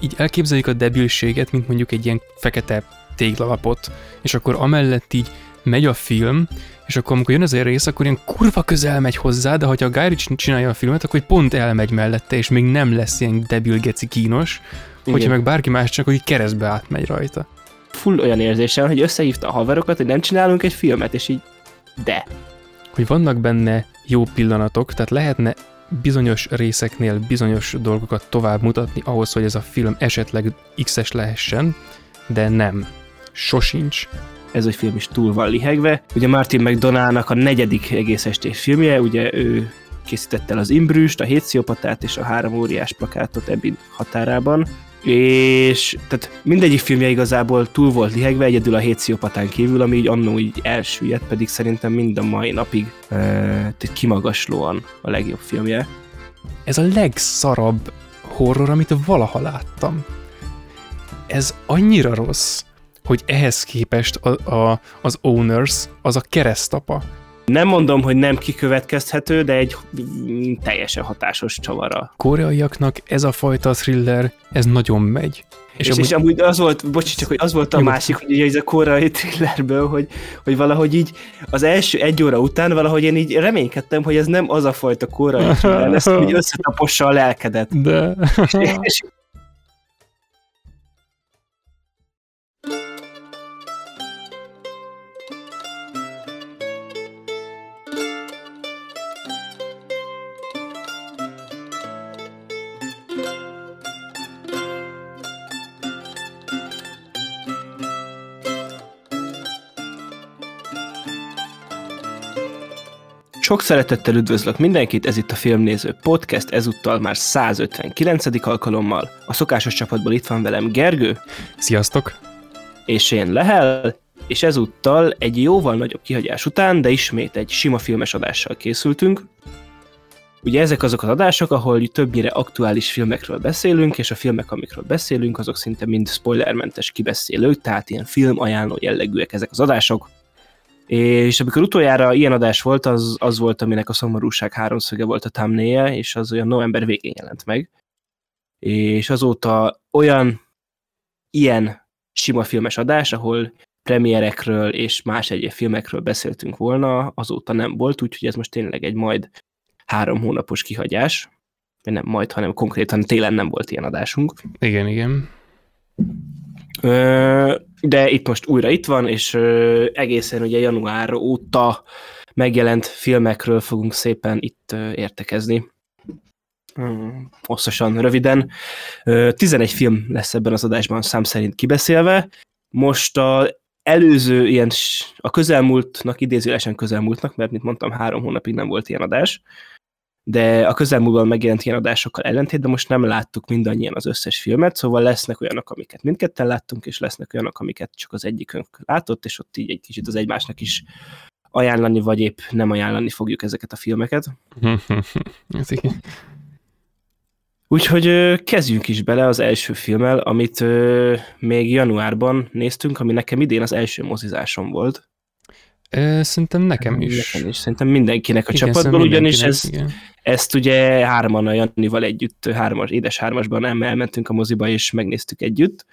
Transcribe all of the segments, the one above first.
így elképzeljük a debilséget, mint mondjuk egy ilyen fekete téglalapot, és akkor amellett így megy a film, és akkor amikor jön az a rész, akkor ilyen kurva közel megy hozzá, de ha a Guy Ritchie csinálja a filmet, akkor pont elmegy mellette, és még nem lesz ilyen debil geci kínos, Igen. hogyha meg bárki más csak, hogy keresztbe átmegy rajta. Full olyan érzésem, hogy összehívta a haverokat, hogy nem csinálunk egy filmet, és így de. Hogy vannak benne jó pillanatok, tehát lehetne bizonyos részeknél bizonyos dolgokat tovább mutatni ahhoz, hogy ez a film esetleg X-es lehessen, de nem. Sosincs ez a film is túl van lihegve. Ugye Martin McDonaldnak a negyedik egész estés filmje, ugye ő készítette el az Imbrüst, a Hétsziopatát és a Három óriás plakátot Ebbin határában, és tehát mindegyik filmje igazából túl volt lihegve, egyedül a Hétsziopatán kívül, ami így annó így elsüllyedt, pedig szerintem mind a mai napig e, kimagaslóan a legjobb filmje. Ez a legszarabb horror, amit valaha láttam. Ez annyira rossz, hogy ehhez képest a, a, az Owners az a keresztapa. Nem mondom, hogy nem kikövetkezhető, de egy teljesen hatásos csavara. Koreaiaknak ez a fajta thriller, ez nagyon megy. És, és, amúgy... és amúgy az volt, bocsi, csak hogy az volt a másik, hogy ez a korai thrillerből, hogy, hogy valahogy így az első egy óra után valahogy én így reménykedtem, hogy ez nem az a fajta korai thriller lesz, hogy összetapossa a lelkedet. De. és, és Sok szeretettel üdvözlök mindenkit, ez itt a Filmnéző Podcast, ezúttal már 159. alkalommal. A szokásos csapatból itt van velem Gergő. Sziasztok! És én Lehel, és ezúttal egy jóval nagyobb kihagyás után, de ismét egy sima filmes adással készültünk. Ugye ezek azok az adások, ahol többnyire aktuális filmekről beszélünk, és a filmek, amikről beszélünk, azok szinte mind spoilermentes kibeszélők, tehát ilyen film ajánló jellegűek ezek az adások. És amikor utoljára ilyen adás volt, az, az volt, aminek a szomorúság háromszöge volt a thumbnail és az olyan november végén jelent meg. És azóta olyan ilyen sima filmes adás, ahol premierekről és más egyéb filmekről beszéltünk volna, azóta nem volt, úgyhogy ez most tényleg egy majd három hónapos kihagyás. Nem majd, hanem konkrétan télen nem volt ilyen adásunk. Igen, igen. De itt most újra itt van, és egészen ugye január óta megjelent filmekről fogunk szépen itt értekezni. Hosszasan, röviden. 11 film lesz ebben az adásban szám szerint kibeszélve. Most a előző ilyen, a közelmúltnak, idézőlesen közelmúltnak, mert mint mondtam, három hónapig nem volt ilyen adás, de a közelmúltban megjelent ilyen adásokkal ellentétben most nem láttuk mindannyian az összes filmet, szóval lesznek olyanok, amiket mindketten láttunk, és lesznek olyanok, amiket csak az egyikünk látott, és ott így egy kicsit az egymásnak is ajánlani, vagy épp nem ajánlani fogjuk ezeket a filmeket. Úgyhogy kezdjünk is bele az első filmmel, amit még januárban néztünk, ami nekem idén az első mozizásom volt. Szerintem nekem is. Nekem is. Szerintem mindenkinek a igen, csapatban, ugyanis ez, igen. ezt ugye hárman a Jannival együtt, hármas, édes hármasban elmentünk a moziba, és megnéztük együtt.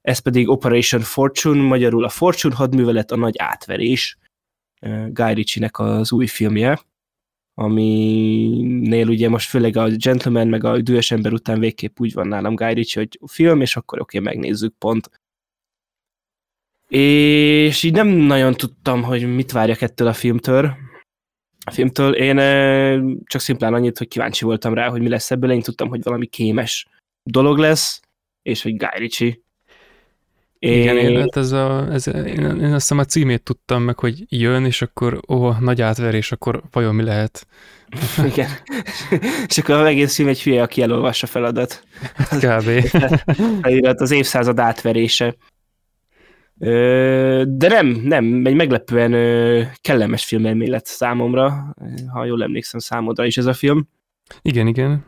Ez pedig Operation Fortune, magyarul a Fortune hadművelet, a nagy átverés. Guy Ritchie-nek az új filmje, aminél ugye most főleg a Gentleman meg a Dühös ember után végképp úgy van nálam Guy Ritchie, hogy film, és akkor oké, okay, megnézzük pont és így nem nagyon tudtam, hogy mit várjak ettől a filmtől. A filmtől én csak szimplán annyit, hogy kíváncsi voltam rá, hogy mi lesz ebből, én tudtam, hogy valami kémes dolog lesz, és hogy Guy Ritchie. Igen, én, hát ez a, ez, én, én azt hiszem a címét tudtam meg, hogy jön, és akkor ó, nagy átverés, akkor vajon mi lehet? Igen. és akkor az egész film egy hülye, aki elolvassa feladat. Kb. az évszázad átverése. De nem, nem, egy meglepően kellemes filmelmény lett számomra, ha jól emlékszem számodra is ez a film. Igen, igen.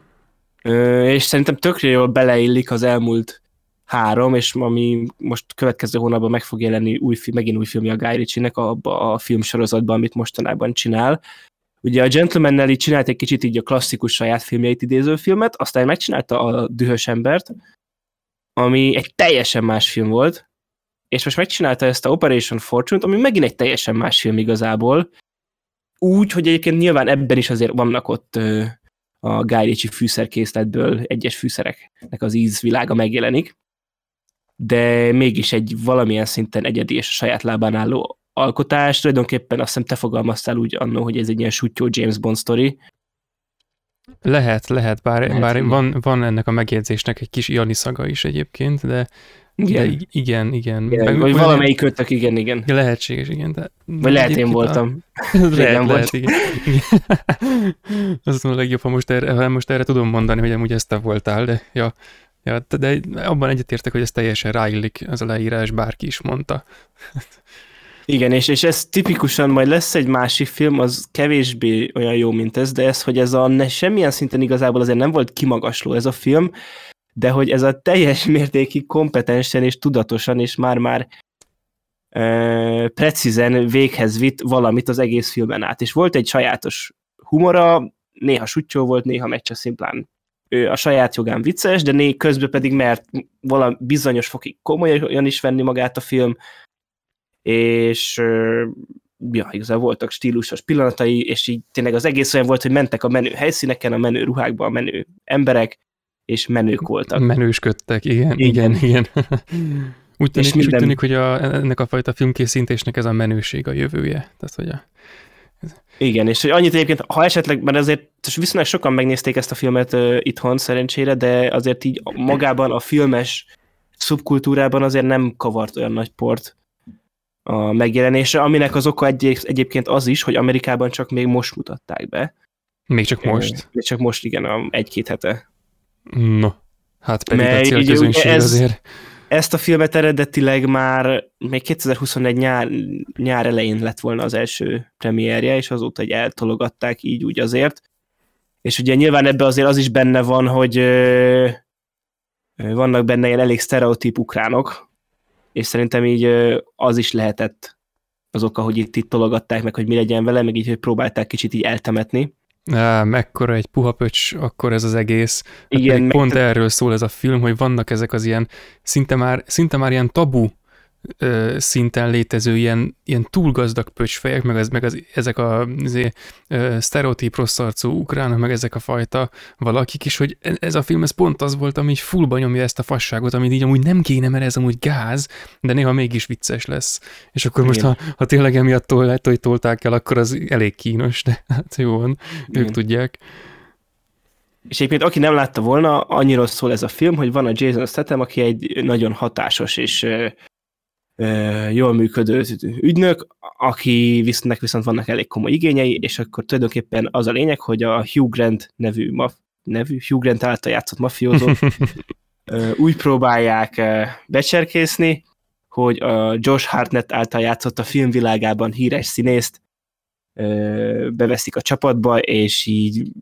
És szerintem tökre jól beleillik az elmúlt három, és ami most következő hónapban meg fog jelenni új, megint új filmje a Guy Ritchie-nek abba a filmsorozatban, amit mostanában csinál. Ugye a Gentleman-nel így csinált egy kicsit így a klasszikus saját filmjeit idéző filmet, aztán megcsinálta a Dühös embert, ami egy teljesen más film volt, és most megcsinálta ezt a Operation Fortune-t, ami megint egy teljesen más film igazából, úgy, hogy egyébként nyilván ebben is azért vannak ott ö, a Guy Ritchie fűszerkészletből egyes fűszereknek az ízvilága megjelenik, de mégis egy valamilyen szinten egyedi és a saját lábán álló alkotás. Tulajdonképpen azt hiszem te fogalmaztál úgy annó, hogy ez egy ilyen sutyó James Bond story. Lehet, lehet, bár, lehet, bár van, van ennek a megjegyzésnek egy kis Jani szaga is egyébként, de igen, de igen, igen. igen Meg, vagy valamelyik kötök, igen, igen. Lehetséges, igen. De, vagy lehet én voltam. A... lehet, lehet, igen. igen. Az a legjobb, ha most erre, most erre tudom mondani, hogy amúgy ezt te voltál, de ja, ja, de abban egyetértek, hogy ez teljesen ráillik, az a leírás, bárki is mondta. Igen, és, és ez tipikusan majd lesz egy másik film, az kevésbé olyan jó, mint ez, de ez, hogy ez a ne, semmilyen szinten igazából azért nem volt kimagasló ez a film, de hogy ez a teljes mértékig kompetensen és tudatosan, és már-már e, precízen véghez vitt valamit az egész filmen át. És volt egy sajátos humora, néha sutyó volt, néha meg csak szimplán ő a saját jogán vicces, de né közben pedig mert valami bizonyos fokig komolyan is venni magát a film, és ja, igazából voltak stílusos pillanatai, és így tényleg az egész olyan volt, hogy mentek a menő helyszíneken, a menő ruhákban a menő emberek, és menők voltak. Menősködtek, igen, igen, igen. igen. úgy tűnik, minden... úgy tűnik, hogy a, ennek a fajta filmkészítésnek ez a menőség a jövője. Tehát, hogy a, igen, és hogy annyit egyébként, ha esetleg, mert azért viszonylag sokan megnézték ezt a filmet uh, itthon szerencsére, de azért így magában a filmes szubkultúrában azért nem kavart olyan nagy port a megjelenése, aminek az oka egy, egyébként az is, hogy Amerikában csak még most mutatták be. Még csak most? Még csak most, igen, egy-két hete. No, hát pedig Mert a célközönség ez, azért. Ezt a filmet eredetileg már még 2021 nyár, nyár elején lett volna az első premierje, és azóta egy eltologatták így úgy azért. És ugye nyilván ebbe azért az is benne van, hogy ö, vannak benne ilyen elég sztereotíp ukránok, és szerintem így az is lehetett az oka, hogy itt, itt tologatták meg, hogy mi legyen vele, meg így, hogy próbálták kicsit így eltemetni. Á, mekkora egy puha pöcs, akkor ez az egész. Hát Igen, pont te... erről szól ez a film, hogy vannak ezek az ilyen, szinte már, szinte már ilyen tabu ö, szinten létező ilyen, ilyen túlgazdag pöcsfejek, meg, az, meg az, ezek a sztereotíp rossz arcú ukránok, meg ezek a fajta valakik is, hogy e, ez a film, ez pont az volt, ami így fullba nyomja ezt a fasságot, amit így amúgy nem kéne, mert ez amúgy gáz, de néha mégis vicces lesz. És akkor Igen. most, ha, ha tényleg emiatt tol, hogy tolták el, akkor az elég kínos, de hát jó van, Igen. ők tudják. És egyébként aki nem látta volna, annyira szól ez a film, hogy van a Jason Statham, aki egy nagyon hatásos és jól működő ügynök, aki viszont, viszont vannak elég komoly igényei, és akkor tulajdonképpen az a lényeg, hogy a Hugh Grant nevű, maf, nevű Hugh Grant által játszott mafiózót úgy próbálják becserkészni, hogy a Josh Hartnett által játszott a filmvilágában híres színészt beveszik a csapatba, és így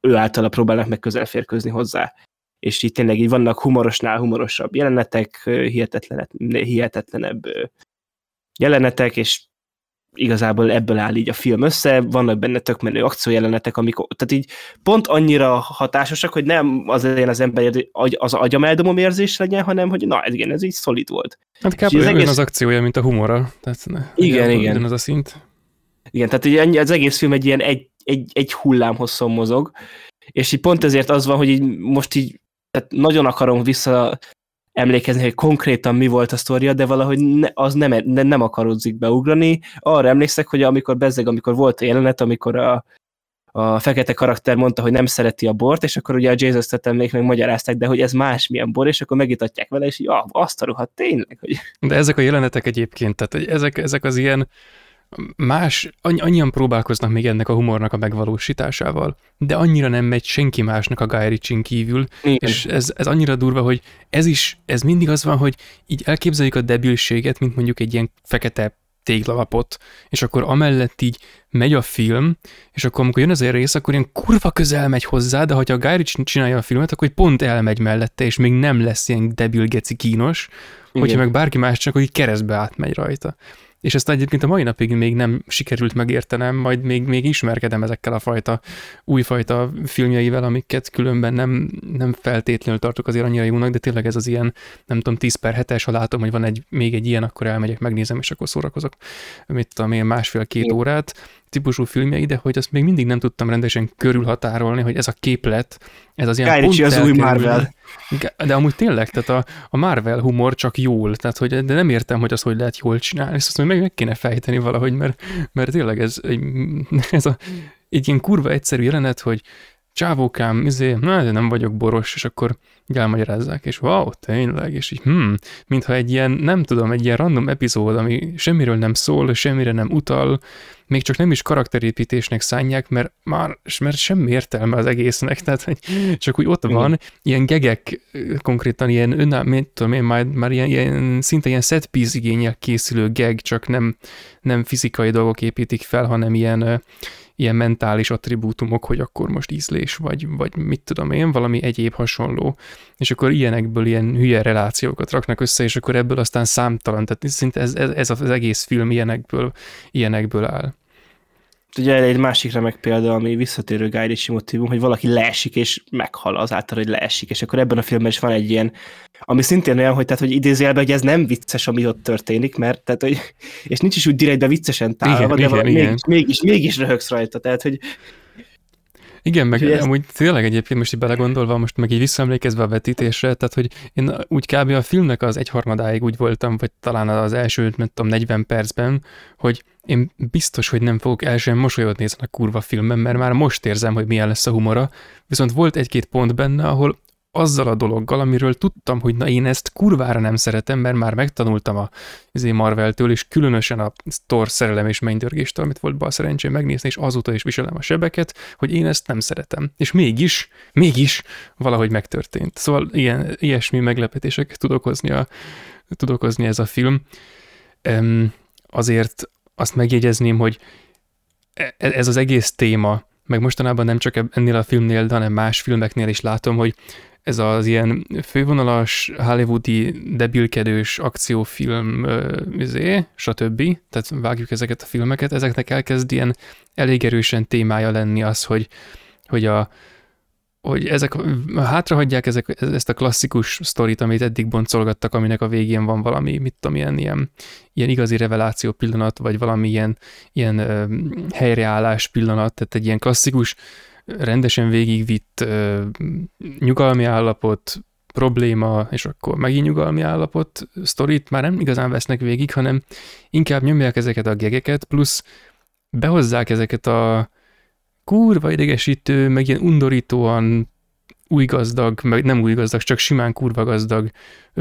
ő általa próbálnak meg közel férkőzni hozzá és itt tényleg így vannak humorosnál humorosabb jelenetek, hihetetlenebb, hihetetlenebb jelenetek, és igazából ebből áll így a film össze, vannak benne tök menő akciójelenetek, amik, tehát így pont annyira hatásosak, hogy nem az legyen az ember az agyameldomom érzés legyen, hanem hogy na, igen, ez így szolid volt. Hát kb. az, egész... az akciója, mint a humora. Tehát ne, igen, igen. Az a szint. Igen, tehát így az egész film egy ilyen egy, egy, egy hullám hosszon mozog, és így pont ezért az van, hogy így most így tehát nagyon akarom vissza emlékezni, hogy konkrétan mi volt a sztoria, de valahogy ne, az nem, nem, nem akarodzik beugrani. Arra emlékszek, hogy amikor bezzeg, amikor volt a jelenet, amikor a, a fekete karakter mondta, hogy nem szereti a bort, és akkor ugye a Jason Statham még magyarázták, de hogy ez más milyen bor, és akkor megitatják vele, és így, ah, azt a ruhat, tényleg. Hogy... De ezek a jelenetek egyébként, tehát ezek, ezek az ilyen, más, annyian próbálkoznak még ennek a humornak a megvalósításával, de annyira nem megy senki másnak a Guy Ritchie kívül, Igen. és ez, ez annyira durva, hogy ez is, ez mindig az van, hogy így elképzeljük a debilséget, mint mondjuk egy ilyen fekete téglalapot, és akkor amellett így megy a film, és akkor amikor jön az a rész, akkor ilyen kurva közel megy hozzá, de ha a Guy Ritchie csinálja a filmet, akkor pont elmegy mellette, és még nem lesz ilyen debil geci kínos, Igen. hogyha meg bárki más csak, hogy keresztbe átmegy rajta. És ezt egyébként a mai napig még nem sikerült megértenem, majd még, még ismerkedem ezekkel a fajta újfajta filmjeivel, amiket különben nem, nem feltétlenül tartok azért annyira jónak, de tényleg ez az ilyen, nem tudom, 10 per 7-es, ha látom, hogy van egy, még egy ilyen, akkor elmegyek, megnézem, és akkor szórakozok, mit tudom én, másfél-két órát, típusú filmjei, de hogy azt még mindig nem tudtam rendesen körülhatárolni, hogy ez a képlet, ez az ilyen Guy az új Marvel. De amúgy tényleg, tehát a, a Marvel humor csak jól, tehát hogy, de nem értem, hogy az hogy lehet jól csinálni, ezt azt meg, meg kéne fejteni valahogy, mert, mert tényleg ez, ez a, egy ilyen kurva egyszerű jelenet, hogy csávókám, izé, na, de nem vagyok boros, és akkor elmagyarázzák, és wow, tényleg, és így, hmm, mintha egy ilyen, nem tudom, egy ilyen random epizód, ami semmiről nem szól, semmire nem utal, még csak nem is karakterépítésnek szánják, mert már mert semmi értelme az egésznek, tehát hogy csak úgy ott van, ilyen gegek, konkrétan ilyen önáll, mit tudom én, már, már ilyen, ilyen, szinte ilyen set piece igényel készülő geg, csak nem, nem fizikai dolgok építik fel, hanem ilyen, ilyen mentális attribútumok, hogy akkor most ízlés, vagy, vagy mit tudom én, valami egyéb hasonló. És akkor ilyenekből ilyen hülye relációkat raknak össze, és akkor ebből aztán számtalan, tehát szinte ez, ez, ez az egész film ilyenekből, ilyenekből áll. Ugye egy másik remek példa, ami visszatérő Guy Ritchie motivum, hogy valaki leesik és meghal azáltal, hogy leesik, és akkor ebben a filmben is van egy ilyen, ami szintén olyan, hogy, tehát, hogy idézőjelben, hogy ez nem vicces, ami ott történik, mert tehát, hogy, és nincs is úgy direktbe viccesen tálva, de igen. Mégis, mégis, mégis röhögsz rajta, tehát, hogy igen, meg ez... amúgy tényleg egyébként most így belegondolva, most meg így visszaemlékezve a vetítésre, tehát hogy én úgy kb. a filmnek az egyharmadáig úgy voltam, vagy talán az első, nem tudom, 40 percben, hogy én biztos, hogy nem fogok el sem mosolyodni ezen a kurva filmben, mert már most érzem, hogy milyen lesz a humora, viszont volt egy-két pont benne, ahol azzal a dologgal, amiről tudtam, hogy na én ezt kurvára nem szeretem, mert már megtanultam a izé Marvel-től, és különösen a Thor szerelem és mennydörgéstől, amit volt bal szerencsém megnézni, és azóta is viselem a sebeket, hogy én ezt nem szeretem. És mégis, mégis valahogy megtörtént. Szóval ilyen, ilyesmi meglepetéseket tud okozni, a, tud okozni ez a film. Um, azért azt megjegyezném, hogy e, ez az egész téma, meg mostanában nem csak ennél a filmnél, hanem más filmeknél is látom, hogy ez az ilyen fővonalas, hollywoodi, debilkedős akciófilm, izé, stb. Tehát vágjuk ezeket a filmeket, ezeknek elkezd ilyen elég erősen témája lenni az, hogy, hogy a, hogy ezek hátrahagyják ezek, ezt a klasszikus sztorit, amit eddig boncolgattak, aminek a végén van valami, mit tudom, ilyen, ilyen, ilyen igazi reveláció pillanat, vagy valami ilyen, ilyen helyreállás pillanat, tehát egy ilyen klasszikus, rendesen végigvitt ö, nyugalmi állapot, probléma, és akkor megint nyugalmi állapot sztorit már nem igazán vesznek végig, hanem inkább nyomják ezeket a gegeket, plusz behozzák ezeket a kurva idegesítő, meg ilyen undorítóan új gazdag, meg nem új gazdag, csak simán kurva gazdag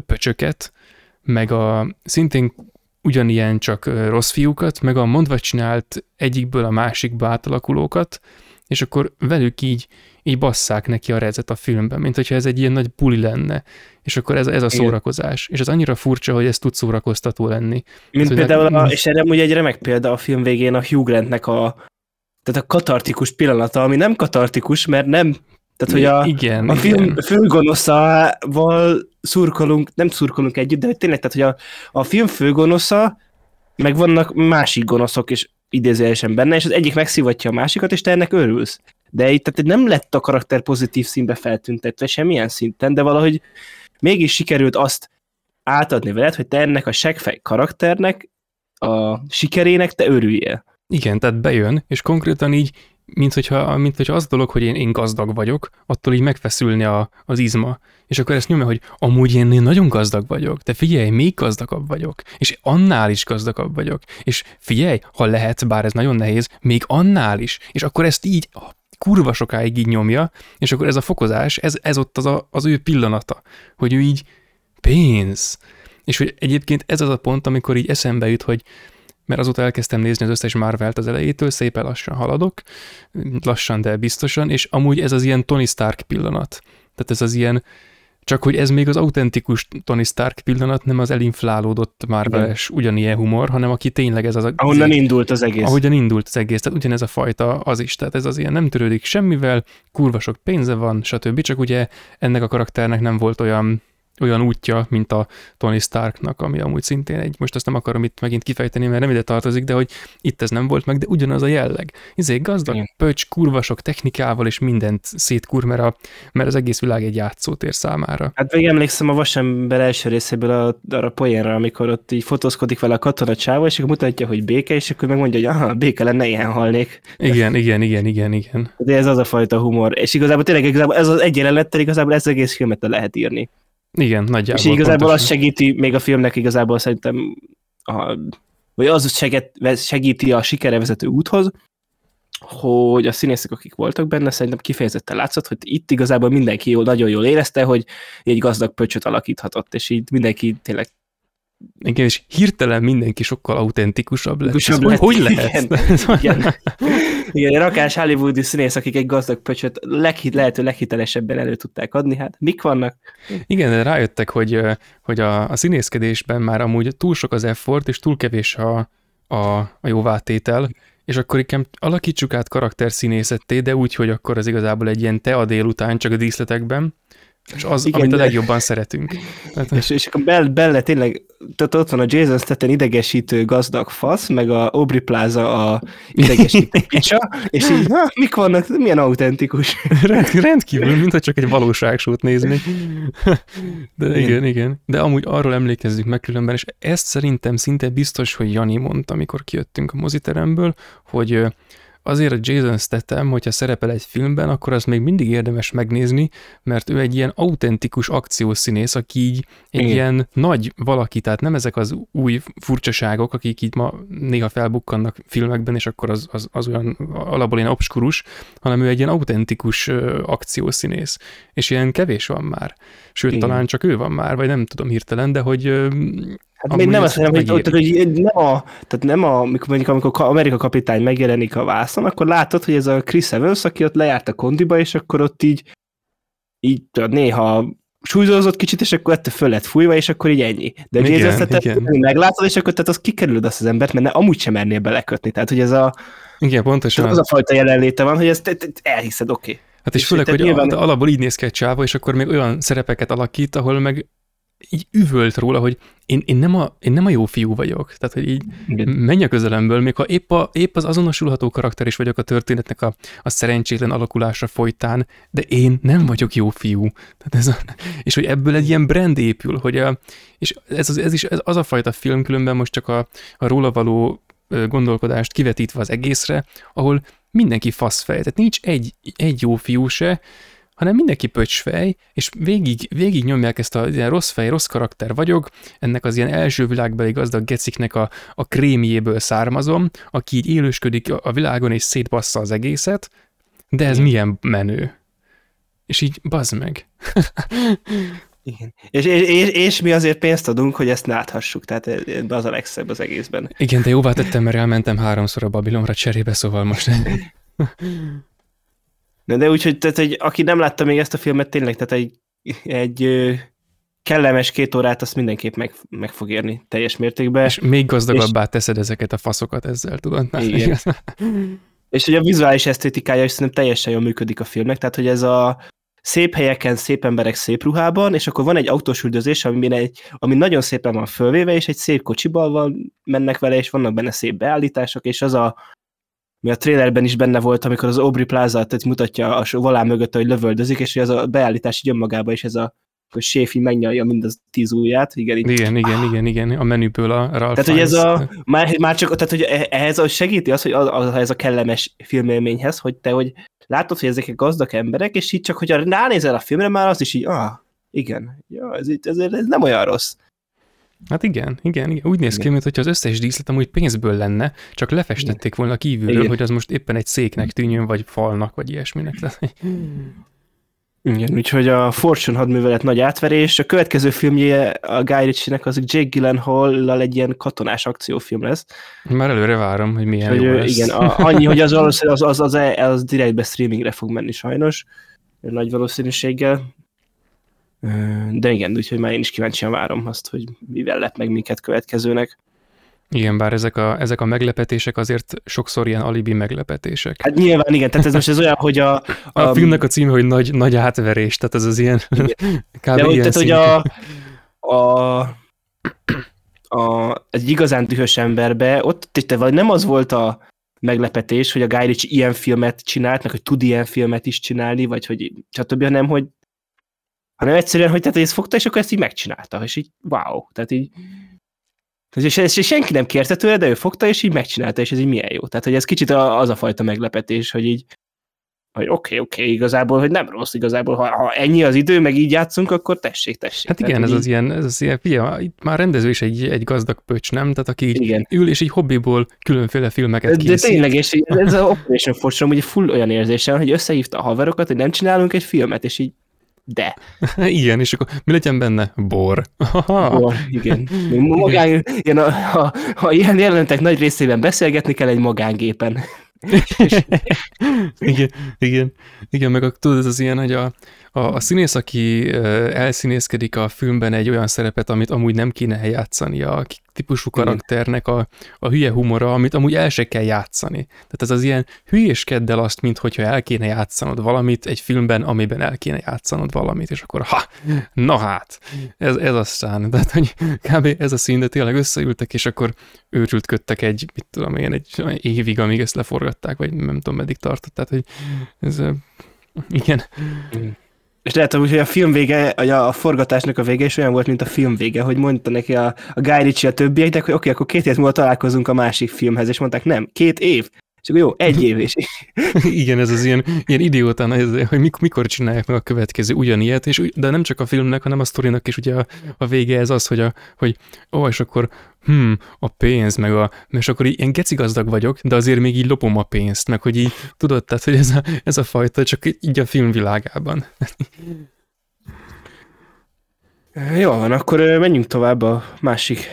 pöcsöket, meg a szintén ugyanilyen csak rossz fiúkat, meg a mondva csinált egyikből a másikba átalakulókat, és akkor velük így, így basszák neki a rezet a filmben, mint hogyha ez egy ilyen nagy buli lenne, és akkor ez, ez a szórakozás. És ez annyira furcsa, hogy ez tud szórakoztató lenni. Mint ez, például, a, és erre ugye egy remek példa a film végén a Hugh Grantnek a, tehát a katartikus pillanata, ami nem katartikus, mert nem tehát, hogy a, igen, a film igen. főgonoszával szurkolunk, nem szurkolunk együtt, de tényleg, tehát, hogy a, a film főgonosza, meg vannak másik gonoszok is idézőjelesen benne, és az egyik megszivatja a másikat, és te ennek örülsz. De itt tehát nem lett a karakter pozitív színbe feltüntetve semmilyen szinten, de valahogy mégis sikerült azt átadni veled, hogy te ennek a segfej karakternek, a sikerének te örüljél. Igen, tehát bejön, és konkrétan így, mint hogyha, mint hogyha az dolog, hogy én, én gazdag vagyok, attól így megfeszülni a, az izma. És akkor ezt nyomja, hogy amúgy én, én nagyon gazdag vagyok, de figyelj, még gazdagabb vagyok, és annál is gazdagabb vagyok. És figyelj, ha lehet, bár ez nagyon nehéz, még annál is. És akkor ezt így kurva sokáig így nyomja, és akkor ez a fokozás, ez, ez ott az, a, az ő pillanata, hogy ő így pénz. És hogy egyébként ez az a pont, amikor így eszembe jut, hogy mert azóta elkezdtem nézni az összes Marvelt az elejétől, szépen lassan haladok, lassan, de biztosan, és amúgy ez az ilyen Tony Stark pillanat. Tehát ez az ilyen, csak hogy ez még az autentikus Tony Stark pillanat, nem az elinflálódott Marveles ugyanilyen humor, hanem aki tényleg ez az... Ahonnan indult az egész. Ahogyan indult az egész, tehát ugyanez a fajta az is, tehát ez az ilyen nem törődik semmivel, kurva sok pénze van, stb. Csak ugye ennek a karakternek nem volt olyan olyan útja, mint a Tony Starknak, ami amúgy szintén egy, most azt nem akarom itt megint kifejteni, mert nem ide tartozik, de hogy itt ez nem volt meg, de ugyanaz a jelleg. Izé gazdag, Igen. pöcs, kurvasok technikával, és mindent szétkur, mert, a, mert az egész világ egy játszótér számára. Hát még emlékszem a vasember első részéből a, arra poénra, amikor ott így fotózkodik vele a katona csáva, és akkor mutatja, hogy béke, és akkor megmondja, hogy aha, béke lenne, ilyen halnék. Igen, igen, igen, igen, igen. De ez az a fajta humor. És igazából tényleg igazából ez az egy jelenettel igazából ez az egész filmet lehet írni. Igen, nagyjából. És igazából pontosan. az segíti még a filmnek igazából szerintem, a, vagy az segít, segíti a sikere vezető úthoz, hogy a színészek, akik voltak benne, szerintem kifejezetten látszott, hogy itt igazából mindenki jól, nagyon jól érezte, hogy egy gazdag pöcsöt alakíthatott, és így mindenki tényleg igen, és hirtelen mindenki sokkal autentikusabb lett. lett. Hogy, hogy lehet? Igen, igen. igen, rakás hollywoodi színész, akik egy gazdag pöcsöt leghit, lehető leghitelesebben elő tudták adni, hát mik vannak? Igen, de rájöttek, hogy, hogy a, a színészkedésben már amúgy túl sok az effort, és túl kevés a, a, a jóvátétel, és akkor inkább alakítsuk át karakterszínészetté, de úgy, hogy akkor az igazából egy ilyen te a délután csak a díszletekben, és az, Igen, amit a legjobban szeretünk. Tehát, és, és akkor bell, belle tényleg, tehát ott van a Jason Statham idegesítő gazdag fasz, meg a Aubrey Plaza a idegesítő picsa, és így, ha, mik vannak, milyen autentikus. Rend, rendkívül, mintha csak egy valóságsót nézni. De igen, igen, igen. De amúgy arról emlékezzük meg különben, és ezt szerintem szinte biztos, hogy Jani mondta, amikor kijöttünk a moziteremből, hogy azért a Jason Statham, hogyha szerepel egy filmben, akkor az még mindig érdemes megnézni, mert ő egy ilyen autentikus akciószínész, aki így egy Igen. ilyen nagy valaki, tehát nem ezek az új furcsaságok, akik így ma néha felbukkannak filmekben, és akkor az, az, az olyan alapból ilyen obskurus, hanem ő egy ilyen autentikus akciószínész, és ilyen kevés van már. Sőt, Igen. talán csak ő van már, vagy nem tudom hirtelen, de hogy Hát még nem azt mondom, hogy, hogy nem a, tehát nem a, amikor mondjuk amikor Amerika kapitány megjelenik a vászon, akkor látod, hogy ez a Chris Evans, aki ott lejárt a kondiba, és akkor ott így, így tudod, néha súlyzózott kicsit, és akkor ettől föl lett fújva, és akkor így ennyi. De igen, Jason igen. meglátod, és akkor tehát az kikerülöd azt az embert, mert ne, amúgy sem mernél belekötni. Tehát, hogy ez a... Igen, pontosan. Az a fajta jelenléte van, hogy ezt elhiszed, oké. Okay. Hát és, és főleg, hogy nyilván... alapból így néz ki egy csáva, és akkor még olyan szerepeket alakít, ahol meg így üvölt róla, hogy én, én, nem, a, én nem a jó fiú vagyok. Tehát, hogy így Igen. menj a közelemből, még ha épp, a, épp az azonosulható karakter is vagyok a történetnek a, a szerencsétlen alakulása folytán, de én nem vagyok jó fiú. Tehát ez a, és hogy ebből egy ilyen brand épül, hogy a, és ez, az, ez is ez az a fajta film, különben most csak a, a róla való gondolkodást kivetítve az egészre, ahol mindenki faszfej, tehát nincs egy, egy jó fiú se, hanem mindenki pöcsfej, és végig, végig nyomják ezt a ilyen rossz fej, rossz karakter vagyok, ennek az ilyen első világbeli gazdag geciknek a, a krémjéből származom, aki így élősködik a világon és szétbassza az egészet, de ez Igen. milyen menő. És így bazd meg. Igen. És, és, és, és mi azért pénzt adunk, hogy ezt láthassuk, tehát az a legszebb az egészben. Igen, de jóvá tettem, mert elmentem háromszor a Babilonra cserébe, szóval most... De, de úgyhogy, tehát, hogy aki nem látta még ezt a filmet, tényleg, tehát egy, egy kellemes két órát azt mindenképp meg, meg fog érni teljes mértékben. És még gazdagabbá és... teszed ezeket a faszokat ezzel, tudod? Igen. és hogy a vizuális esztétikája is szerintem teljesen jól működik a filmnek, tehát hogy ez a szép helyeken, szép emberek szép ruhában, és akkor van egy autós üldözés, ami, egy, ami nagyon szépen van fölvéve, és egy szép kocsival van, mennek vele, és vannak benne szép beállítások, és az a mi a trailerben is benne volt, amikor az Aubrey Plaza mutatja a volán mögött, hogy lövöldözik, és ez a beállítás így önmagában is ez a hogy Séfi megnyalja mind az tíz ujját. Igen, így, igen, igen, igen, igen, a menüből a Ralph Tehát, hogy ez a, már, már csak, tehát, hogy e- ehhez az segíti az, hogy az, az, ez a kellemes filmélményhez, hogy te, hogy látod, hogy ezek gazdag emberek, és így csak, hogyha ránézel a filmre, már az is így, ah, igen, ja, ez, ez, ez nem olyan rossz. Hát igen, igen, igen. úgy néz ki, mintha az összes díszlet amúgy pénzből lenne, csak lefestették volna kívülről, igen. hogy az most éppen egy széknek tűnjön, vagy falnak, vagy ilyesminek. Igen, úgyhogy a Fortune hadművelet nagy átverés. A következő filmje a Guy Ritchie-nek az Jake Gyllenhaal-lal egy ilyen katonás akciófilm lesz. Már előre várom, hogy milyen hogy, jó lesz. Igen, a, annyi, hogy az valószínűleg az, az, az, az, az direktbe streamingre fog menni sajnos, nagy valószínűséggel. De igen, úgyhogy már én is kíváncsian várom azt, hogy mivel lett meg minket következőnek. Igen, bár ezek a, ezek a meglepetések azért sokszor ilyen alibi meglepetések. Hát nyilván igen, tehát ez most ez olyan, hogy a... A, a filmnek a címe, hogy nagy, nagy átverés, tehát ez az ilyen... Kb. De ilyen tehát, hogy a, a, a, egy igazán dühös emberbe, ott te vagy nem az volt a meglepetés, hogy a Guy Ritchie ilyen filmet csinált, meg hogy tud ilyen filmet is csinálni, vagy hogy stb., hanem hogy hanem egyszerűen, hogy tehát ezt fogta, és akkor ezt így megcsinálta, és így wow, tehát így és, és senki nem kérte tőle, de ő fogta, és így megcsinálta, és ez így milyen jó. Tehát, hogy ez kicsit az a fajta meglepetés, hogy így hogy oké, okay, oké, okay, igazából, hogy nem rossz igazából, ha, ha ennyi az idő, meg így játszunk, akkor tessék, tessék. Hát igen, ez így... az ilyen, ez az ilyen, figyelj, itt már rendező is egy, egy gazdag pöcs, nem? Tehát aki így igen. ül, és így hobbiból különféle filmeket készít. De tényleg, és ez az Operation Force hogy full olyan érzésem, hogy összehívta a haverokat, hogy nem csinálunk egy filmet, és így de. Igen, és akkor mi legyen benne? Bor. Bor, igen. Magán, igen, ha, ha, ha ilyen jelentek nagy részében beszélgetni kell egy magángépen. igen, igen, igen, meg a, tudod, ez az ilyen, hogy a, a, a színész, aki elszínészkedik a filmben egy olyan szerepet, amit amúgy nem kéne játszani, a típusú karakternek a, a hülye humora, amit amúgy el se kell játszani. Tehát ez az ilyen hülyéskedd el azt, mint hogyha el kéne játszanod valamit egy filmben, amiben el kéne játszanod valamit, és akkor ha, na hát, ez, ez aztán, tehát hogy kb. ez a szín, de tényleg összeültek, és akkor őrültködtek egy, mit tudom én, egy évig, amíg ezt leforgatták, vagy nem tudom, meddig tartott, tehát hogy ez, igen. És lehet, hogy a film vége, a forgatásnak a vége is olyan volt, mint a film vége, hogy mondta neki a, a Guy Ritchie a többieknek, hogy oké, okay, akkor két év múlva találkozunk a másik filmhez, és mondták, nem, két év. És akkor jó, egy év is. Igen, ez az ilyen, ilyen idiótán, ez, hogy mikor csinálják meg a következő ugyanilyet, és, de nem csak a filmnek, hanem a sztorinak is ugye a, a vége ez az, hogy, a, hogy ó, és akkor hm, a pénz, meg a, és akkor ilyen gecigazdag vagyok, de azért még így lopom a pénzt, meg hogy így tudod, tehát, hogy ez a, ez a fajta, csak így a filmvilágában. Jó van, akkor menjünk tovább a másik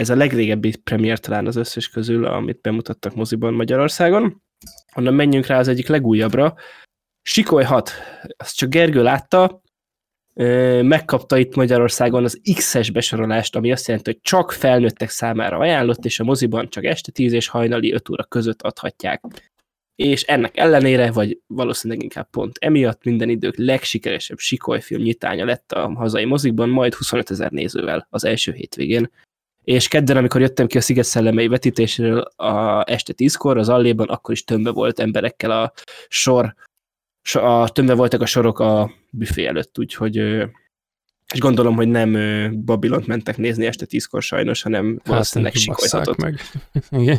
ez a legrégebbi premier talán az összes közül, amit bemutattak moziban Magyarországon. Onnan menjünk rá az egyik legújabbra. Sikoly 6. Azt csak Gergő látta, megkapta itt Magyarországon az X-es besorolást, ami azt jelenti, hogy csak felnőttek számára ajánlott, és a moziban csak este 10 és hajnali 5 óra között adhatják. És ennek ellenére, vagy valószínűleg inkább pont emiatt minden idők legsikeresebb sikolyfilm nyitánya lett a hazai mozikban, majd 25 ezer nézővel az első hétvégén és kedden, amikor jöttem ki a Sziget szellemei vetítéséről a este tízkor, az alléban, akkor is tömbe volt emberekkel a sor, a, tömbe voltak a sorok a büfé előtt, úgyhogy és gondolom, hogy nem Babilont mentek nézni este tízkor sajnos, hanem hát, valószínűleg sikolyhatot. meg. Igen.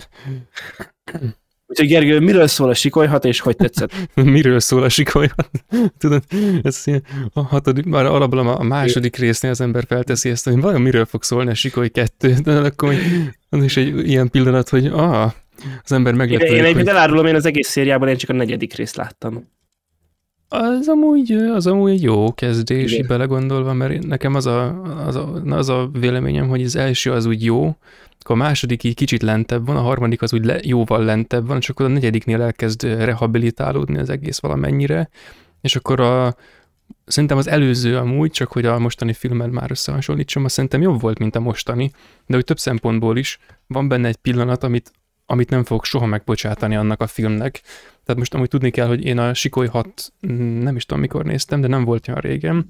Úgyhogy Gergő, miről szól a sikolyhat, és hogy tetszett? miről szól a sikolyhat? Tudod, ez ilyen, a hatodik, már alapban a második résznél az ember felteszi ezt, hogy vajon miről fog szólni a sikoly kettő, de akkor az is egy ilyen pillanat, hogy ah, az ember meglepődik. Én, én hogy... elárulom, én az egész szériában én csak a negyedik részt láttam. Az amúgy, az amúgy egy jó kezdés, Igen. belegondolva, mert nekem az a, az, a, az a véleményem, hogy az első az úgy jó, akkor a második így kicsit lentebb van, a harmadik az úgy le, jóval lentebb van, és akkor a negyediknél elkezd rehabilitálódni az egész valamennyire, és akkor a, szerintem az előző amúgy, csak hogy a mostani filmmel már összehasonlítsam, azt szerintem jobb volt, mint a mostani, de hogy több szempontból is van benne egy pillanat, amit, amit nem fogok soha megbocsátani annak a filmnek. Tehát most amúgy tudni kell, hogy én a Sikoly 6 nem is tudom mikor néztem, de nem volt olyan régen,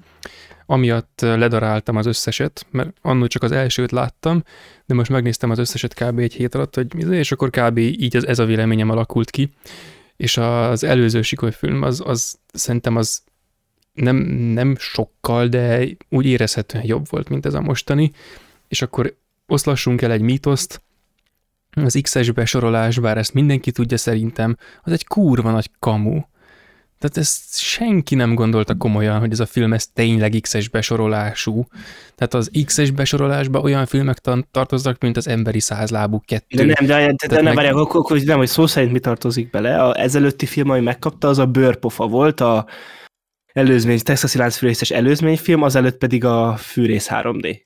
amiatt ledaráltam az összeset, mert annól csak az elsőt láttam, de most megnéztem az összeset kb. egy hét alatt, hogy mi, és akkor kb. így ez, ez a véleményem alakult ki. És az előző film az, az szerintem az nem, nem sokkal, de úgy érezhetően jobb volt, mint ez a mostani. És akkor oszlassunk el egy mítoszt, az X-es besorolás, bár ezt mindenki tudja szerintem, az egy kurva nagy kamu. Tehát ezt senki nem gondolta komolyan, hogy ez a film ez tényleg X-es besorolású. Tehát az X-es besorolásban olyan filmek tartoznak, mint az emberi százlábú kettő. De nem, de, de, de nem, meg... akkor, akkor, nem, hogy szó szerint mi tartozik bele. A ezelőtti film, ami megkapta, az a bőrpofa volt, a előzmény, Texas láncfűrészes előzményfilm, azelőtt pedig a Fűrész 3D.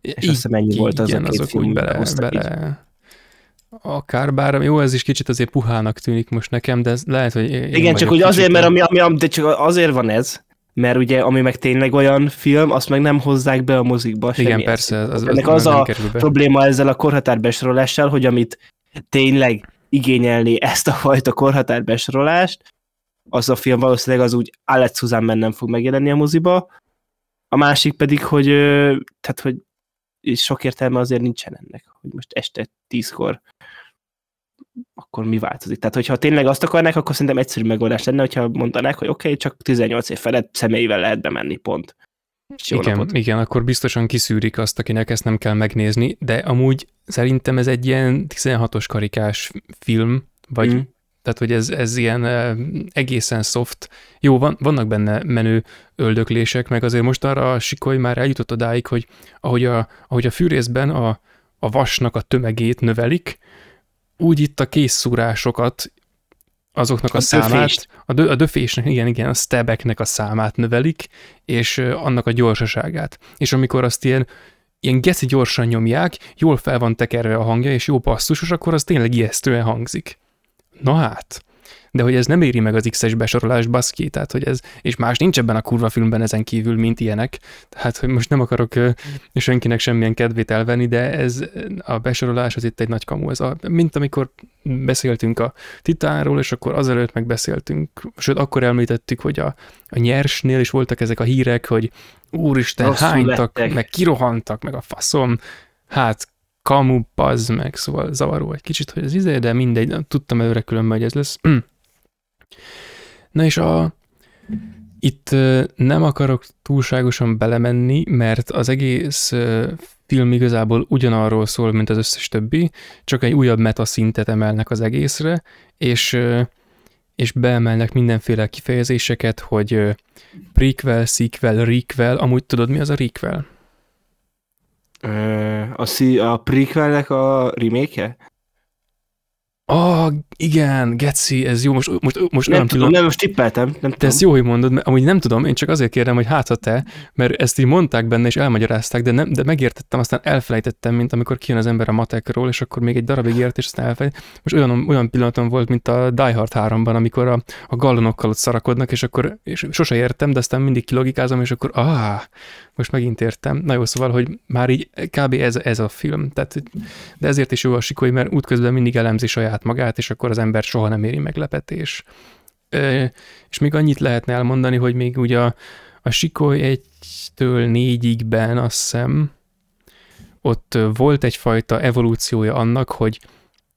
És azt hiszem ennyi volt az igen, a két film, bele, bele, Akár, bár jó, ez is kicsit azért puhának tűnik most nekem, de ez lehet, hogy... Igen, csak úgy azért, mert ami, ami, de csak azért van ez, mert ugye, ami meg tényleg olyan film, azt meg nem hozzák be a mozikba. Igen, persze. Az, az, Ennek az, az a probléma ezzel a korhatárbesorolással, hogy amit tényleg igényelni ezt a fajta korhatárbesorolást, az a film valószínűleg az úgy Alex Susanne nem fog megjelenni a moziba. A másik pedig, hogy, tehát, hogy sok értelme azért nincsen ennek, hogy most este tízkor akkor mi változik? Tehát, hogyha tényleg azt akarnák, akkor szerintem egyszerű megoldás lenne, hogyha mondanák, hogy oké, okay, csak 18 év felett személyével lehet bemenni, pont. igen, napot. igen, akkor biztosan kiszűrik azt, akinek ezt nem kell megnézni, de amúgy szerintem ez egy ilyen 16-os karikás film, vagy mm. tehát, hogy ez, ez ilyen egészen soft. Jó, van, vannak benne menő öldöklések, meg azért most arra a sikoly már eljutott odáig, hogy ahogy a, ahogy a fűrészben a, a vasnak a tömegét növelik, úgy itt a készszúrásokat, azoknak a, a számát, döfést. a, dö, a döfésnek, igen, igen, a stebeknek a számát növelik, és annak a gyorsaságát. És amikor azt ilyen, ilyen geci gyorsan nyomják, jól fel van tekerve a hangja, és jó passzusos, akkor az tényleg ijesztően hangzik. Na hát, de hogy ez nem éri meg az X-es besorolás baszki, tehát hogy ez, és más nincs ebben a kurva filmben ezen kívül, mint ilyenek, tehát hogy most nem akarok senkinek semmilyen kedvét elvenni, de ez a besorolás az itt egy nagy kamu, ez a, mint amikor beszéltünk a Titánról, és akkor azelőtt meg beszéltünk, sőt akkor említettük, hogy a, a nyersnél is voltak ezek a hírek, hogy úristen, Rosszul hánytak, lettek. meg kirohantak, meg a faszom, hát kamu, bazd meg, szóval zavaró egy kicsit, hogy ez izé, de mindegy, tudtam előre különben, hogy ez lesz. Na és a, itt nem akarok túlságosan belemenni, mert az egész film igazából ugyanarról szól, mint az összes többi, csak egy újabb metaszintet emelnek az egészre, és, és beemelnek mindenféle kifejezéseket, hogy prequel, sequel, requel, amúgy tudod mi az a requel? A, a prequelnek a remake-je? Ah, igen, Geci, ez jó, most, most, most nem, nem tudom. Nem, most tippeltem, nem tudom. De ezt jó, hogy mondod, mert amúgy nem tudom, én csak azért kérdem, hogy hát ha te, mert ezt így mondták benne, és elmagyarázták, de, nem, de megértettem, aztán elfelejtettem, mint amikor kijön az ember a matekról, és akkor még egy darabig ért, és aztán elfelejt. Most olyan, olyan pillanatom volt, mint a Die Hard 3-ban, amikor a, a gallonokkal ott szarakodnak, és akkor és sose értem, de aztán mindig kilogikázom, és akkor ah, most megint értem. Na jó, szóval, hogy már így kb. ez, ez a film. Tehát, de ezért is jó a sikoly, mert útközben mindig elemzi saját magát, és akkor az ember soha nem éri meglepetés. És még annyit lehetne elmondani, hogy még ugye a, a sikoly egytől négyigben azt hiszem, ott volt egyfajta evolúciója annak, hogy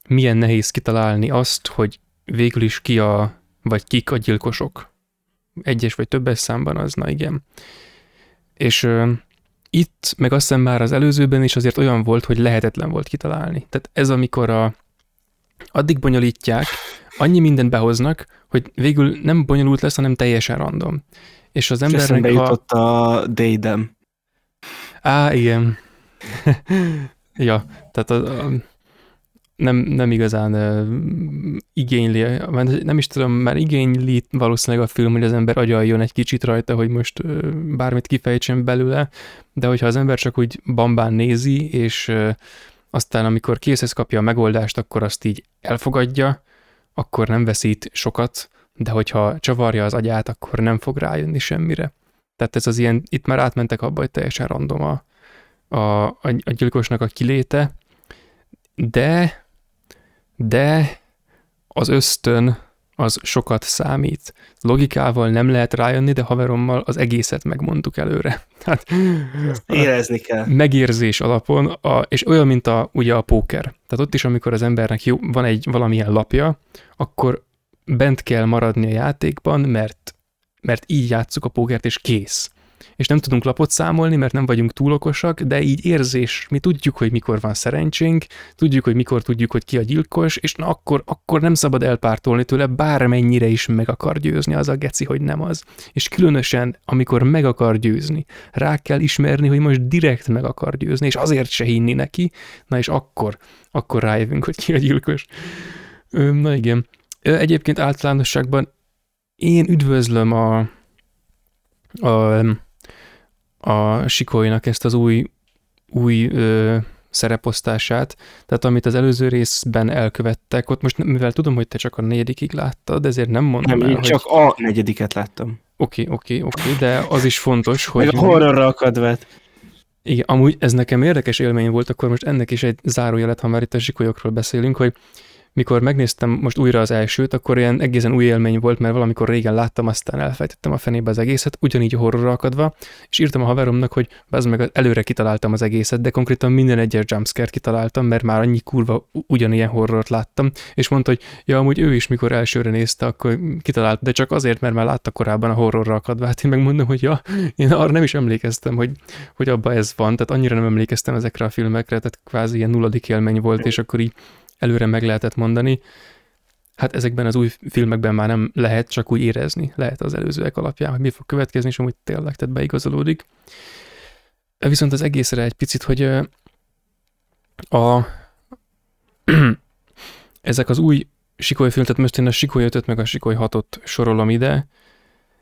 milyen nehéz kitalálni azt, hogy végül is ki a, vagy kik a gyilkosok. Egyes vagy többes számban az, na igen. És uh, itt, meg azt hiszem már az előzőben is azért olyan volt, hogy lehetetlen volt kitalálni. Tehát ez amikor a, addig bonyolítják, annyi mindent behoznak, hogy végül nem bonyolult lesz, hanem teljesen random. És az embernek... És jutott a Daydem. Á, igen. ja, tehát a, a, nem, nem igazán uh, igényli, nem is tudom, már igényli valószínűleg a film, hogy az ember agyaljon egy kicsit rajta, hogy most uh, bármit kifejtsen belőle, de hogyha az ember csak úgy bambán nézi, és uh, aztán amikor készhez kapja a megoldást, akkor azt így elfogadja, akkor nem veszít sokat, de hogyha csavarja az agyát, akkor nem fog rájönni semmire. Tehát ez az ilyen, itt már átmentek abba, hogy teljesen random a, a, a gyilkosnak a kiléte, de de az ösztön az sokat számít. Logikával nem lehet rájönni, de haverommal az egészet megmondtuk előre. Hát, Érezni kell. Megérzés alapon, a, és olyan, mint a, ugye a póker. Tehát ott is, amikor az embernek jó, van egy valamilyen lapja, akkor bent kell maradni a játékban, mert, mert így játsszuk a pókert, és kész és nem tudunk lapot számolni, mert nem vagyunk túl okosak, de így érzés, mi tudjuk, hogy mikor van szerencsénk, tudjuk, hogy mikor tudjuk, hogy ki a gyilkos, és na akkor, akkor nem szabad elpártolni tőle, bármennyire is meg akar győzni az a geci, hogy nem az. És különösen, amikor meg akar győzni, rá kell ismerni, hogy most direkt meg akar győzni, és azért se hinni neki, na és akkor, akkor rájövünk, hogy ki a gyilkos. Na igen. Egyébként általánosságban én üdvözlöm a, a a Sikolynak ezt az új, új ö, szereposztását, tehát amit az előző részben elkövettek, ott most mivel tudom, hogy te csak a negyedikig láttad, ezért nem mondom Nem, el, én hogy... csak a negyediket láttam. Oké, oké, oké, de az is fontos, hogy... Meg a horrorra akadvet. Igen, amúgy ez nekem érdekes élmény volt, akkor most ennek is egy zárójelet, ha már itt a zsikolyokról beszélünk, hogy mikor megnéztem most újra az elsőt, akkor ilyen egészen új élmény volt, mert valamikor régen láttam, aztán elfejtettem a fenébe az egészet, ugyanígy horrorra akadva, és írtam a haveromnak, hogy az meg előre kitaláltam az egészet, de konkrétan minden egyes jumpscare kitaláltam, mert már annyi kurva ugyanilyen horrort láttam, és mondta, hogy ja, amúgy ő is, mikor elsőre nézte, akkor kitalált, de csak azért, mert már látta korábban a horrorra akadvát. Én megmondom, hogy ja, én arra nem is emlékeztem, hogy, hogy abba ez van, tehát annyira nem emlékeztem ezekre a filmekre, tehát kvázi ilyen nulladik élmény volt, és akkor így előre meg lehetett mondani. Hát ezekben az új filmekben már nem lehet csak úgy érezni, lehet az előzőek alapján, hogy mi fog következni, és amúgy tényleg, tehát beigazolódik. Viszont az egészre egy picit, hogy a ezek az új Sikoly film, tehát most én a Sikoly 5 meg a Sikoly 6-ot sorolom ide,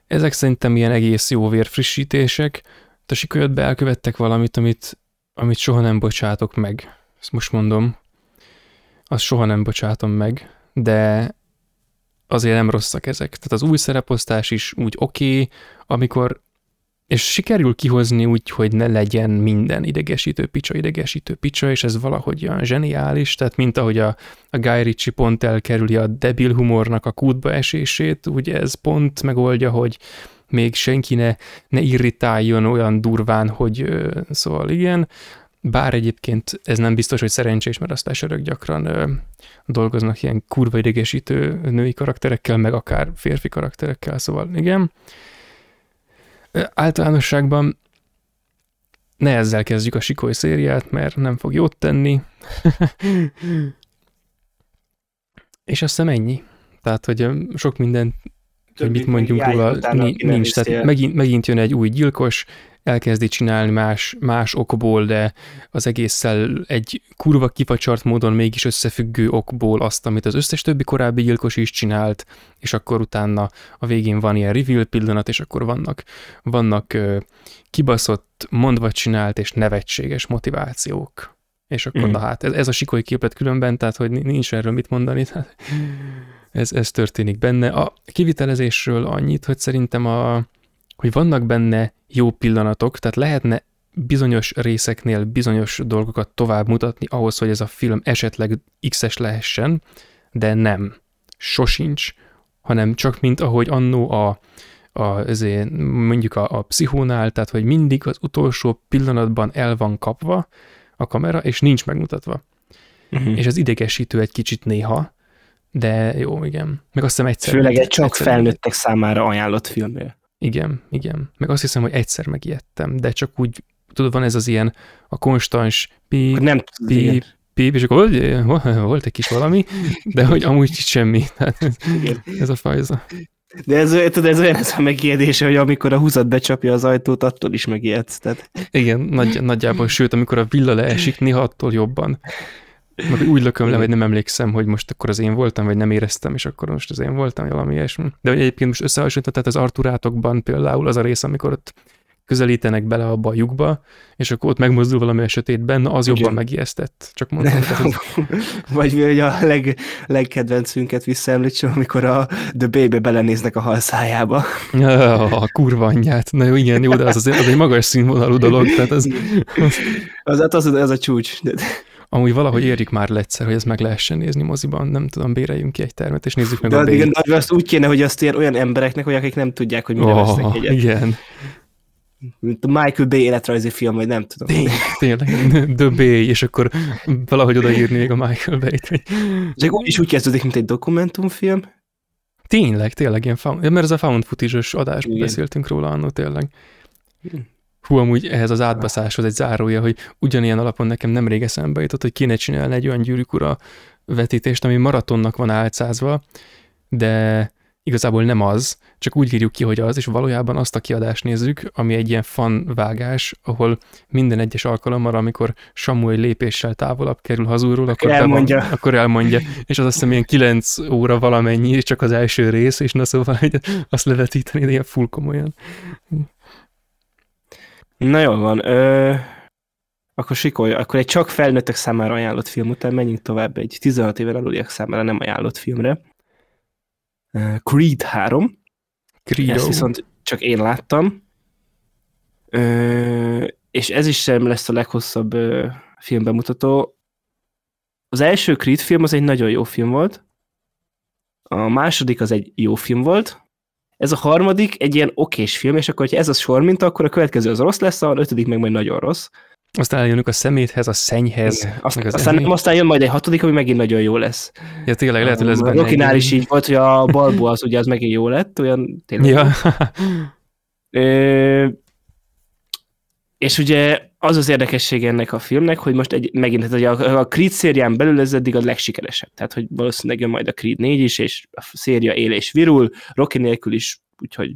ezek szerintem ilyen egész jó vérfrissítések, a Sikoly 5 elkövettek valamit, amit, amit soha nem bocsátok meg. Ezt most mondom, azt soha nem bocsátom meg, de azért nem rosszak ezek. Tehát az új szereposztás is úgy oké, okay, amikor és sikerül kihozni úgy, hogy ne legyen minden idegesítő picsa, idegesítő picsa, és ez valahogy olyan zseniális, tehát mint ahogy a, a Guy Ritchie pont elkerüli a debil humornak a kútba esését, ugye ez pont megoldja, hogy még senki ne, ne irritáljon olyan durván, hogy szóval igen, bár egyébként ez nem biztos, hogy szerencsés, mert aztán sörök gyakran ö, dolgoznak ilyen kurva idegesítő női karakterekkel, meg akár férfi karakterekkel, szóval igen. Ö, általánosságban ne ezzel kezdjük a sikoly szériát, mert nem fog jót tenni. És azt hiszem ennyi. Tehát, hogy sok minden, hogy mit mondjunk róla, ni- nincs. Tehát megint, megint jön egy új gyilkos, elkezdi csinálni más, más okból, de az egésszel egy kurva kifacsart módon mégis összefüggő okból azt, amit az összes többi korábbi gyilkos is csinált, és akkor utána a végén van ilyen reveal pillanat, és akkor vannak, vannak kibaszott, mondva csinált és nevetséges motivációk. És akkor, mm. na hát, ez, ez a sikoly képlet különben, tehát hogy nincs erről mit mondani, tehát ez, ez történik benne. A kivitelezésről annyit, hogy szerintem a, hogy vannak benne jó pillanatok, tehát lehetne bizonyos részeknél bizonyos dolgokat tovább mutatni ahhoz, hogy ez a film esetleg X-es lehessen, de nem. Sosincs, hanem csak mint ahogy annó a, a ezért, mondjuk a, a pszichónál, tehát hogy mindig az utolsó pillanatban el van kapva a kamera, és nincs megmutatva. Mhm. És ez idegesítő egy kicsit néha, de jó, igen. Meg azt hiszem egyszer. Főleg egy csak egyszer- felnőttek számára ajánlott filmnél. Igen, igen. Meg azt hiszem, hogy egyszer megijedtem, de csak úgy, tudod, van ez az ilyen a konstans píp, Nem píp, píp, és akkor "Hogy, volt egy kis valami, de hogy amúgy semmi. Tehát ez, ez a fajza. De ez, tudod, ez olyan ez a megijedése, hogy amikor a húzat becsapja az ajtót, attól is megijedsz. Tehát Igen, nagy, nagyjából, sőt, amikor a villa leesik, néha attól jobban. Meg úgy lököm le, hogy nem emlékszem, hogy most akkor az én voltam, vagy nem éreztem, és akkor most az én voltam, valami ilyesmi. De hogy egyébként most összehasonlított, tehát az Arturátokban például az a rész, amikor ott közelítenek bele abba a lyukba, és akkor ott megmozdul valami a sötétben, na az Igen. jobban megijesztett. Csak mondom, tehát Vagy hogy a leg, legkedvencünket visszaemlítsem, amikor a The Baby belenéznek a halszájába. a kurva anyját. Na jó, igen, jó, de az, az, az egy magas színvonalú dolog, tehát az, Az, hát az, az a csúcs. Amúgy valahogy érjük már le egyszer, hogy ezt meg lehessen nézni moziban, nem tudom, béreljünk ki egy termet, és nézzük meg de a az, B. igen, de azt úgy kéne, hogy azt ilyen olyan embereknek, hogy akik nem tudják, hogy mire vesznek Oh, egyet. igen, Mint a Michael Bay életrajzi film, vagy nem tudom. Tény, tényleg, The Bay, és akkor valahogy odaírni még a Michael Bay-t. hogy- És úgy is úgy kezdődik, mint egy dokumentumfilm. Tényleg, tényleg ilyen found, mert ez a found footage-os adásban Igen. beszéltünk róla annó tényleg. Igen. Hú, amúgy ehhez az átbaszáshoz egy zárója, hogy ugyanilyen alapon nekem nemrég eszembe jutott, hogy kéne csinálni egy olyan gyűrűk ura vetítést, ami maratonnak van álcázva, de igazából nem az, csak úgy írjuk ki, hogy az, és valójában azt a kiadást nézzük, ami egy ilyen fan vágás, ahol minden egyes alkalommal, amikor Samu egy lépéssel távolabb kerül hazulról, akkor be van- Elmondja. akkor elmondja. És az azt hiszem ilyen 9 óra valamennyi, és csak az első rész, és na szóval hogy azt levetíteni, de ilyen full komolyan. Na jól van. Ö, Akkor sikolj, akkor egy csak felnőttek számára ajánlott film után menjünk tovább egy 16 éven aluliak számára nem ajánlott filmre. Creed 3. Creed. Ezt viszont csak én láttam. Uh, és ez is sem lesz a leghosszabb uh, filmbemutató. Az első Creed film az egy nagyon jó film volt. A második az egy jó film volt. Ez a harmadik egy ilyen okés film, és akkor, hogyha ez a sor mint, akkor a következő az rossz lesz, a ötödik meg majd nagyon rossz. Aztán eljönünk a szeméthez, a szennyhez. Azt, az aztán, nem, aztán jön majd egy hatodik, ami megint nagyon jó lesz. Ja, tényleg lehet, hogy lesz benne. Rokinál is így volt, hogy a Balbo az ugye az megint jó lett, olyan tényleg. Ja. Ö, és ugye az az érdekessége ennek a filmnek, hogy most egy, megint hogy a, a Creed szérián belül ez eddig a legsikeresebb. Tehát, hogy valószínűleg jön majd a Creed 4 is, és a széria él és virul, Rocky nélkül is, úgyhogy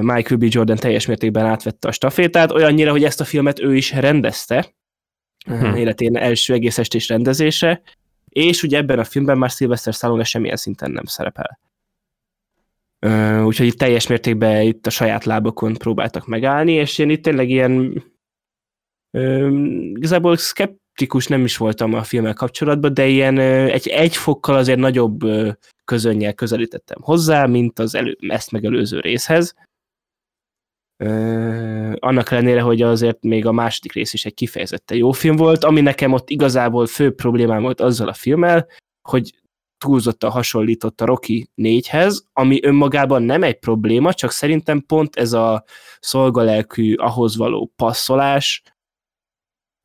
Michael B. Jordan teljes mértékben átvette a stafétát, olyannyira, hogy ezt a filmet ő is rendezte, hmm. életén első egész estés rendezése, és ugye ebben a filmben már Sylvester Stallone semmilyen szinten nem szerepel. Úgyhogy itt teljes mértékben itt a saját lábokon próbáltak megállni, és én itt tényleg ilyen igazából szkeptikus nem is voltam a filmmel kapcsolatban, de ilyen egy, egy fokkal azért nagyobb közönnyel közelítettem hozzá, mint az elő, ezt megelőző részhez. annak ellenére, hogy azért még a második rész is egy kifejezetten jó film volt, ami nekem ott igazából fő problémám volt azzal a filmmel, hogy túlzottan hasonlított a Rocky 4-hez, ami önmagában nem egy probléma, csak szerintem pont ez a szolgalelkű ahhoz való passzolás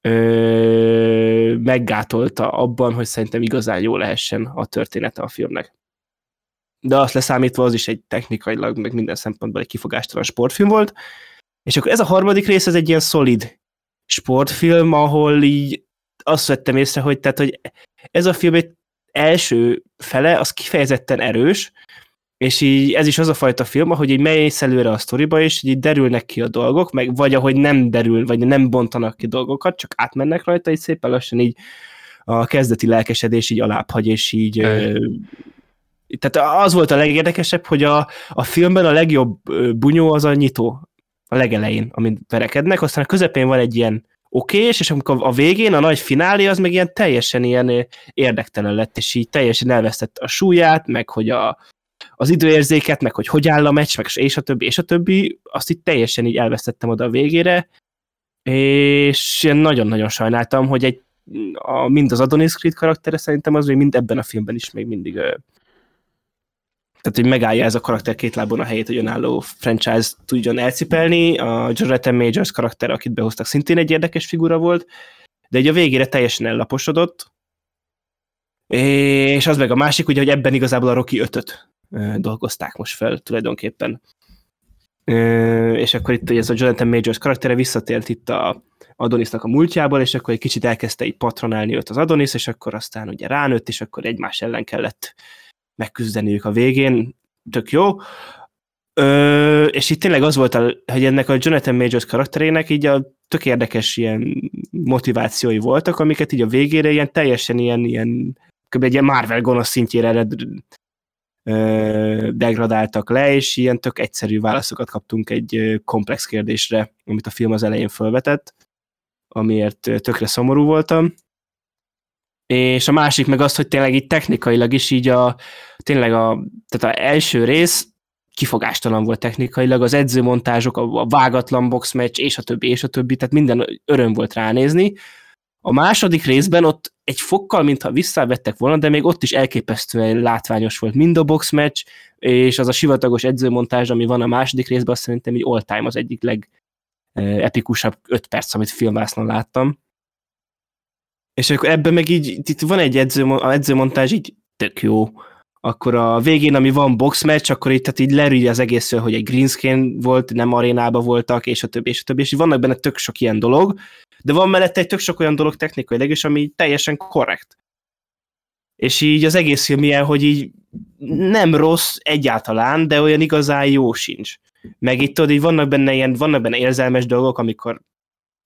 ö, meggátolta abban, hogy szerintem igazán jó lehessen a története a filmnek. De azt leszámítva az is egy technikailag, meg minden szempontból egy kifogástalan sportfilm volt. És akkor ez a harmadik rész, ez egy ilyen szolid sportfilm, ahol így azt vettem észre, hogy, tehát, hogy ez a film egy első fele, az kifejezetten erős, és így ez is az a fajta film, ahogy így mélysz előre a sztoriba, és így derülnek ki a dolgok, meg vagy ahogy nem derül, vagy nem bontanak ki dolgokat, csak átmennek rajta, és szépen lassan így a kezdeti lelkesedés így alábbhagy, és így ö, tehát az volt a legérdekesebb, hogy a, a filmben a legjobb bunyó az a nyitó, a legelején, amit verekednek, aztán a közepén van egy ilyen okés, és amikor a végén a nagy finálé az meg ilyen teljesen ilyen érdektelen lett, és így teljesen elvesztett a súlyát, meg hogy a, az időérzéket, meg hogy hogy áll a meccs, meg és a többi, és a többi, azt itt teljesen így elvesztettem oda a végére, és én nagyon-nagyon sajnáltam, hogy egy, a, mind az Adonis Creed karaktere szerintem az még mind ebben a filmben is még mindig tehát, hogy megállja ez a karakter két lábon a helyét, hogy önálló franchise tudjon elcipelni. A Jonathan Majors karakter, akit behoztak, szintén egy érdekes figura volt, de egy a végére teljesen ellaposodott, és az meg a másik, ugye, hogy ebben igazából a Rocky 5 dolgozták most fel tulajdonképpen. És akkor itt ez a Jonathan Majors karaktere visszatért itt a Adonisnak a múltjából, és akkor egy kicsit elkezdte így patronálni őt az Adonis, és akkor aztán ugye ránőtt, és akkor egymás ellen kellett megküzdeniük a végén, tök jó. Ö, és itt tényleg az volt, a, hogy ennek a Jonathan Majors karakterének így a tök érdekes ilyen motivációi voltak, amiket így a végére ilyen teljesen ilyen, ilyen kb. egy ilyen Marvel gonosz szintjére degradáltak le, és ilyen tök egyszerű válaszokat kaptunk egy komplex kérdésre, amit a film az elején felvetett, amiért tökre szomorú voltam és a másik meg az, hogy tényleg itt technikailag is így a, tényleg a, tehát a első rész kifogástalan volt technikailag, az edzőmontázsok, a vágatlan boxmatch, és a többi, és a többi, tehát minden öröm volt ránézni. A második részben ott egy fokkal, mintha visszavettek volna, de még ott is elképesztően látványos volt mind a boxmatch, és az a sivatagos edzőmontázs, ami van a második részben, azt szerintem így all time az egyik leg eh, epikusabb öt perc, amit filmvásznon láttam. És akkor ebben meg így, itt van egy edző, a edzőmontázs így tök jó. Akkor a végén, ami van box match, akkor itt tehát így lerülje az egészről, hogy egy green volt, nem arénába voltak, és a többi, és a többi, és vannak benne tök sok ilyen dolog, de van mellette egy tök sok olyan dolog technikailag is, ami teljesen korrekt. És így az egész film ilyen, hogy így nem rossz egyáltalán, de olyan igazán jó sincs. Meg itt tudod, így vannak benne ilyen, vannak benne érzelmes dolgok, amikor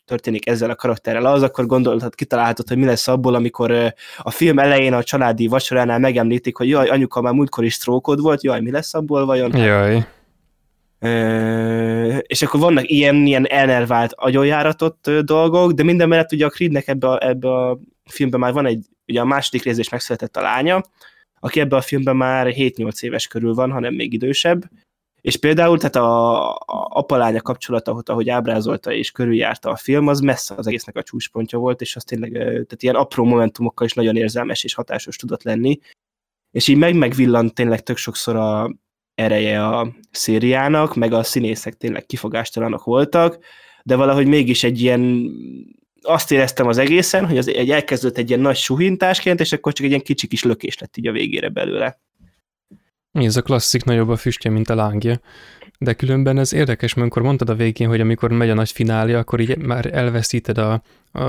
történik ezzel a karakterrel az, akkor gondolhatod, kitalálhatod, hogy mi lesz abból, amikor a film elején a családi vacsoránál megemlítik, hogy jaj, anyuka már múltkor is sztrókod volt, jaj, mi lesz abból vajon? Jaj. És akkor vannak ilyen, ilyen elnervált agyonjáratott dolgok, de minden mellett ugye a Creednek ebbe a, ebbe a filmben már van egy, ugye a második részés megszületett a lánya, aki ebbe a filmben már 7-8 éves körül van, hanem még idősebb, és például tehát a, a apalánya kapcsolata, ahogy ábrázolta és körüljárta a film, az messze az egésznek a csúcspontja volt, és az tényleg tehát ilyen apró momentumokkal is nagyon érzelmes és hatásos tudott lenni. És így meg-megvillant tényleg tök sokszor a ereje a szériának, meg a színészek tényleg kifogástalanok voltak, de valahogy mégis egy ilyen azt éreztem az egészen, hogy az egy elkezdődött egy ilyen nagy suhintásként, és akkor csak egy ilyen kicsi kis lökés lett így a végére belőle. Ez a klasszik nagyobb a füstje, mint a lángja. De különben ez érdekes, mert amikor mondtad a végén, hogy amikor megy a nagy finálja, akkor így már elveszíted a, a,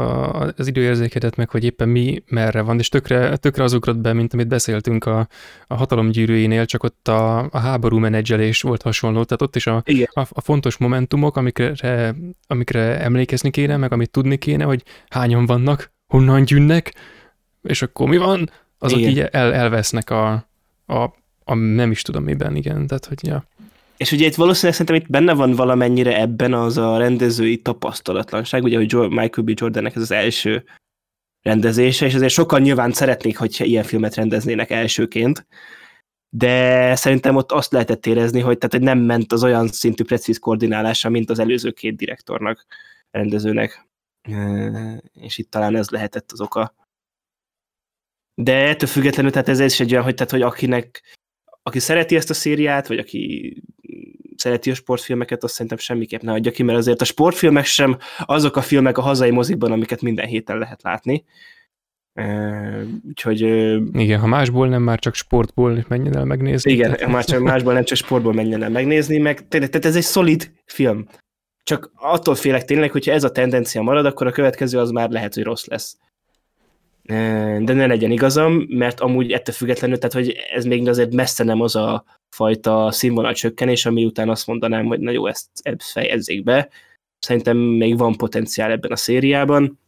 az időérzékedet, meg hogy éppen mi merre van, és tökre, tökre az ugrott be, mint amit beszéltünk a, a hatalomgyűrűjénél, csak ott a, a háború menedzselés volt hasonló, tehát ott is a, a, a fontos momentumok, amikre, amikre emlékezni kéne, meg amit tudni kéne, hogy hányan vannak, honnan gyűnnek, és akkor mi van, azok Igen. így el, elvesznek a, a, a nem is tudom miben, igen, tehát hogy ja. És ugye itt valószínűleg szerintem itt benne van valamennyire ebben az a rendezői tapasztalatlanság, ugye, hogy Michael B. Jordannek ez az első rendezése, és azért sokan nyilván szeretnék, hogyha ilyen filmet rendeznének elsőként, de szerintem ott azt lehetett érezni, hogy, tehát, hogy nem ment az olyan szintű precíz koordinálása, mint az előző két direktornak, rendezőnek. És itt talán ez lehetett az oka. De ettől függetlenül, tehát ez is egy olyan, hogy, tehát, hogy akinek aki szereti ezt a szériát, vagy aki szereti a sportfilmeket, azt szerintem semmiképp ne adja ki, mert azért a sportfilmek sem azok a filmek a hazai mozikban, amiket minden héten lehet látni. Úgyhogy... Igen, ha másból nem, már csak sportból menjen el megnézni. Igen, tehát... már csak másból nem csak sportból menjen el megnézni, meg tehát ez egy szolid film. Csak attól félek tényleg, hogyha ez a tendencia marad, akkor a következő az már lehet, hogy rossz lesz de ne legyen igazam, mert amúgy ettől függetlenül, tehát hogy ez még azért messze nem az a fajta színvonal csökkenés, ami után azt mondanám, hogy na jó, ezt, ezt fejezzék be. Szerintem még van potenciál ebben a szériában.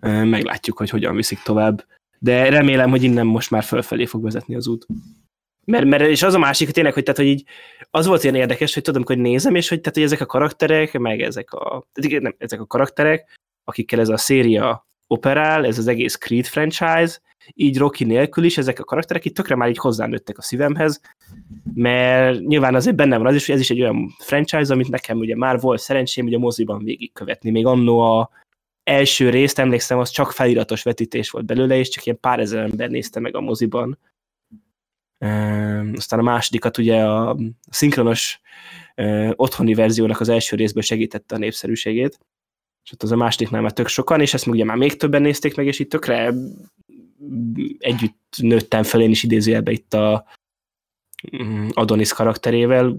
Meglátjuk, hogy hogyan viszik tovább. De remélem, hogy innen most már fölfelé fog vezetni az út. Mert, mert és az a másik, tényleg, hogy, tehát, hogy így, az volt ilyen érdekes, hogy tudom, hogy nézem, és hogy, tehát, hogy ezek a karakterek, meg ezek a, nem, ezek a karakterek, akikkel ez a széria operál, ez az egész Creed franchise, így Rocky nélkül is ezek a karakterek itt tökre már így hozzánőttek a szívemhez, mert nyilván azért bennem van az is, hogy ez is egy olyan franchise, amit nekem ugye már volt szerencsém ugye a moziban végigkövetni. Még annó a első részt, emlékszem, az csak feliratos vetítés volt belőle, és csak ilyen pár ezer ember nézte meg a moziban. aztán a másodikat ugye a szinkronos otthoni verziónak az első részből segítette a népszerűségét és ott az a másodiknál már tök sokan, és ezt ugye már még többen nézték meg, és itt tökre együtt nőttem fel én is idézőjelbe itt a mm, Adonis karakterével,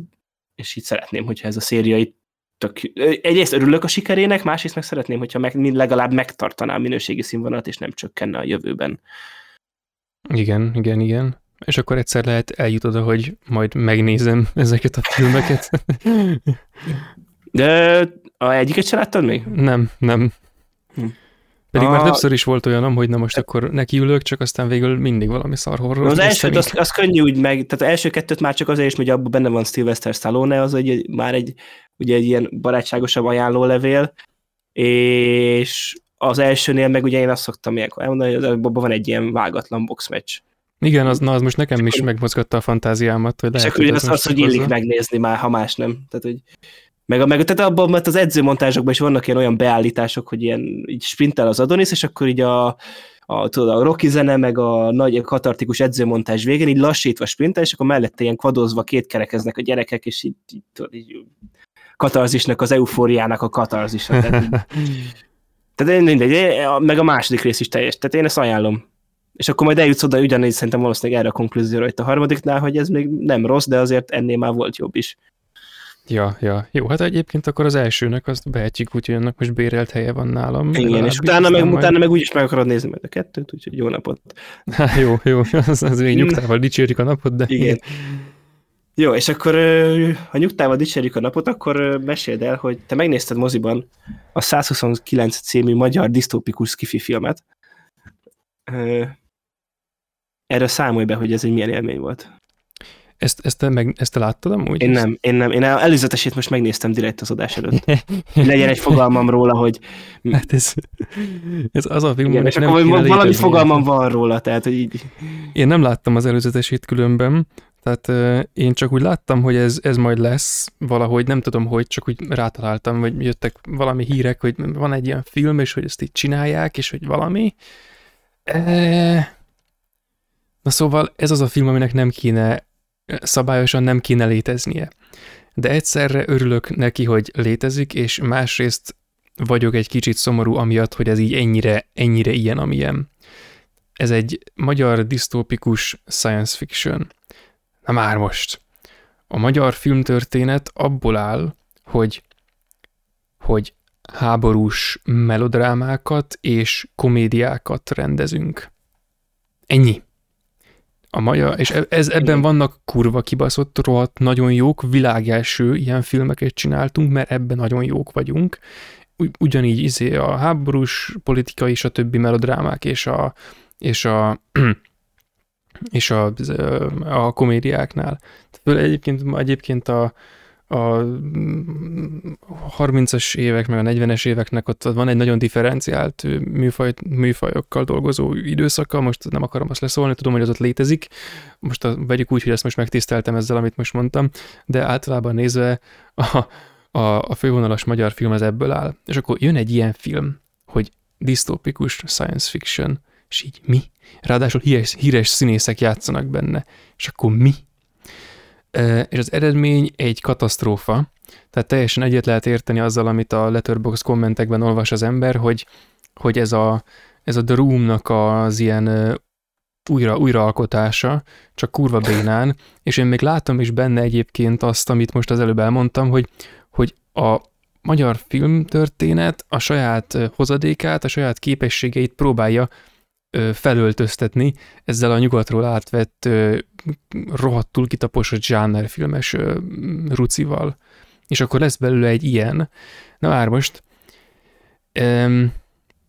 és így szeretném, hogyha ez a széria itt tök... Egyrészt örülök a sikerének, másrészt meg szeretném, hogyha meg, legalább megtartaná a minőségi színvonalat, és nem csökkenne a jövőben. Igen, igen, igen. És akkor egyszer lehet eljut oda, hogy majd megnézem ezeket a filmeket. De a egyiket se láttad még? Nem, nem. Hm. Pedig a... már többször is volt olyanom, hogy na most akkor nekiülök, csak aztán végül mindig valami szar horror. Az elsőt az, az, könnyű úgy meg, tehát az első kettőt már csak azért is, hogy abban benne van Sylvester Stallone, az egy, már egy, ugye egy ilyen barátságosabb ajánlólevél, és az elsőnél meg ugye én azt szoktam ilyenkor elmondani, hogy abban van egy ilyen vágatlan boxmatch. Igen, az, na, az most nekem is megmozgatta a fantáziámat. Hogy lehet, és akkor ugye az, az, hogy illik megnézni már, ha más nem. Tehát, hogy meg, a, meg tehát abban, mert az edzőmontázsokban is vannak ilyen olyan beállítások, hogy ilyen így sprintel az Adonis, és akkor így a, a, tudod, a Rocky zene, meg a nagy katartikus edzőmontás végén így lassítva sprintel, és akkor mellette ilyen kvadozva kerekeznek a gyerekek, és így, így, tudod, így katarzisnak, az eufóriának a katarzisa. Tehát, tehát mindegy, meg a második rész is teljes, tehát én ezt ajánlom. És akkor majd eljutsz oda ugyanígy szerintem valószínűleg erre a konklúzióra itt a harmadiknál, hogy ez még nem rossz, de azért ennél már volt jobb is. Ja, ja. Jó, hát egyébként akkor az elsőnek azt behetjük, úgyhogy annak most bérelt helye van nálam. Igen, és utána meg, majd... utána meg úgyis meg akarod nézni majd a kettőt, úgyhogy jó napot. Há, jó, jó, az, az még nyugtával dicsérjük a napot, de... Igen. Jó, és akkor ha nyugtával dicsérjük a napot, akkor meséld el, hogy te megnézted moziban a 129 című magyar disztópikus skifi filmet. Erről számolj be, hogy ez egy milyen élmény volt. Ezt, ezt, te, meg, ezt te láttad amúgy? Én nem, én nem. Én előzetesét most megnéztem direkt az adás előtt. Legyen egy fogalmam róla, hogy... Hát ez, ez az a film, Igen, és akkor valami fogalmam van róla, tehát hogy így... Én nem láttam az előzetesét különben, tehát uh, én csak úgy láttam, hogy ez, ez majd lesz valahogy, nem tudom, hogy csak úgy rátaláltam, vagy jöttek valami hírek, hogy van egy ilyen film, és hogy ezt így csinálják, és hogy valami. E... Na szóval ez az a film, aminek nem kéne, szabályosan nem kéne léteznie. De egyszerre örülök neki, hogy létezik, és másrészt vagyok egy kicsit szomorú amiatt, hogy ez így ennyire, ennyire ilyen, amilyen. Ez egy magyar disztópikus science fiction Na már most. A magyar filmtörténet abból áll, hogy, hogy háborús melodrámákat és komédiákat rendezünk. Ennyi. A magyar, és e- ez, ebben vannak kurva kibaszott, rohadt, nagyon jók, világelső ilyen filmeket csináltunk, mert ebben nagyon jók vagyunk. Ugyanígy izé a háborús politikai és a többi melodrámák és a, és a és a, a komédiáknál. Egyébként, egyébként a, a 30-as évek, meg a 40-es éveknek ott van egy nagyon differenciált műfaj, műfajokkal dolgozó időszaka, most nem akarom azt leszólni, tudom, hogy az ott létezik, most a, vegyük úgy, hogy ezt most megtiszteltem ezzel, amit most mondtam, de általában nézve a, a, a fővonalas magyar film az ebből áll. És akkor jön egy ilyen film, hogy disztópikus science fiction, és így mi? Ráadásul híres, híres színészek játszanak benne. És akkor mi? És az eredmény egy katasztrófa, tehát teljesen egyet lehet érteni azzal, amit a Letterboxd kommentekben olvas az ember, hogy, hogy ez a, ez a The Room-nak az ilyen újra, újraalkotása, csak kurva bénán, és én még látom is benne egyébként azt, amit most az előbb elmondtam, hogy, hogy a magyar filmtörténet a saját hozadékát, a saját képességeit próbálja felöltöztetni ezzel a nyugatról átvett rohadtul kitaposott zsánerfilmes rucival. És akkor lesz belőle egy ilyen. Na már most, um,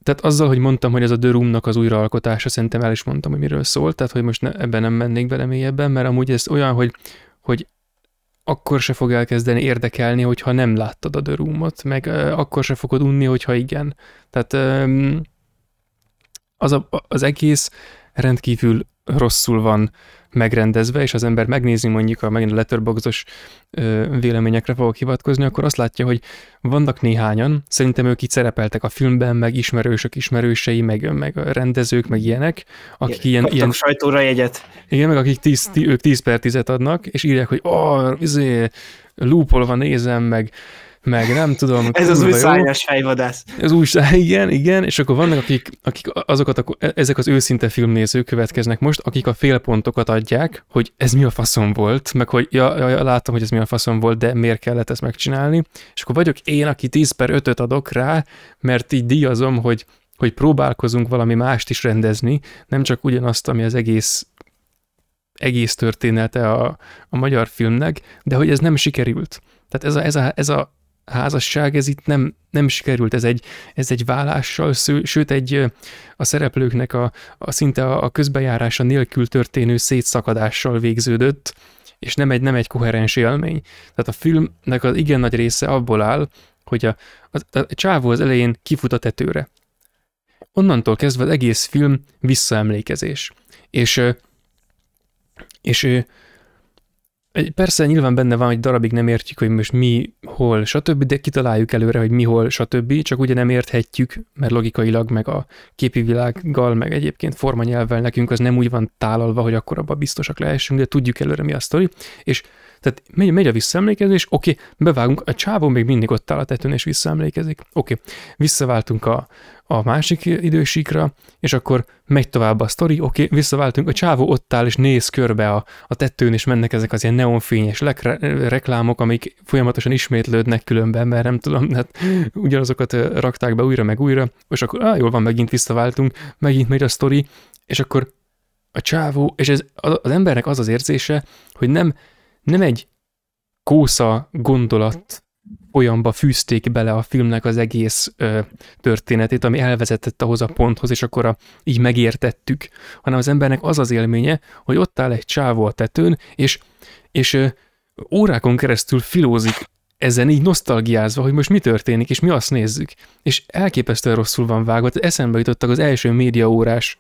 tehát azzal, hogy mondtam, hogy ez a The Room-nak az újraalkotása, szerintem el is mondtam, hogy miről szól, tehát hogy most ne, ebben nem mennék bele mélyebben, mert amúgy ez olyan, hogy, hogy akkor se fog elkezdeni érdekelni, hogyha nem láttad a The Room-ot, meg uh, akkor se fogod unni, hogyha igen. Tehát um, az, a, az egész rendkívül rosszul van megrendezve, és az ember megnézi mondjuk a megint a letterboxos véleményekre fogok hivatkozni, akkor azt látja, hogy vannak néhányan, szerintem ők itt szerepeltek a filmben, meg ismerősök, ismerősei, meg, meg rendezők, meg ilyenek, akik ilyen... ilyen sajtóra jegyet. Igen, meg akik 10, ők 10 per 10 adnak, és írják, hogy oh, izé, lúpolva nézem, meg meg nem tudom. Ez az új szányos fejvadász. Ez új, igen, igen, és akkor vannak, akik, akik azokat, a, ezek az őszinte filmnézők következnek most, akik a félpontokat adják, hogy ez mi a faszom volt, meg hogy ja, ja, láttam, hogy ez mi a faszom volt, de miért kellett ezt megcsinálni, és akkor vagyok én, aki 10 per 5 adok rá, mert így díjazom, hogy hogy próbálkozunk valami mást is rendezni, nem csak ugyanazt, ami az egész egész története a, a magyar filmnek, de hogy ez nem sikerült. Tehát ez a, ez a, ez a házasság, ez itt nem, nem sikerült, ez egy, ez egy vállással, sőt egy a szereplőknek a, a szinte a közbejárása nélkül történő szétszakadással végződött, és nem egy, nem egy koherens élmény. Tehát a filmnek az igen nagy része abból áll, hogy a, a, a csávó az elején kifut a tetőre. Onnantól kezdve az egész film visszaemlékezés. És, és Persze nyilván benne van, hogy darabig nem értjük, hogy most mi, hol, stb., de kitaláljuk előre, hogy mi, hol, stb., csak ugye nem érthetjük, mert logikailag, meg a képi világgal, meg egyébként formanyelvvel nekünk az nem úgy van tálalva, hogy akkor abban biztosak lehessünk, de tudjuk előre mi a sztori, és tehát megy, megy a visszaemlékezés, oké, bevágunk, a csávó még mindig ott áll a tetőn és visszaemlékezik, oké, visszaváltunk a, a másik idősíkra, és akkor megy tovább a sztori, oké, visszaváltunk, a csávó ott áll és néz körbe a, a tetőn, és mennek ezek az ilyen neonfényes lekre, reklámok, amik folyamatosan ismétlődnek különben, mert nem tudom, hát ugyanazokat rakták be újra meg újra, és akkor á, jól van, megint visszaváltunk, megint megy a sztori, és akkor a csávó, és ez az embernek az az érzése, hogy nem, nem egy kósza gondolat folyamba fűzték bele a filmnek az egész ö, történetét, ami elvezetett ahhoz a ponthoz, és akkor a, így megértettük, hanem az embernek az az élménye, hogy ott áll egy csávó a tetőn, és, és ö, órákon keresztül filózik ezen így nosztalgiázva, hogy most mi történik, és mi azt nézzük. És elképesztően rosszul van vágott. Eszembe jutottak az első médiaórás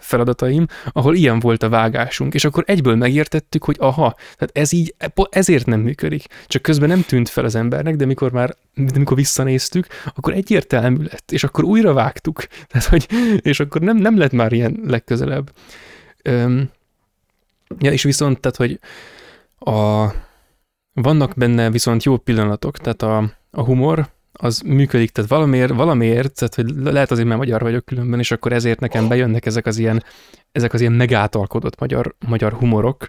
feladataim, ahol ilyen volt a vágásunk, és akkor egyből megértettük, hogy aha, tehát ez így, ezért nem működik. Csak közben nem tűnt fel az embernek, de mikor már, de mikor visszanéztük, akkor egyértelmű lett, és akkor újra vágtuk. Tehát, hogy, és akkor nem, nem lett már ilyen legközelebb. Öm, ja, és viszont, tehát, hogy a, vannak benne viszont jó pillanatok, tehát a, a humor, az működik, tehát valamiért, valamiért, tehát hogy lehet azért, mert magyar vagyok különben, és akkor ezért nekem bejönnek ezek az ilyen, ezek az ilyen megátalkodott magyar, magyar humorok,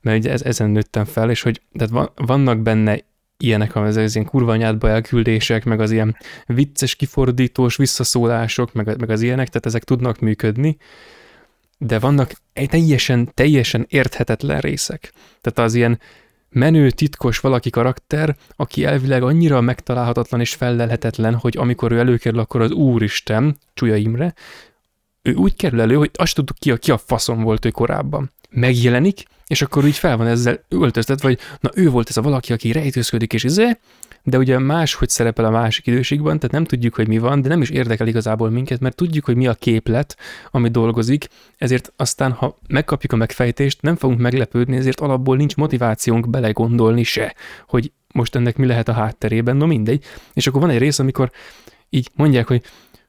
mert ugye ez, ezen nőttem fel, és hogy tehát van, vannak benne ilyenek, az, az ilyen kurva anyádba elküldések, meg az ilyen vicces, kifordítós visszaszólások, meg, meg az ilyenek, tehát ezek tudnak működni, de vannak egy teljesen, teljesen érthetetlen részek. Tehát az ilyen menő, titkos valaki karakter, aki elvileg annyira megtalálhatatlan és fellelhetetlen, hogy amikor ő előkerül, akkor az Úristen, Csúlya Imre, ő úgy kerül elő, hogy azt tudtuk ki, ki a faszom volt ő korábban. Megjelenik, és akkor úgy fel van ezzel öltöztetve, vagy na ő volt ez a valaki, aki rejtőzködik, és izé, de ugye más, hogy szerepel a másik időségben, tehát nem tudjuk, hogy mi van, de nem is érdekel igazából minket, mert tudjuk, hogy mi a képlet, ami dolgozik, ezért aztán, ha megkapjuk a megfejtést, nem fogunk meglepődni, ezért alapból nincs motivációnk belegondolni se, hogy most ennek mi lehet a hátterében, no mindegy. És akkor van egy rész, amikor így mondják, hogy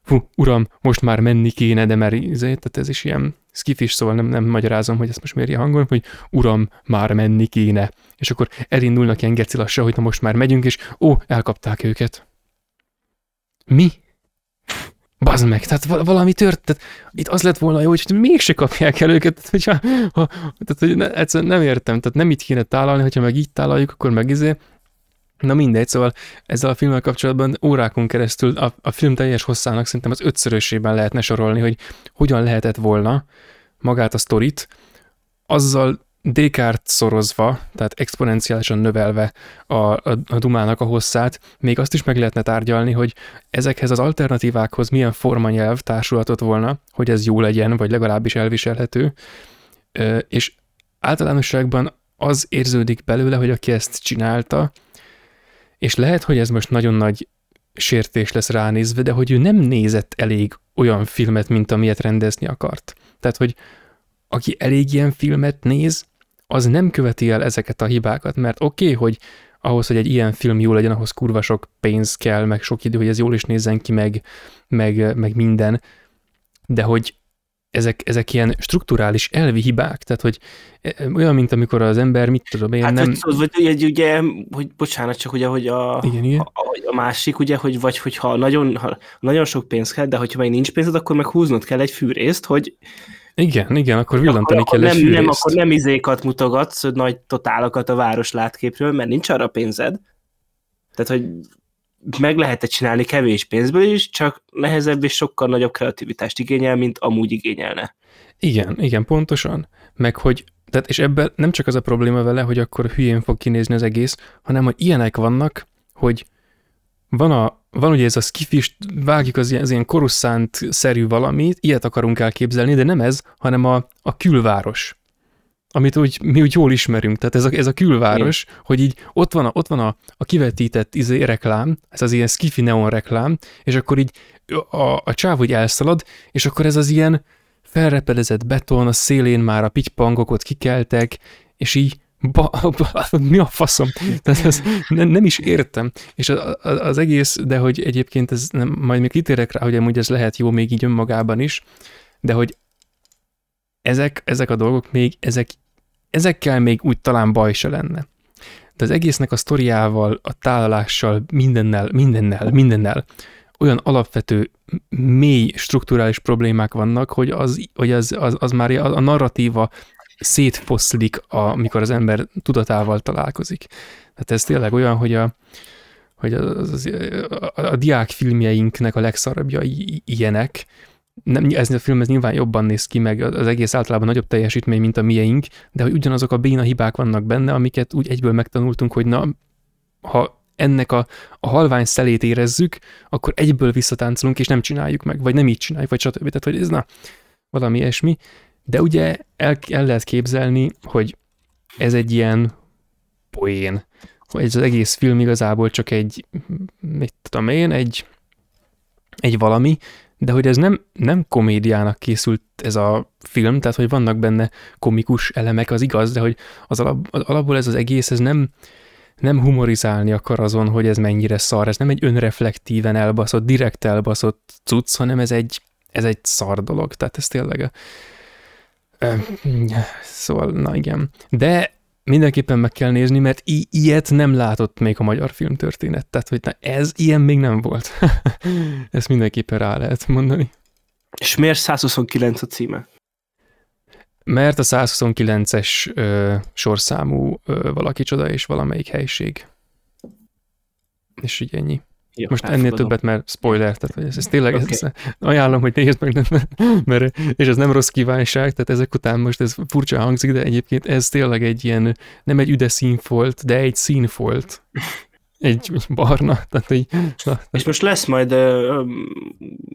fú, uram, most már menni kéne, de mert izé, tehát ez is ilyen skifis, szóval nem, nem magyarázom, hogy ezt most miért hangon, hogy uram, már menni kéne. És akkor elindulnak ilyen geci hogy na most már megyünk, és ó, elkapták őket. Mi? Bazd meg, tehát valami tört, tehát itt az lett volna jó, hogy mégse kapják el őket, tehát, hogyha, ha, tehát hogy ne, egyszerűen nem értem, tehát nem itt kéne tálalni, hogyha meg így tálaljuk, akkor meg izé, Na mindegy, szóval ezzel a filmmel kapcsolatban órákon keresztül a, a film teljes hosszának szerintem az ötszörösében lehetne sorolni, hogy hogyan lehetett volna magát a sztorit azzal Descartes szorozva, tehát exponenciálisan növelve a, a, a dumának a hosszát, még azt is meg lehetne tárgyalni, hogy ezekhez az alternatívákhoz milyen formanyelv társulhatott volna, hogy ez jó legyen, vagy legalábbis elviselhető, és általánosságban az érződik belőle, hogy aki ezt csinálta, és lehet, hogy ez most nagyon nagy sértés lesz ránézve, de hogy ő nem nézett elég olyan filmet, mint amilyet rendezni akart. Tehát, hogy aki elég ilyen filmet néz, az nem követi el ezeket a hibákat, mert oké, okay, hogy ahhoz, hogy egy ilyen film jó legyen, ahhoz kurva sok pénz kell, meg sok idő, hogy ez jól is nézzen ki, meg, meg, meg minden, de hogy ezek, ezek ilyen strukturális elvi hibák, tehát hogy e, e, olyan, mint amikor az ember, mit tudom én, hát, nem... Hát, vagy ugye, ugye, hogy bocsánat, csak ugye, hogy a, igen, igen. A, a, másik, ugye, hogy vagy hogyha nagyon, ha nagyon sok pénz kell, de hogyha meg nincs pénzed, akkor meg húznod kell egy fűrészt, hogy igen, igen, akkor villantani akkor, kell egy nem, nem, akkor nem izékat mutogatsz, nagy totálokat a város látképről, mert nincs arra pénzed. Tehát, hogy meg lehet csinálni kevés pénzből is, csak nehezebb és sokkal nagyobb kreativitást igényel, mint amúgy igényelne. Igen, igen, pontosan. Meg hogy, tehát és ebben nem csak az a probléma vele, hogy akkor hülyén fog kinézni az egész, hanem hogy ilyenek vannak, hogy van, a, van ugye ez a skifis, vágjuk az ilyen, az ilyen koruszánt-szerű valamit, ilyet akarunk elképzelni, de nem ez, hanem a, a külváros amit úgy, mi úgy jól ismerünk, tehát ez a, ez a külváros, Igen. hogy így ott van a, ott van a, a kivetített izé, reklám, ez az ilyen skifi neon reklám, és akkor így a, a csáv úgy elszalad, és akkor ez az ilyen felrepedezett beton, a szélén már a pitypangokat kikeltek, és így ba, ba, mi a faszom? Tehát ez nem, nem is értem. És az, az egész, de hogy egyébként ez nem, majd még kitérek rá, hogy amúgy ez lehet jó még így önmagában is, de hogy ezek, ezek a dolgok még, ezek ezekkel még úgy talán baj se lenne. De az egésznek a sztoriával, a tálalással, mindennel, mindennel, mindennel olyan alapvető, mély strukturális problémák vannak, hogy az, hogy az, az, az már a, a narratíva szétfoszlik, amikor az ember tudatával találkozik. Tehát ez tényleg olyan, hogy a, hogy az, az, a, a, a diák filmjeinknek a legszarabbjai ilyenek, nem, ez a film ez nyilván jobban néz ki, meg az egész általában nagyobb teljesítmény, mint a mieink, de hogy ugyanazok a béna hibák vannak benne, amiket úgy egyből megtanultunk, hogy na, ha ennek a, a halvány szelét érezzük, akkor egyből visszatáncolunk, és nem csináljuk meg, vagy nem így csináljuk, vagy stb. Tehát, hogy ez na, valami ilyesmi. De ugye el, el lehet képzelni, hogy ez egy ilyen poén, hogy ez az egész film igazából csak egy, mit tudom én, egy, egy valami, de hogy ez nem, nem komédiának készült ez a film, tehát hogy vannak benne komikus elemek, az igaz, de hogy az, alap, az alapból ez az egész, ez nem, nem humorizálni akar azon, hogy ez mennyire szar, ez nem egy önreflektíven elbaszott, direkt elbaszott cucc, hanem ez egy, ez egy szar dolog, tehát ez tényleg a, Szóval, na igen. De mindenképpen meg kell nézni, mert i- ilyet nem látott még a magyar filmtörténet. Tehát, hogy na, ez ilyen még nem volt. Ezt mindenképpen rá lehet mondani. És miért 129 a címe? Mert a 129-es ö, sorszámú ö, valaki csoda és valamelyik helység. És így ennyi. Jó, Most ennél elfogadom. többet, mert spoiler, tehát hogy ez, ez tényleg, okay. ez, ajánlom, hogy nézd meg, mert, mert, és ez nem rossz kívánság, tehát ezek után most ez furcsa hangzik, de egyébként ez tényleg egy ilyen, nem egy üde színfolt, de egy színfolt. Egy barna, tehát hogy, na, És most lesz majd ö, ö,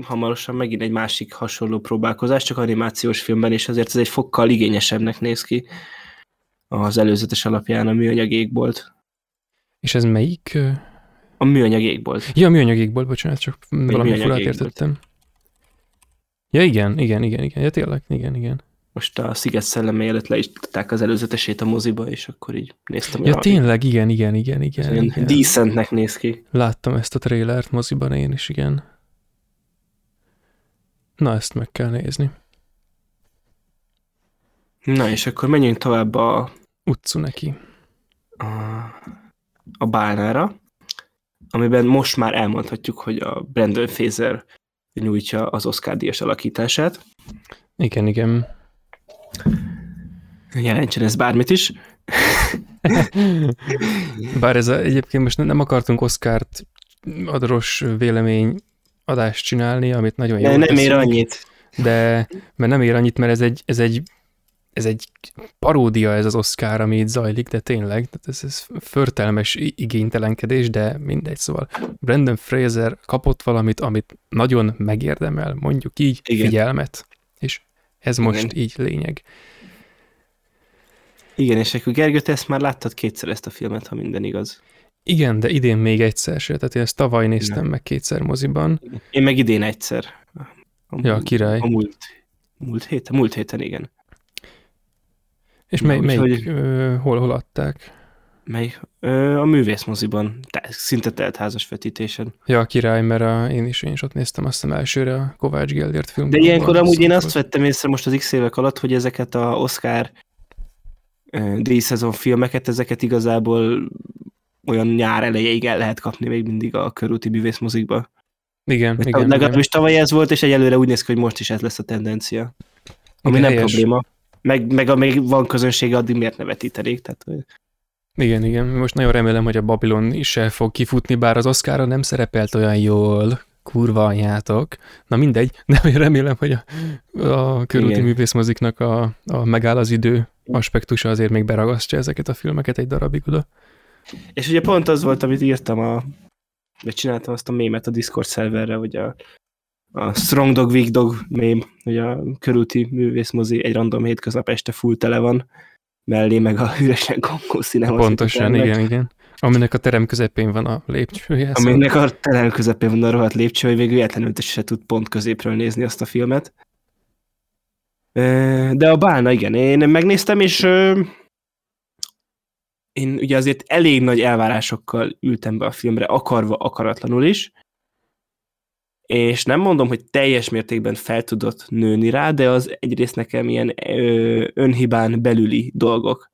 hamarosan megint egy másik hasonló próbálkozás, csak animációs filmben, és azért ez egy fokkal igényesebbnek néz ki az előzetes alapján a műanyag égbolt. és ez melyik? A műanyag égbolt. Ja, műanyag égbolt, bocsánat, csak valami műanyag furát értettem. Ja, igen, igen, igen, igen, ja tényleg, igen, igen. Most a Sziget szelleme előtt le is tudták az előzetesét a moziba, és akkor így néztem. Ja, tényleg, igen, igen, igen, igen. Igen. decentnek néz ki. Láttam ezt a trailert moziban én is, igen. Na, ezt meg kell nézni. Na, és akkor menjünk tovább a, Utcu neki. a, a bálnára, amiben most már elmondhatjuk, hogy a Brandon Fraser nyújtja az Oscar díjas alakítását. Igen, igen. Jelentsen ez bármit is. Bár ez a, egyébként most nem akartunk Oscárt adros vélemény adást csinálni, amit nagyon Ne, jól nem ér teszünk, annyit. De, mert nem ér annyit, mert ez egy, ez egy, ez egy paródia ez az Oscar, ami itt zajlik, de tényleg, tehát ez, ez förtelmes igénytelenkedés, de mindegy, szóval Brandon Fraser kapott valamit, amit nagyon megérdemel, mondjuk így, Igen. figyelmet, és ez most Igen. így lényeg. Igen, és akkor Gergő, te ezt már láttad kétszer ezt a filmet, ha minden igaz. Igen, de idén még egyszer se, tehát én ezt tavaly néztem meg kétszer moziban. Én meg idén egyszer. A, Ja, király. A múlt, múlt héten, múlt héten, igen. És mely, melyik, úgyhogy- ö, hol, hol adták? Mely? Ö, a művészmoziban, te, szinte teltházas vetítésen. Ja, király, mert a, én is, én is ott néztem azt hiszem elsőre a Kovács Gellért filmben. De ilyenkor amúgy én azt vettem észre most az x évek alatt, hogy ezeket a Oscar díjszezon filmeket, ezeket igazából olyan nyár elejéig el lehet kapni még mindig a körúti művészmozikba. Igen, Igen, igen, igen. legalábbis tavaly ez volt, és egyelőre úgy néz ki, hogy most is ez lesz a tendencia. Ami Igen, nem helyes. probléma. Meg, meg amíg van közönsége, addig miért ne vetítenék? Tehát, Igen, igen. Most nagyon remélem, hogy a Babylon is el fog kifutni, bár az Oscarra nem szerepelt olyan jól, kurva anyátok. Na mindegy, de remélem, hogy a, a körúti művészmoziknak a, a megáll az idő aspektusa azért még beragasztja ezeket a filmeket egy darabig oda. És ugye pont az volt, amit írtam a vagy csináltam azt a mémet a Discord szerverre, hogy a, a Strong Dog, Weak Dog mém, hogy a körúti művészmozi egy random hétköznap este full tele van, mellé meg a üresen kongó színema. Pontosan, igen, igen. Aminek a terem közepén van a lépcsője. szóval- Aminek a terem közepén van a rohadt lépcső, hogy végül véletlenül se tud pont középről nézni azt a filmet. De a bálna, igen, én megnéztem, és én ugye azért elég nagy elvárásokkal ültem be a filmre, akarva, akaratlanul is, és nem mondom, hogy teljes mértékben fel tudott nőni rá, de az egyrészt nekem ilyen ö, önhibán belüli dolgok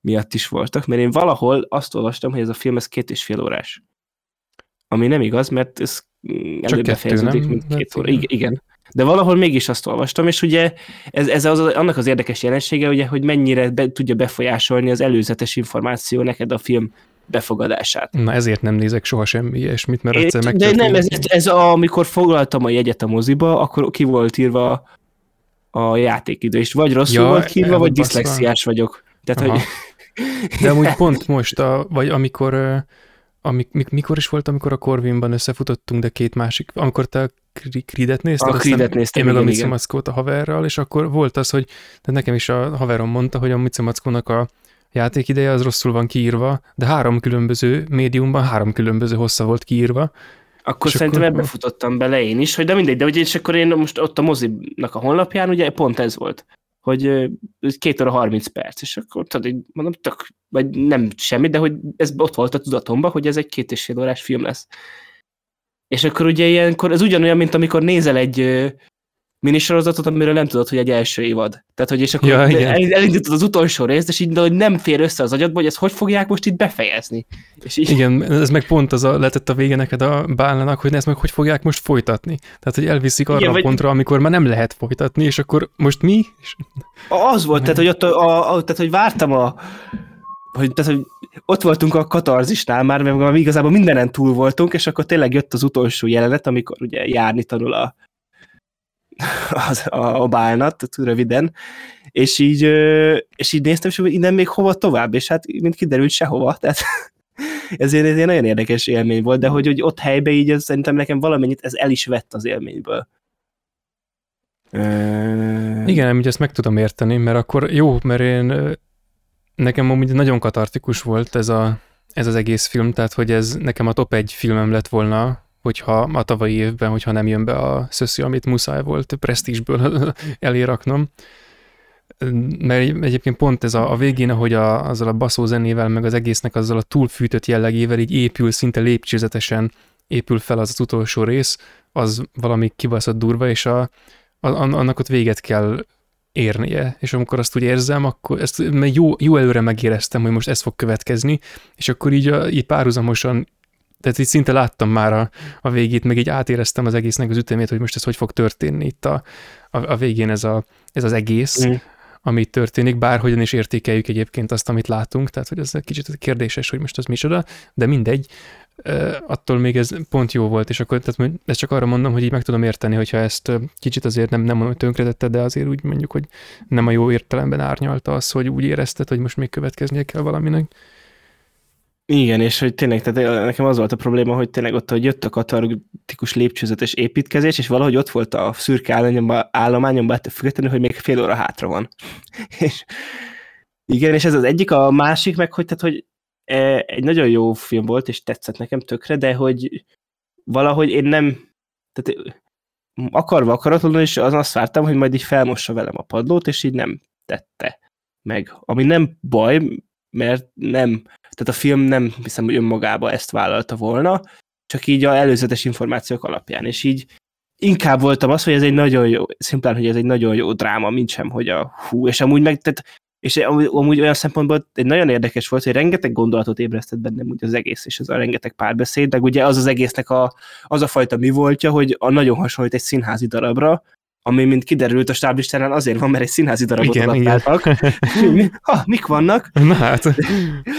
miatt is voltak, mert én valahol azt olvastam, hogy ez a film ez két és fél órás. Ami nem igaz, mert ez mm, előbb befejeződik, mint Hát két óra. igen. Igen. igen. De valahol mégis azt olvastam, és ugye ez, ez az, annak az érdekes jelensége, ugye, hogy mennyire be, tudja befolyásolni az előzetes információ neked a film befogadását. Na ezért nem nézek soha semmi ilyesmit, mert egyszer de megtörténik. nem, ez, ez a, amikor foglaltam a jegyet a moziba, akkor ki volt írva a játékidő, és vagy rosszul Ja, volt kiírva, el vagy diszlexiás vagyok. Tehát, Aha. hogy De amúgy pont most, a, vagy amikor, amik, mikor is volt, amikor a Corvinban összefutottunk, de két másik, amikor te a Creed-et nézted, a Creed-et néztem, én meg igen, a Mitsamackót a haverral, és akkor volt az, hogy de nekem is a haverom mondta, hogy a Mitsamackónak a játékideje az rosszul van kiírva, de három különböző médiumban három különböző hossza volt kiírva. Akkor szerintem akkor... ebbe futottam bele én is, hogy de mindegy, de hogy és akkor én most ott a mozinak a honlapján ugye pont ez volt, hogy két óra 30 perc, és akkor tudod, mondom, tök, vagy nem semmi, de hogy ez ott volt a tudatomban, hogy ez egy két és fél órás film lesz. És akkor ugye ilyenkor, ez ugyanolyan, mint amikor nézel egy minisorozatot, amiről nem tudod, hogy egy első évad. Tehát, hogy és akkor ja, el, elindítod az utolsó részt, és így hogy nem fér össze az agyadba, hogy ezt hogy fogják most itt befejezni. És így... Igen, ez meg pont az a letett a vége neked a bálnának, hogy ezt meg hogy fogják most folytatni. Tehát, hogy elviszik arra Igen, a vagy... pontra, amikor már nem lehet folytatni, és akkor most mi? Az volt, tehát, hogy, ott a, a, a, tehát, hogy vártam a hogy, tehát, hogy ott voltunk a katarzisnál már, mert igazából mindenen túl voltunk, és akkor tényleg jött az utolsó jelenet, amikor ugye járni tanul a, az, a, a bálnat, röviden, és így, és így néztem, hogy innen még hova tovább, és hát mint kiderült sehova, tehát ezért ez egy nagyon érdekes élmény volt, de hogy, hogy ott helyben így ez, szerintem nekem valamennyit ez el is vett az élményből. Igen, így ezt meg tudom érteni, mert akkor jó, mert én nekem amúgy nagyon katartikus volt ez, a, ez az egész film, tehát hogy ez nekem a top egy filmem lett volna hogyha a tavalyi évben, hogyha nem jön be a szöszi, amit muszáj volt presztízsből eléraknom. Mert egyébként pont ez a, a végén, ahogy a, azzal a baszó zenével, meg az egésznek azzal a túlfűtött jellegével így épül, szinte lépcsőzetesen épül fel az, az utolsó rész, az valami kibaszott durva, és a, a, annak ott véget kell érnie, és amikor azt úgy érzem, akkor ezt jó, jó előre megéreztem, hogy most ez fog következni, és akkor így, a, így párhuzamosan tehát így szinte láttam már a, a végét, meg így átéreztem az egésznek az ütemét, hogy most ez hogy fog történni itt a, a, a végén ez, a, ez az egész, mm. ami történik, bárhogyan is értékeljük egyébként azt, amit látunk, tehát hogy ez egy kicsit kérdéses, hogy most az micsoda, de mindegy, attól még ez pont jó volt, és akkor tehát ezt csak arra mondom, hogy így meg tudom érteni, hogyha ezt kicsit azért nem, nem mondom, hogy tönkretette, de azért úgy mondjuk, hogy nem a jó értelemben árnyalta az, hogy úgy érezted, hogy most még következnie kell valaminek. Igen, és hogy tényleg, tehát nekem az volt a probléma, hogy tényleg ott, hogy jött a katartikus lépcsőzetes építkezés, és valahogy ott volt a szürke állományomban, állományomban ettől függetlenül, hogy még fél óra hátra van. és igen, és ez az egyik, a másik meg, hogy, tehát, hogy e, egy nagyon jó film volt, és tetszett nekem tökre, de hogy valahogy én nem, tehát akarva akaratlanul, és az azt vártam, hogy majd így felmossa velem a padlót, és így nem tette meg. Ami nem baj, mert nem, tehát a film nem hiszem, hogy önmagába ezt vállalta volna, csak így a előzetes információk alapján, és így inkább voltam az, hogy ez egy nagyon jó, szimplán, hogy ez egy nagyon jó dráma, mint sem, hogy a hú, és amúgy meg, tehát, és amúgy olyan szempontból egy nagyon érdekes volt, hogy rengeteg gondolatot ébresztett bennem úgy az egész, és az a rengeteg párbeszéd, de ugye az az egésznek a, az a fajta mi voltja, hogy a nagyon hasonlít egy színházi darabra, ami, mint kiderült a stáblistánál, azért van, mert egy színházi darabot igen, adaptáltak. Igen. ha, mik vannak? Na hát,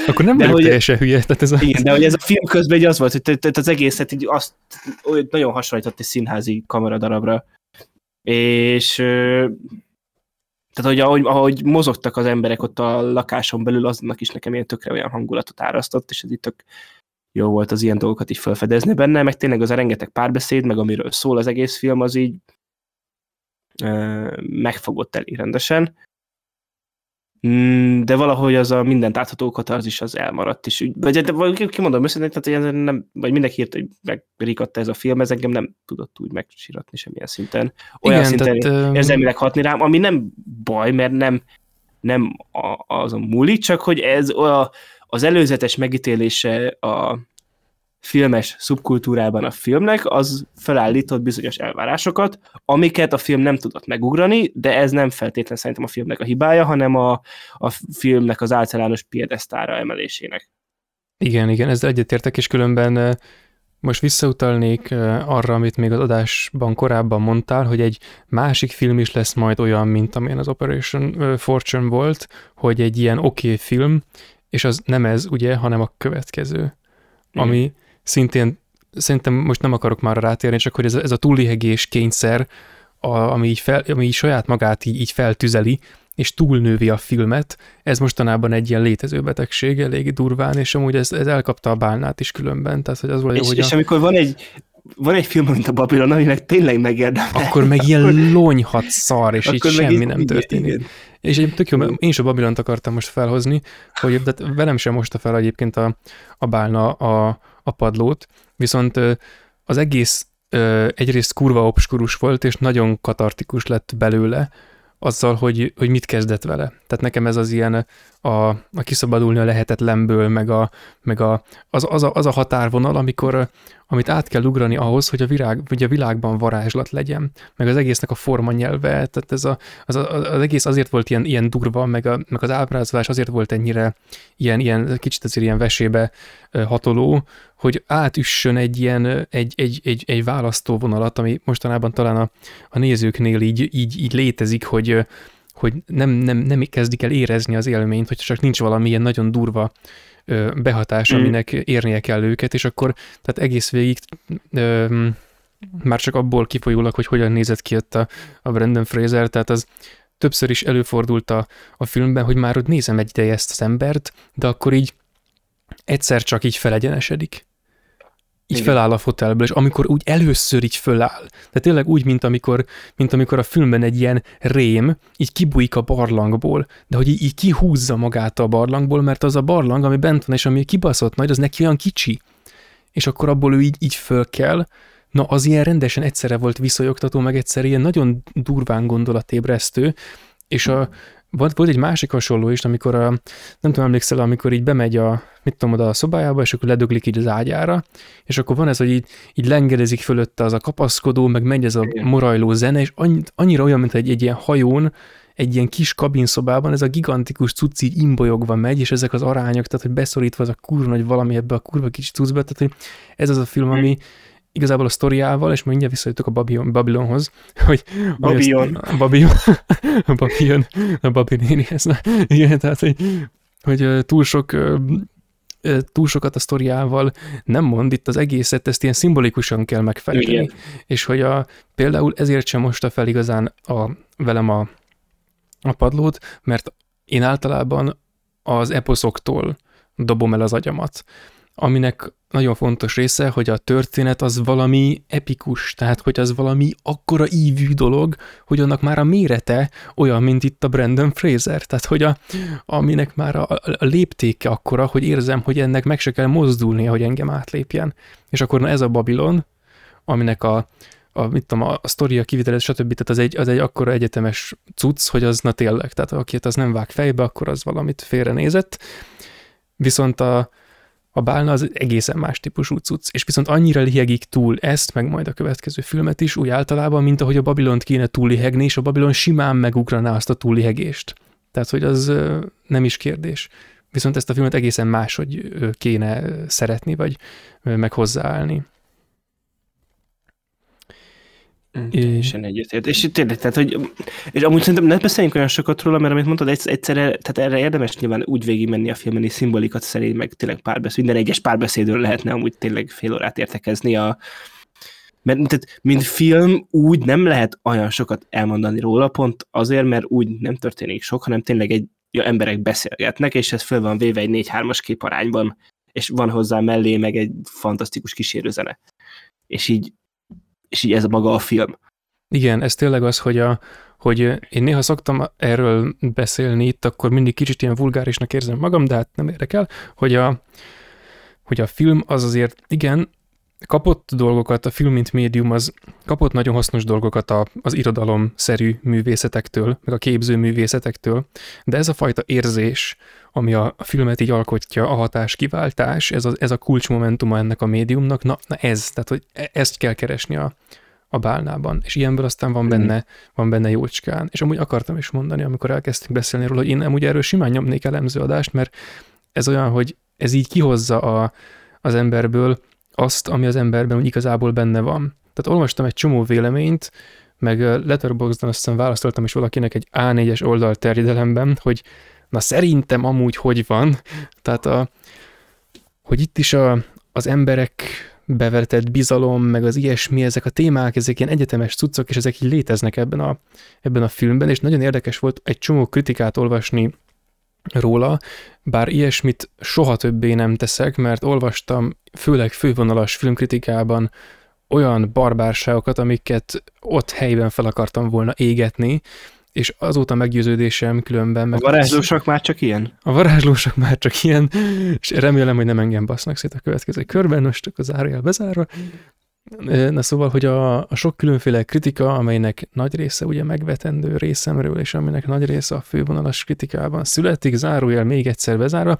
akkor nem vagyok teljesen hülye. Tehát ez a... Igen, de hogy ez a film közben így az volt, hogy tehát az egészet így azt hogy nagyon hasonlított egy színházi kameradarabra. És tehát, hogy ahogy, ahogy mozogtak az emberek ott a lakáson belül, aznak is nekem ilyen tökre olyan hangulatot árasztott, és ez itt tök jó volt az ilyen dolgokat is felfedezni benne, meg tényleg az a rengeteg párbeszéd, meg amiről szól az egész film, az így megfogott elég rendesen, mm, de valahogy az a mindent átható katarzis az elmaradt is. Vagy, de, kimondom őszintén, tehát hogy nem, vagy mindenki írt, hogy megrikatta ez a film, ez engem nem tudott úgy megsiratni semmilyen szinten. Olyan Igen, szinten tehát, érzelmileg hatni rám, ami nem baj, mert nem, nem a, az a múli, csak hogy ez a, az előzetes megítélése a, filmes szubkultúrában a filmnek, az felállított bizonyos elvárásokat, amiket a film nem tudott megugrani, de ez nem feltétlen szerintem a filmnek a hibája, hanem a, a filmnek az általános piedesztára emelésének. Igen, igen, ezzel egyetértek, és különben most visszautalnék arra, amit még az adásban korábban mondtál, hogy egy másik film is lesz majd olyan, mint amilyen az Operation Fortune volt, hogy egy ilyen oké okay film, és az nem ez, ugye, hanem a következő, ami szintén szerintem most nem akarok már rátérni, csak hogy ez, ez a túlihegés kényszer, a, ami, így fel, ami így saját magát így, így feltüzeli, és túlnővi a filmet. Ez mostanában egy ilyen létező betegség, elég durván, és amúgy ez, ez elkapta a bálnát is különben. Tehát, hogy az és, hogy és a... amikor van egy, van egy film, mint a Babylon, aminek tényleg megérdemel. Akkor meg ilyen lonyhat szar, és így semmi nem történik. Igen. És egy tök jó, mert én is a Babilont akartam most felhozni, hogy de velem sem mosta fel egyébként a, a bálna a, a padlót, viszont az egész egyrészt kurva obskurus volt, és nagyon katartikus lett belőle, azzal, hogy, hogy mit kezdett vele. Tehát nekem ez az ilyen a, a kiszabadulni a lehetetlenből, meg, a, meg a, az, az, a, az a határvonal, amikor, amit át kell ugrani ahhoz, hogy a, virág, hogy a világban varázslat legyen, meg az egésznek a forma nyelve, tehát ez a, az, az egész azért volt ilyen, ilyen durva, meg, a, meg az ábrázolás azért volt ennyire ilyen, ilyen kicsit azért ilyen vesébe hatoló, hogy átüssön egy ilyen, egy, egy, egy, egy választóvonalat, ami mostanában talán a, a nézőknél így, így, így létezik, hogy, hogy nem, nem, nem kezdik el érezni az élményt, hogy csak nincs valami ilyen nagyon durva behatás, mm. aminek érnie kell őket, és akkor tehát egész végig ö, már csak abból kifolyólag, hogy hogyan nézett ki ott a, a Brandon Fraser, tehát az többször is előfordult a, a filmben, hogy már ott nézem egy ideje ezt az embert, de akkor így egyszer csak így felegyenesedik így Igen. feláll a fotelből, és amikor úgy először így föláll, tehát tényleg úgy, mint amikor, mint amikor a filmben egy ilyen rém így kibújik a barlangból, de hogy így, így kihúzza magát a barlangból, mert az a barlang, ami bent van, és ami kibaszott nagy, az neki olyan kicsi. És akkor abból ő így, így föl kell, Na, az ilyen rendesen egyszerre volt viszonyogtató, meg egyszer ilyen nagyon durván gondolatébresztő, és a, volt, volt egy másik hasonló is, amikor a, nem tudom, emlékszel, amikor így bemegy a, mit tudom, oda a szobájába, és akkor ledöglik így az ágyára, és akkor van ez, hogy így, így lengedezik fölötte az a kapaszkodó, meg megy ez a morajló zene, és annyi, annyira olyan, mint egy, egy ilyen hajón, egy ilyen kis kabinszobában ez a gigantikus cucc így imbolyogva megy, és ezek az arányok, tehát hogy beszorítva az a kurva nagy valami ebbe a kurva kicsi cuccbe, tehát hogy ez az a film, ami, igazából a sztoriával, és mindjárt visszajutok a Babylon, Babylonhoz, hogy Babylon. A Babylon, a Babylon, a Babylon, ez, igen, tehát, hogy, hogy túl sok túl sokat a sztoriával nem mond, itt az egészet, ezt ilyen szimbolikusan kell megfejteni. Igen. És hogy a, például ezért sem mosta fel igazán a, velem a, a padlót, mert én általában az eposzoktól dobom el az agyamat aminek nagyon fontos része, hogy a történet az valami epikus, tehát hogy az valami akkora ívű dolog, hogy annak már a mérete olyan, mint itt a Brandon Fraser, tehát hogy a, aminek már a, a léptéke akkora, hogy érzem, hogy ennek meg se kell mozdulnia, hogy engem átlépjen. És akkor na ez a Babilon, aminek a, a, mit tudom, a, a sztori, a kivitelez, stb. Tehát az egy, az egy akkora egyetemes cucc, hogy az na tényleg, tehát aki az nem vág fejbe, akkor az valamit félrenézett. Viszont a, a bálna az egészen más típusú cucc, és viszont annyira lihegik túl ezt, meg majd a következő filmet is, úgy általában, mint ahogy a Babilont kéne túllihegni, és a Babilon simán megugraná azt a túllihegést. Tehát, hogy az nem is kérdés. Viszont ezt a filmet egészen máshogy kéne szeretni, vagy meg hozzáállni. Mm, teljesen egyetért. És tényleg, tehát, hogy, és amúgy szerintem ne beszéljünk olyan sokat róla, mert amit mondtad, egyszerre, tehát erre érdemes nyilván úgy végigmenni a filmen, és szimbolikat szerint, meg tényleg párbeszéd, minden egyes párbeszédről lehetne amúgy tényleg fél órát értekezni a, mert tehát, mint film úgy nem lehet olyan sokat elmondani róla, pont azért, mert úgy nem történik sok, hanem tényleg egy ja, emberek beszélgetnek, és ez föl van véve egy 4-3-as képarányban, és van hozzá mellé meg egy fantasztikus kísérőzene. És így és így ez maga a film. Igen, ez tényleg az, hogy, a, hogy én néha szoktam erről beszélni itt, akkor mindig kicsit ilyen vulgárisnak érzem magam, de hát nem érdekel, hogy a, hogy a film az azért, igen, kapott dolgokat, a film mint médium az kapott nagyon hasznos dolgokat a, az irodalom-szerű művészetektől, meg a képző művészetektől, de ez a fajta érzés, ami a, filmet így alkotja, a hatáskiváltás, ez a, ez a kulcsmomentuma ennek a médiumnak, na, na ez, tehát hogy e, ezt kell keresni a, a bálnában, és ilyenből aztán van benne, mm. van benne jócskán. És amúgy akartam is mondani, amikor elkezdtünk beszélni róla, hogy én amúgy erről simán nyomnék elemzőadást, mert ez olyan, hogy ez így kihozza a, az emberből azt, ami az emberben úgy igazából benne van. Tehát olvastam egy csomó véleményt, meg Letterboxdon azt hiszem választottam is valakinek egy A4-es oldal terjedelemben, hogy na szerintem amúgy hogy van. Tehát a, hogy itt is a, az emberek bevetett bizalom, meg az ilyesmi, ezek a témák, ezek ilyen egyetemes cuccok, és ezek így léteznek ebben a, ebben a filmben, és nagyon érdekes volt egy csomó kritikát olvasni róla, bár ilyesmit soha többé nem teszek, mert olvastam főleg fővonalas filmkritikában olyan barbárságokat, amiket ott helyben fel akartam volna égetni, és azóta meggyőződésem különben... Meg a varázslósak már csak ilyen? A varázslósak már csak ilyen, és remélem, hogy nem engem basznak szét a következő körben, most csak az árjel bezárva. Na szóval, hogy a, a sok különféle kritika, amelynek nagy része ugye megvetendő részemről, és aminek nagy része a fővonalas kritikában születik, zárójel még egyszer bezárva,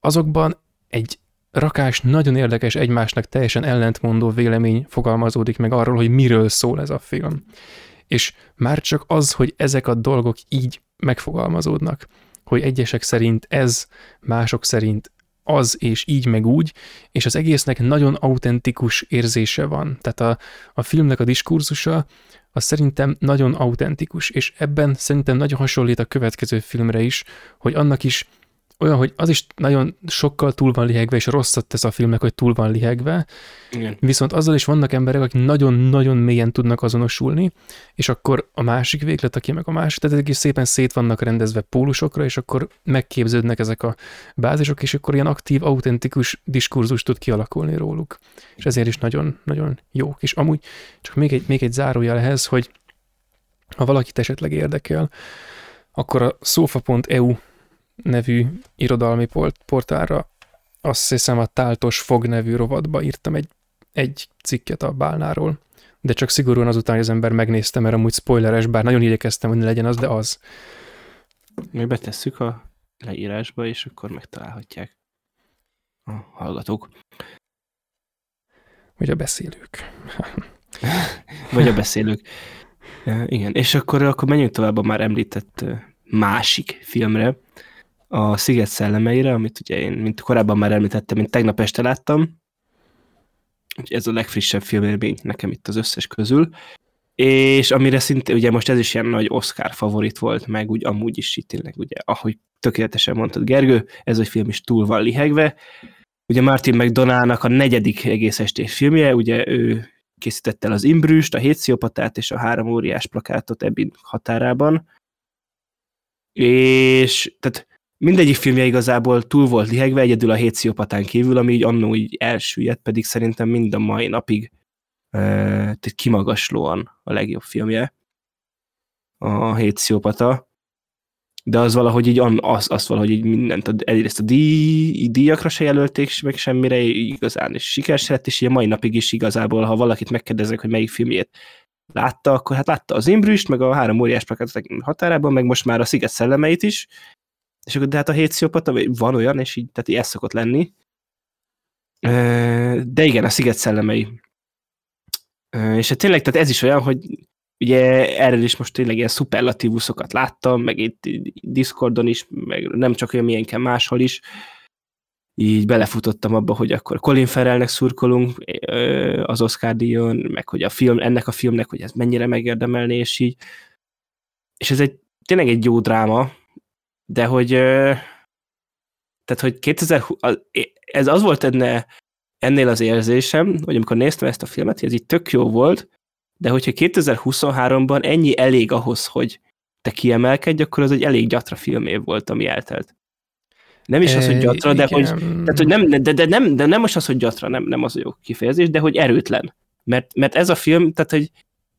azokban egy rakás nagyon érdekes egymásnak teljesen ellentmondó vélemény fogalmazódik meg arról, hogy miről szól ez a film. És már csak az, hogy ezek a dolgok így megfogalmazódnak, hogy egyesek szerint ez, mások szerint az, és így meg úgy, és az egésznek nagyon autentikus érzése van. Tehát a, a filmnek a diskurzusa az szerintem nagyon autentikus, és ebben szerintem nagyon hasonlít a következő filmre is, hogy annak is olyan, hogy az is nagyon sokkal túl van lihegve, és rosszat tesz a filmnek, hogy túl van lihegve, Igen. viszont azzal is vannak emberek, akik nagyon-nagyon mélyen tudnak azonosulni, és akkor a másik véglet, aki meg a másik, tehát ezek is szépen szét vannak rendezve pólusokra, és akkor megképződnek ezek a bázisok, és akkor ilyen aktív, autentikus diskurzus tud kialakulni róluk. És ezért is nagyon-nagyon jók. És amúgy csak még egy, még egy zárójel ehhez, hogy ha valakit esetleg érdekel, akkor a sofa.eu nevű irodalmi portálra, azt hiszem a Táltos Fog nevű rovatba írtam egy, egy cikket a Bálnáról, de csak szigorúan azután, hogy az ember megnézte, mert amúgy spoileres, bár nagyon igyekeztem, hogy ne legyen az, de az. Mi betesszük a leírásba, és akkor megtalálhatják a hallgatók. Vagy a beszélők. Vagy a beszélők. Igen, és akkor, akkor menjünk tovább a már említett másik filmre, a Sziget szellemeire, amit ugye én, mint korábban már említettem, mint tegnap este láttam. Ez a legfrissebb filmélmény nekem itt az összes közül. És amire szinte, ugye most ez is ilyen nagy Oscar favorit volt, meg úgy amúgy is itt tényleg, ugye, ahogy tökéletesen mondtad Gergő, ez a film is túl van lihegve. Ugye Martin McDonaldnak a negyedik egész estés filmje, ugye ő készítette el az Imbrüst, a Hétsziopatát és a három óriás plakátot Ebbin határában. És tehát mindegyik filmje igazából túl volt lihegve, egyedül a hét sziopatán kívül, ami így annó így elsüllyedt, pedig szerintem mind a mai napig e, kimagaslóan a legjobb filmje a hét sziopata. De az valahogy így, az, az valahogy így mindent, egyrészt a díj, díjakra se jelölték meg semmire igazán, és sikeres lett, és így a mai napig is igazából, ha valakit megkérdezek, hogy melyik filmjét látta, akkor hát látta az Imbrüst, meg a három óriás plakátot határában, meg most már a Sziget szellemeit is, és akkor de hát a hétsziopata, van olyan, és így, tehát így ez szokott lenni. De igen, a sziget szellemei. És hát tényleg, tehát ez is olyan, hogy ugye erről is most tényleg ilyen szuperlatívuszokat láttam, meg itt Discordon is, meg nem csak olyan milyenken máshol is, így belefutottam abba, hogy akkor Colin Farrellnek szurkolunk az Oscar díjon, meg hogy a film, ennek a filmnek, hogy ez mennyire megérdemelné, és így. És ez egy tényleg egy jó dráma, de hogy tehát, hogy 2020, ez az volt enne, ennél az érzésem, hogy amikor néztem ezt a filmet, ez így tök jó volt, de hogyha 2023-ban ennyi elég ahhoz, hogy te kiemelkedj, akkor az egy elég gyatra filmév volt, ami eltelt. Nem is az, hogy gyatra, de, hogy, tehát, hogy nem, de, de, nem, de nem most az, hogy gyatra, nem, nem az a jó kifejezés, de hogy erőtlen. Mert, mert ez a film, tehát, hogy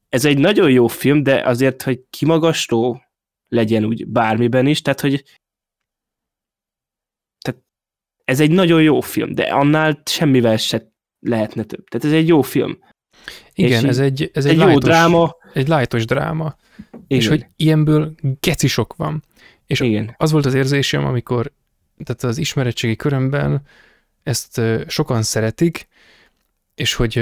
ez egy nagyon jó film, de azért, hogy kimagasló legyen úgy bármiben is, tehát hogy tehát ez egy nagyon jó film, de annál semmivel se lehetne több. Tehát ez egy jó film. Igen, ez egy, ez egy, egy lájtos, jó dráma. Egy lájtos dráma. Igen. És hogy ilyenből geci sok van. És Igen. az volt az érzésem, amikor tehát az ismeretségi körömben ezt sokan szeretik, és hogy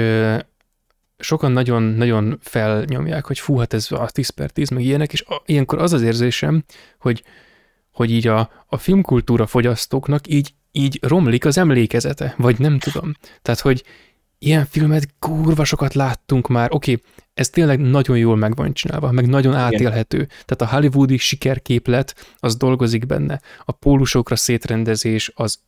sokan nagyon-nagyon felnyomják, hogy fú, hát ez a 10 per 10, meg ilyenek, és a, ilyenkor az az érzésem, hogy, hogy így a, a filmkultúra fogyasztóknak így, így romlik az emlékezete, vagy nem tudom. Tehát, hogy ilyen filmet kurva sokat láttunk már, oké, okay, ez tényleg nagyon jól meg van csinálva, meg nagyon Igen. átélhető. Tehát a hollywoodi sikerképlet, az dolgozik benne. A pólusokra szétrendezés, az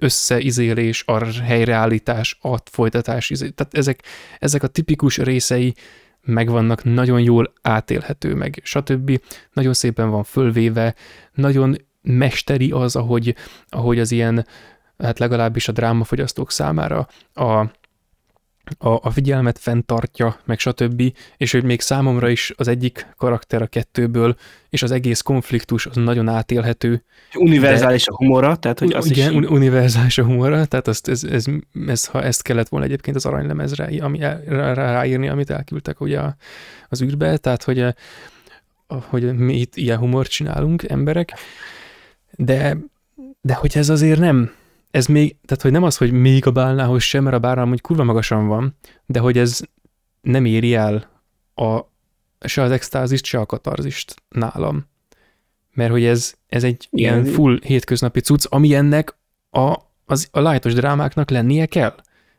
összeizélés, a helyreállítás, a folytatás, izé, tehát ezek, ezek a tipikus részei megvannak, nagyon jól átélhető meg, stb. Nagyon szépen van fölvéve, nagyon mesteri az, ahogy, ahogy az ilyen, hát legalábbis a drámafogyasztók számára a, a, a figyelmet fenntartja, meg stb., és hogy még számomra is az egyik karakter a kettőből, és az egész konfliktus az nagyon átélhető. Univerzális de, a humora, tehát hogy az igen, is... univerzális a humora, tehát azt, ez, ez, ez, ha ezt kellett volna egyébként az aranylemezre ami, rá, ráírni, amit elküldtek ugye az űrbe, tehát hogy, hogy mi itt ilyen humort csinálunk, emberek, de, de hogy ez azért nem, ez még, tehát hogy nem az, hogy még a bálnához sem, mert a bálnál hogy kurva magasan van, de hogy ez nem éri el a, se az extázist, se a katarzist nálam. Mert hogy ez, ez egy Igen. ilyen full hétköznapi cucc, ami ennek a, az, a lájtos drámáknak lennie kell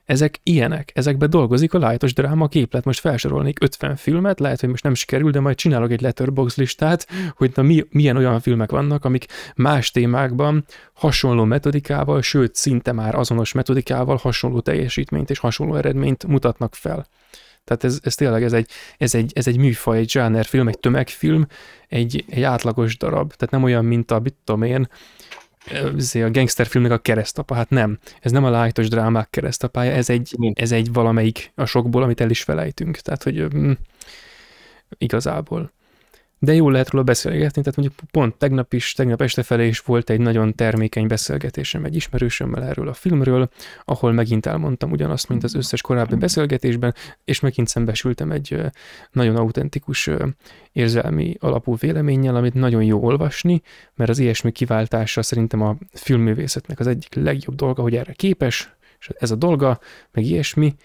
ezek ilyenek, ezekbe dolgozik a lájtos dráma képlet. Most felsorolnék 50 filmet, lehet, hogy most nem sikerül, de majd csinálok egy letterbox listát, hogy na mi, milyen olyan filmek vannak, amik más témákban hasonló metodikával, sőt, szinte már azonos metodikával hasonló teljesítményt és hasonló eredményt mutatnak fel. Tehát ez, ez tényleg ez egy, ez, egy, ez egy műfaj, egy film, egy tömegfilm, egy, egy átlagos darab. Tehát nem olyan, mint a, mit tudom én, a gangsterfilmnek a keresztapa, hát nem. Ez nem a lájtos drámák keresztapája, ez egy, ez egy valamelyik a sokból, amit el is felejtünk. Tehát, hogy mm, igazából de jól lehet róla beszélgetni, tehát mondjuk pont tegnap is, tegnap este felé is volt egy nagyon termékeny beszélgetésem egy ismerősömmel erről a filmről, ahol megint elmondtam ugyanazt, mint az összes korábbi beszélgetésben, és megint szembesültem egy nagyon autentikus érzelmi alapú véleménnyel, amit nagyon jó olvasni, mert az ilyesmi kiváltása szerintem a filmművészetnek az egyik legjobb dolga, hogy erre képes, és ez a dolga, meg ilyesmi,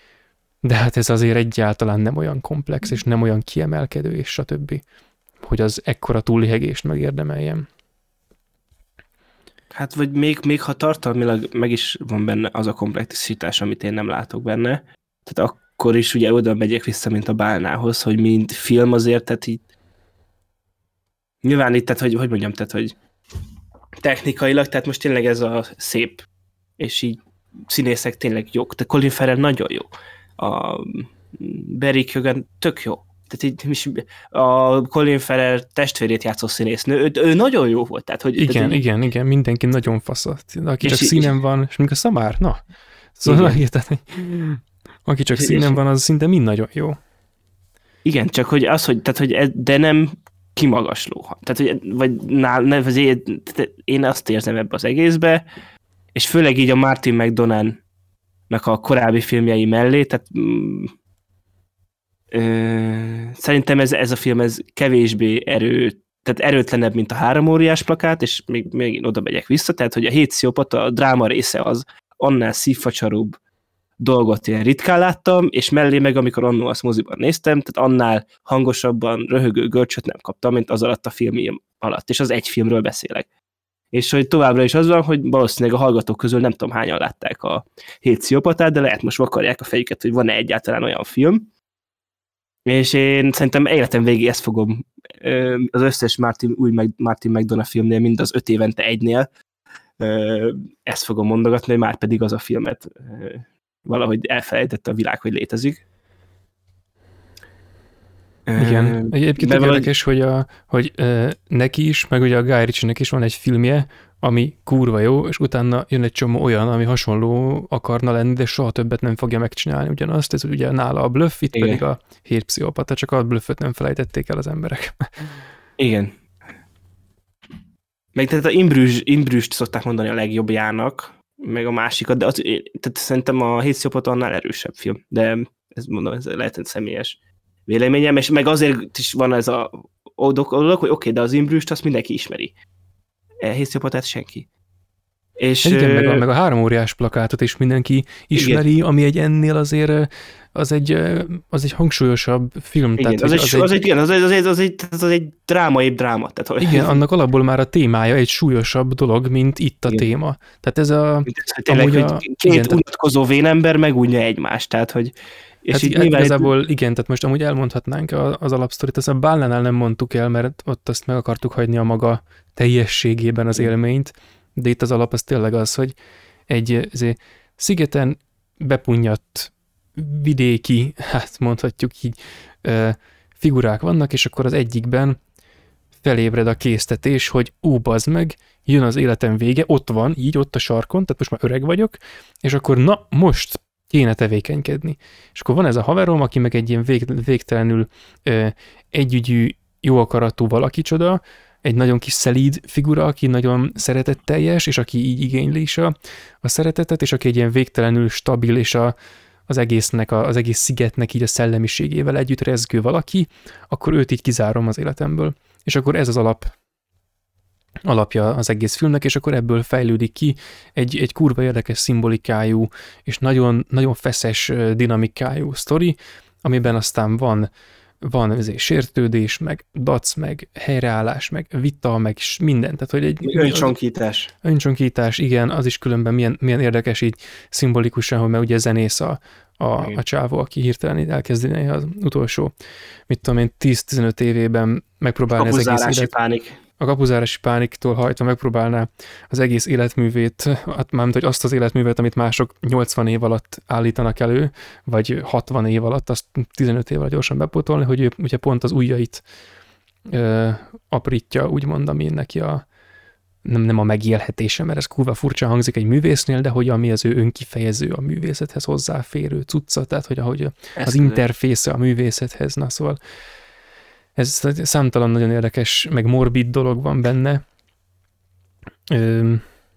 de hát ez azért egyáltalán nem olyan komplex, és nem olyan kiemelkedő, és stb hogy az ekkora túlihegést megérdemeljem. Hát vagy még, még ha tartalmilag meg is van benne az a komplexitás, amit én nem látok benne, tehát akkor is ugye oda megyek vissza, mint a bálnához, hogy mint film azért, tehát így nyilván itt, tehát hogy, hogy mondjam, tehát hogy technikailag, tehát most tényleg ez a szép, és így színészek tényleg jók, de Colin Farrell nagyon jó. A Barry Keoghan tök jó tehát így, a Colin Farrell testvérét játszó színésznő, ő, ő nagyon jó volt. Tehát, hogy, igen, tehát, igen, igen, mindenki nagyon fasz. Aki csak színen van, és mondjuk a szamár, na. Szóval, igen. Tehát, aki csak színen van, az szinte mind nagyon jó. Igen, csak hogy az, hogy, tehát, hogy de nem kimagasló. Tehát, hogy, vagy nál, ne, az én, azt érzem ebbe az egészbe, és főleg így a Martin McDonald a korábbi filmjei mellé, tehát mm, szerintem ez, ez a film ez kevésbé erő, tehát erőtlenebb, mint a három óriás plakát, és még, még oda megyek vissza, tehát hogy a hét sziopata, a dráma része az annál szívfacsaróbb dolgot én ritkán láttam, és mellé meg, amikor annó azt moziban néztem, tehát annál hangosabban röhögő görcsöt nem kaptam, mint az alatt a film alatt, és az egy filmről beszélek. És hogy továbbra is az van, hogy valószínűleg a hallgatók közül nem tudom hányan látták a hét sziopatát, de lehet most vakarják a fejüket, hogy van-e egyáltalán olyan film, és én szerintem életem végig ezt fogom az összes Martin, új Martin McDonough filmnél, mind az öt évente egynél, ezt fogom mondogatni, már pedig az a filmet valahogy elfelejtette a világ, hogy létezik. Igen, egyébként valahogy... érdekes, hogy, a, hogy neki is, meg ugye a Guy Ritchie-nek is van egy filmje, ami kurva jó, és utána jön egy csomó olyan, ami hasonló akarna lenni, de soha többet nem fogja megcsinálni ugyanazt. Ez ugye nála a bluff, itt Igen. pedig a hírpszichopata, csak a bluffot nem felejtették el az emberek. Igen. Meg tehát a Imbrüs, Imbrüst szokták mondani a legjobbjának, meg a másikat, de az, tehát szerintem a hétszopata annál erősebb film, de ez mondom, ez lehet egy személyes véleményem, és meg azért is van ez a dolog, hogy oké, okay, de az Imbrüst azt mindenki ismeri hétszopatát senki. És, igen, meg, a, meg a három óriás plakátot is mindenki ismeri, igen. ami egy ennél azért az egy, az egy hangsúlyosabb film. Igen, tehát, az, egy, az, egy, az, egy, igen, az, egy, az, egy, az, egy, az egy drámai dráma. Tehát, hogy... Igen, annak alapból már a témája egy súlyosabb dolog, mint itt a igen. téma. Tehát ez a... Tényleg, hogy a, két igen, unatkozó vénember megújja egymást, tehát hogy és hát így igazából itt... igen, tehát most amúgy elmondhatnánk az alapsztorit, azt a Bálnánál nem mondtuk el, mert ott azt meg akartuk hagyni a maga teljességében az élményt, de itt az alap az tényleg az, hogy egy szigeten bepunnyadt vidéki, hát mondhatjuk így, figurák vannak, és akkor az egyikben felébred a késztetés, hogy ó, bazd meg, jön az életem vége, ott van, így ott a sarkon, tehát most már öreg vagyok, és akkor na, most kéne tevékenykedni. És akkor van ez a haverom, aki meg egy ilyen vég, végtelenül ö, együgyű, jó akaratú valakicsoda, egy nagyon kis szelíd figura, aki nagyon szeretetteljes, és aki így igényli is a, a szeretetet, és aki egy ilyen végtelenül stabil, és a, az egésznek, a, az egész szigetnek így a szellemiségével együtt rezgő valaki, akkor őt így kizárom az életemből. És akkor ez az alap alapja az egész filmnek, és akkor ebből fejlődik ki egy, egy kurva érdekes szimbolikájú és nagyon, nagyon feszes dinamikájú sztori, amiben aztán van van ezért sértődés, meg dac, meg helyreállás, meg vita, meg minden. Tehát, hogy egy, öncsonkítás. Öncsonkítás, igen, az is különben milyen, milyen érdekes így szimbolikusan, hogy mert ugye zenész a, a, a csávó, aki hirtelen elkezdeni az utolsó, mit tudom én, 10-15 évében megpróbálni az egész élet. pánik a kapuzárási pániktól hajtva megpróbálná az egész életművét, hát mármint, hogy azt az életművet, amit mások 80 év alatt állítanak elő, vagy 60 év alatt, azt 15 év alatt gyorsan bepótolni, hogy ő ugye pont az ujjait ö, aprítja, úgymond, ami neki a, nem, nem a megélhetése, mert ez kurva furcsa hangzik egy művésznél, de hogy ami az ő önkifejező, a művészethez hozzáférő cucca, tehát hogy ahogy az interfésze a művészethez, na szóval ez számtalan nagyon érdekes, meg morbid dolog van benne,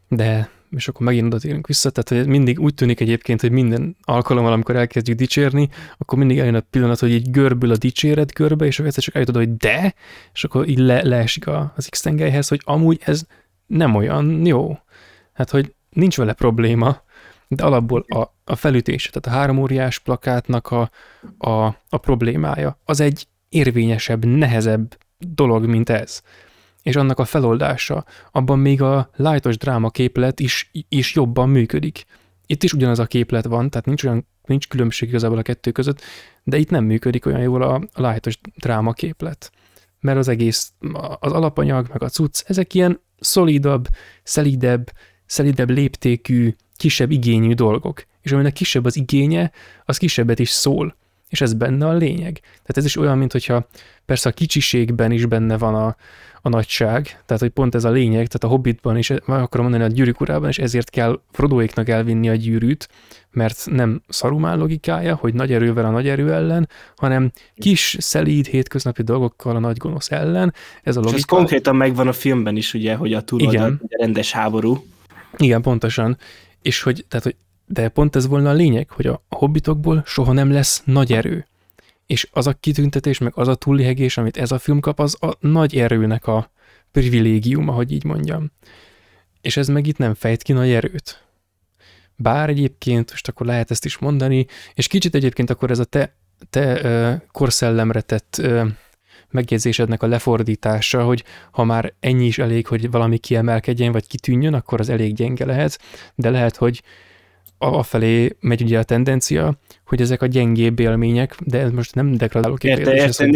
de és akkor megint oda térünk vissza, tehát hogy mindig úgy tűnik egyébként, hogy minden alkalommal, amikor elkezdjük dicsérni, akkor mindig eljön a pillanat, hogy így görbül a dicséret görbe, és akkor egyszer csak eljutod, hogy de, és akkor így le, leesik az x hogy amúgy ez nem olyan jó. Hát, hogy nincs vele probléma, de alapból a, a felütés, tehát a három óriás plakátnak a, a, a problémája, az egy érvényesebb, nehezebb dolog, mint ez. És annak a feloldása, abban még a lájtos dráma képlet is, is jobban működik. Itt is ugyanaz a képlet van, tehát nincs olyan nincs különbség igazából a kettő között, de itt nem működik olyan jól a, a lájtos dráma képlet. Mert az egész, az alapanyag, meg a cucc, ezek ilyen szolidabb, szelidebb, szelidebb léptékű, kisebb igényű dolgok. És aminek kisebb az igénye, az kisebbet is szól és ez benne a lényeg. Tehát ez is olyan, mint hogyha persze a kicsiségben is benne van a, a nagyság, tehát hogy pont ez a lényeg, tehát a Hobbitban is, meg akarom mondani a gyűrűk urában, és ezért kell Frodoéknak elvinni a gyűrűt, mert nem szarumán logikája, hogy nagy erővel a nagy erő ellen, hanem kis, szelíd, hétköznapi dolgokkal a nagy gonosz ellen. Ez a logika. És ez konkrétan megvan a filmben is, ugye, hogy a túloldal rendes háború. Igen, pontosan. És hogy, tehát, hogy de pont ez volna a lényeg, hogy a hobbitokból soha nem lesz nagy erő. És az a kitüntetés, meg az a túllihegés, amit ez a film kap, az a nagy erőnek a privilégium, ahogy így mondjam. És ez meg itt nem fejt ki nagy erőt. Bár egyébként, most akkor lehet ezt is mondani, és kicsit egyébként akkor ez a te, te ö, korszellemre tett ö, megjegyzésednek a lefordítása, hogy ha már ennyi is elég, hogy valami kiemelkedjen, vagy kitűnjön, akkor az elég gyenge lehet, de lehet, hogy afelé megy ugye a tendencia, hogy ezek a gyengébb élmények, de ez most nem deklaráló kifejezés,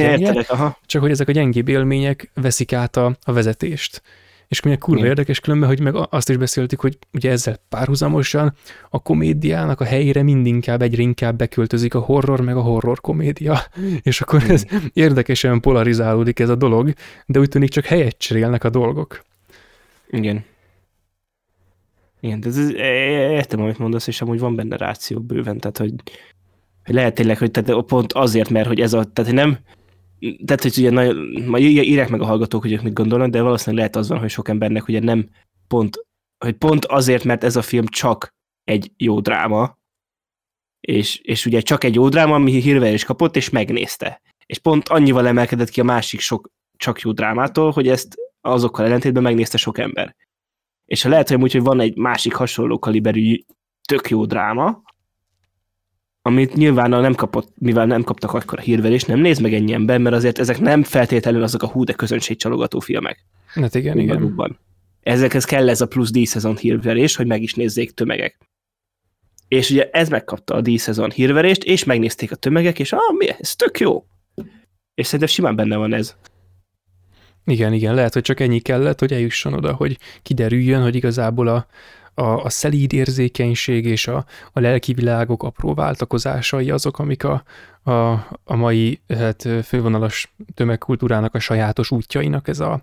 csak hogy ezek a gyengébb élmények veszik át a, a vezetést. És milyen kurva Igen. érdekes különben, hogy meg azt is beszéltük, hogy ugye ezzel párhuzamosan a komédiának a helyére mindinkább egyre inkább beköltözik a horror, meg a horror komédia. És akkor ez érdekesen polarizálódik ez a dolog, de úgy tűnik csak helyet cserélnek a dolgok. Igen. Igen, de ez, értem, amit mondasz, és amúgy van benne ráció bőven, tehát hogy, hogy lehet tényleg, hogy tehát pont azért, mert hogy ez a, tehát nem, tehát hogy ugye nagyon, majd írják meg a hallgatók, hogy ők mit gondolnak, de valószínűleg lehet az van, hogy sok embernek ugye nem pont, hogy pont azért, mert ez a film csak egy jó dráma, és, és ugye csak egy jó dráma, ami hírvel is kapott, és megnézte. És pont annyival emelkedett ki a másik sok csak jó drámától, hogy ezt azokkal ellentétben megnézte sok ember. És ha lehet, hogy úgy, hogy van egy másik hasonló kaliberű tök jó dráma, amit nyilván nem kapott, mivel nem kaptak akkor a hírverést, nem néz meg ennyi ember, mert azért ezek nem feltétlenül azok a hú de csalogató filmek. Hát igen, igen. Magukban. Ezekhez kell ez a plusz D-szezon hírverés, hogy meg is nézzék tömegek. És ugye ez megkapta a D-szezon hírverést, és megnézték a tömegek, és ah, mi, ez tök jó. És szerintem simán benne van ez. Igen, igen, lehet, hogy csak ennyi kellett, hogy eljusson oda, hogy kiderüljön, hogy igazából a, a, a szelíd érzékenység és a, a lelki világok apró váltakozásai azok, amik a, a, a mai hát, fővonalas tömegkultúrának a sajátos útjainak ez a,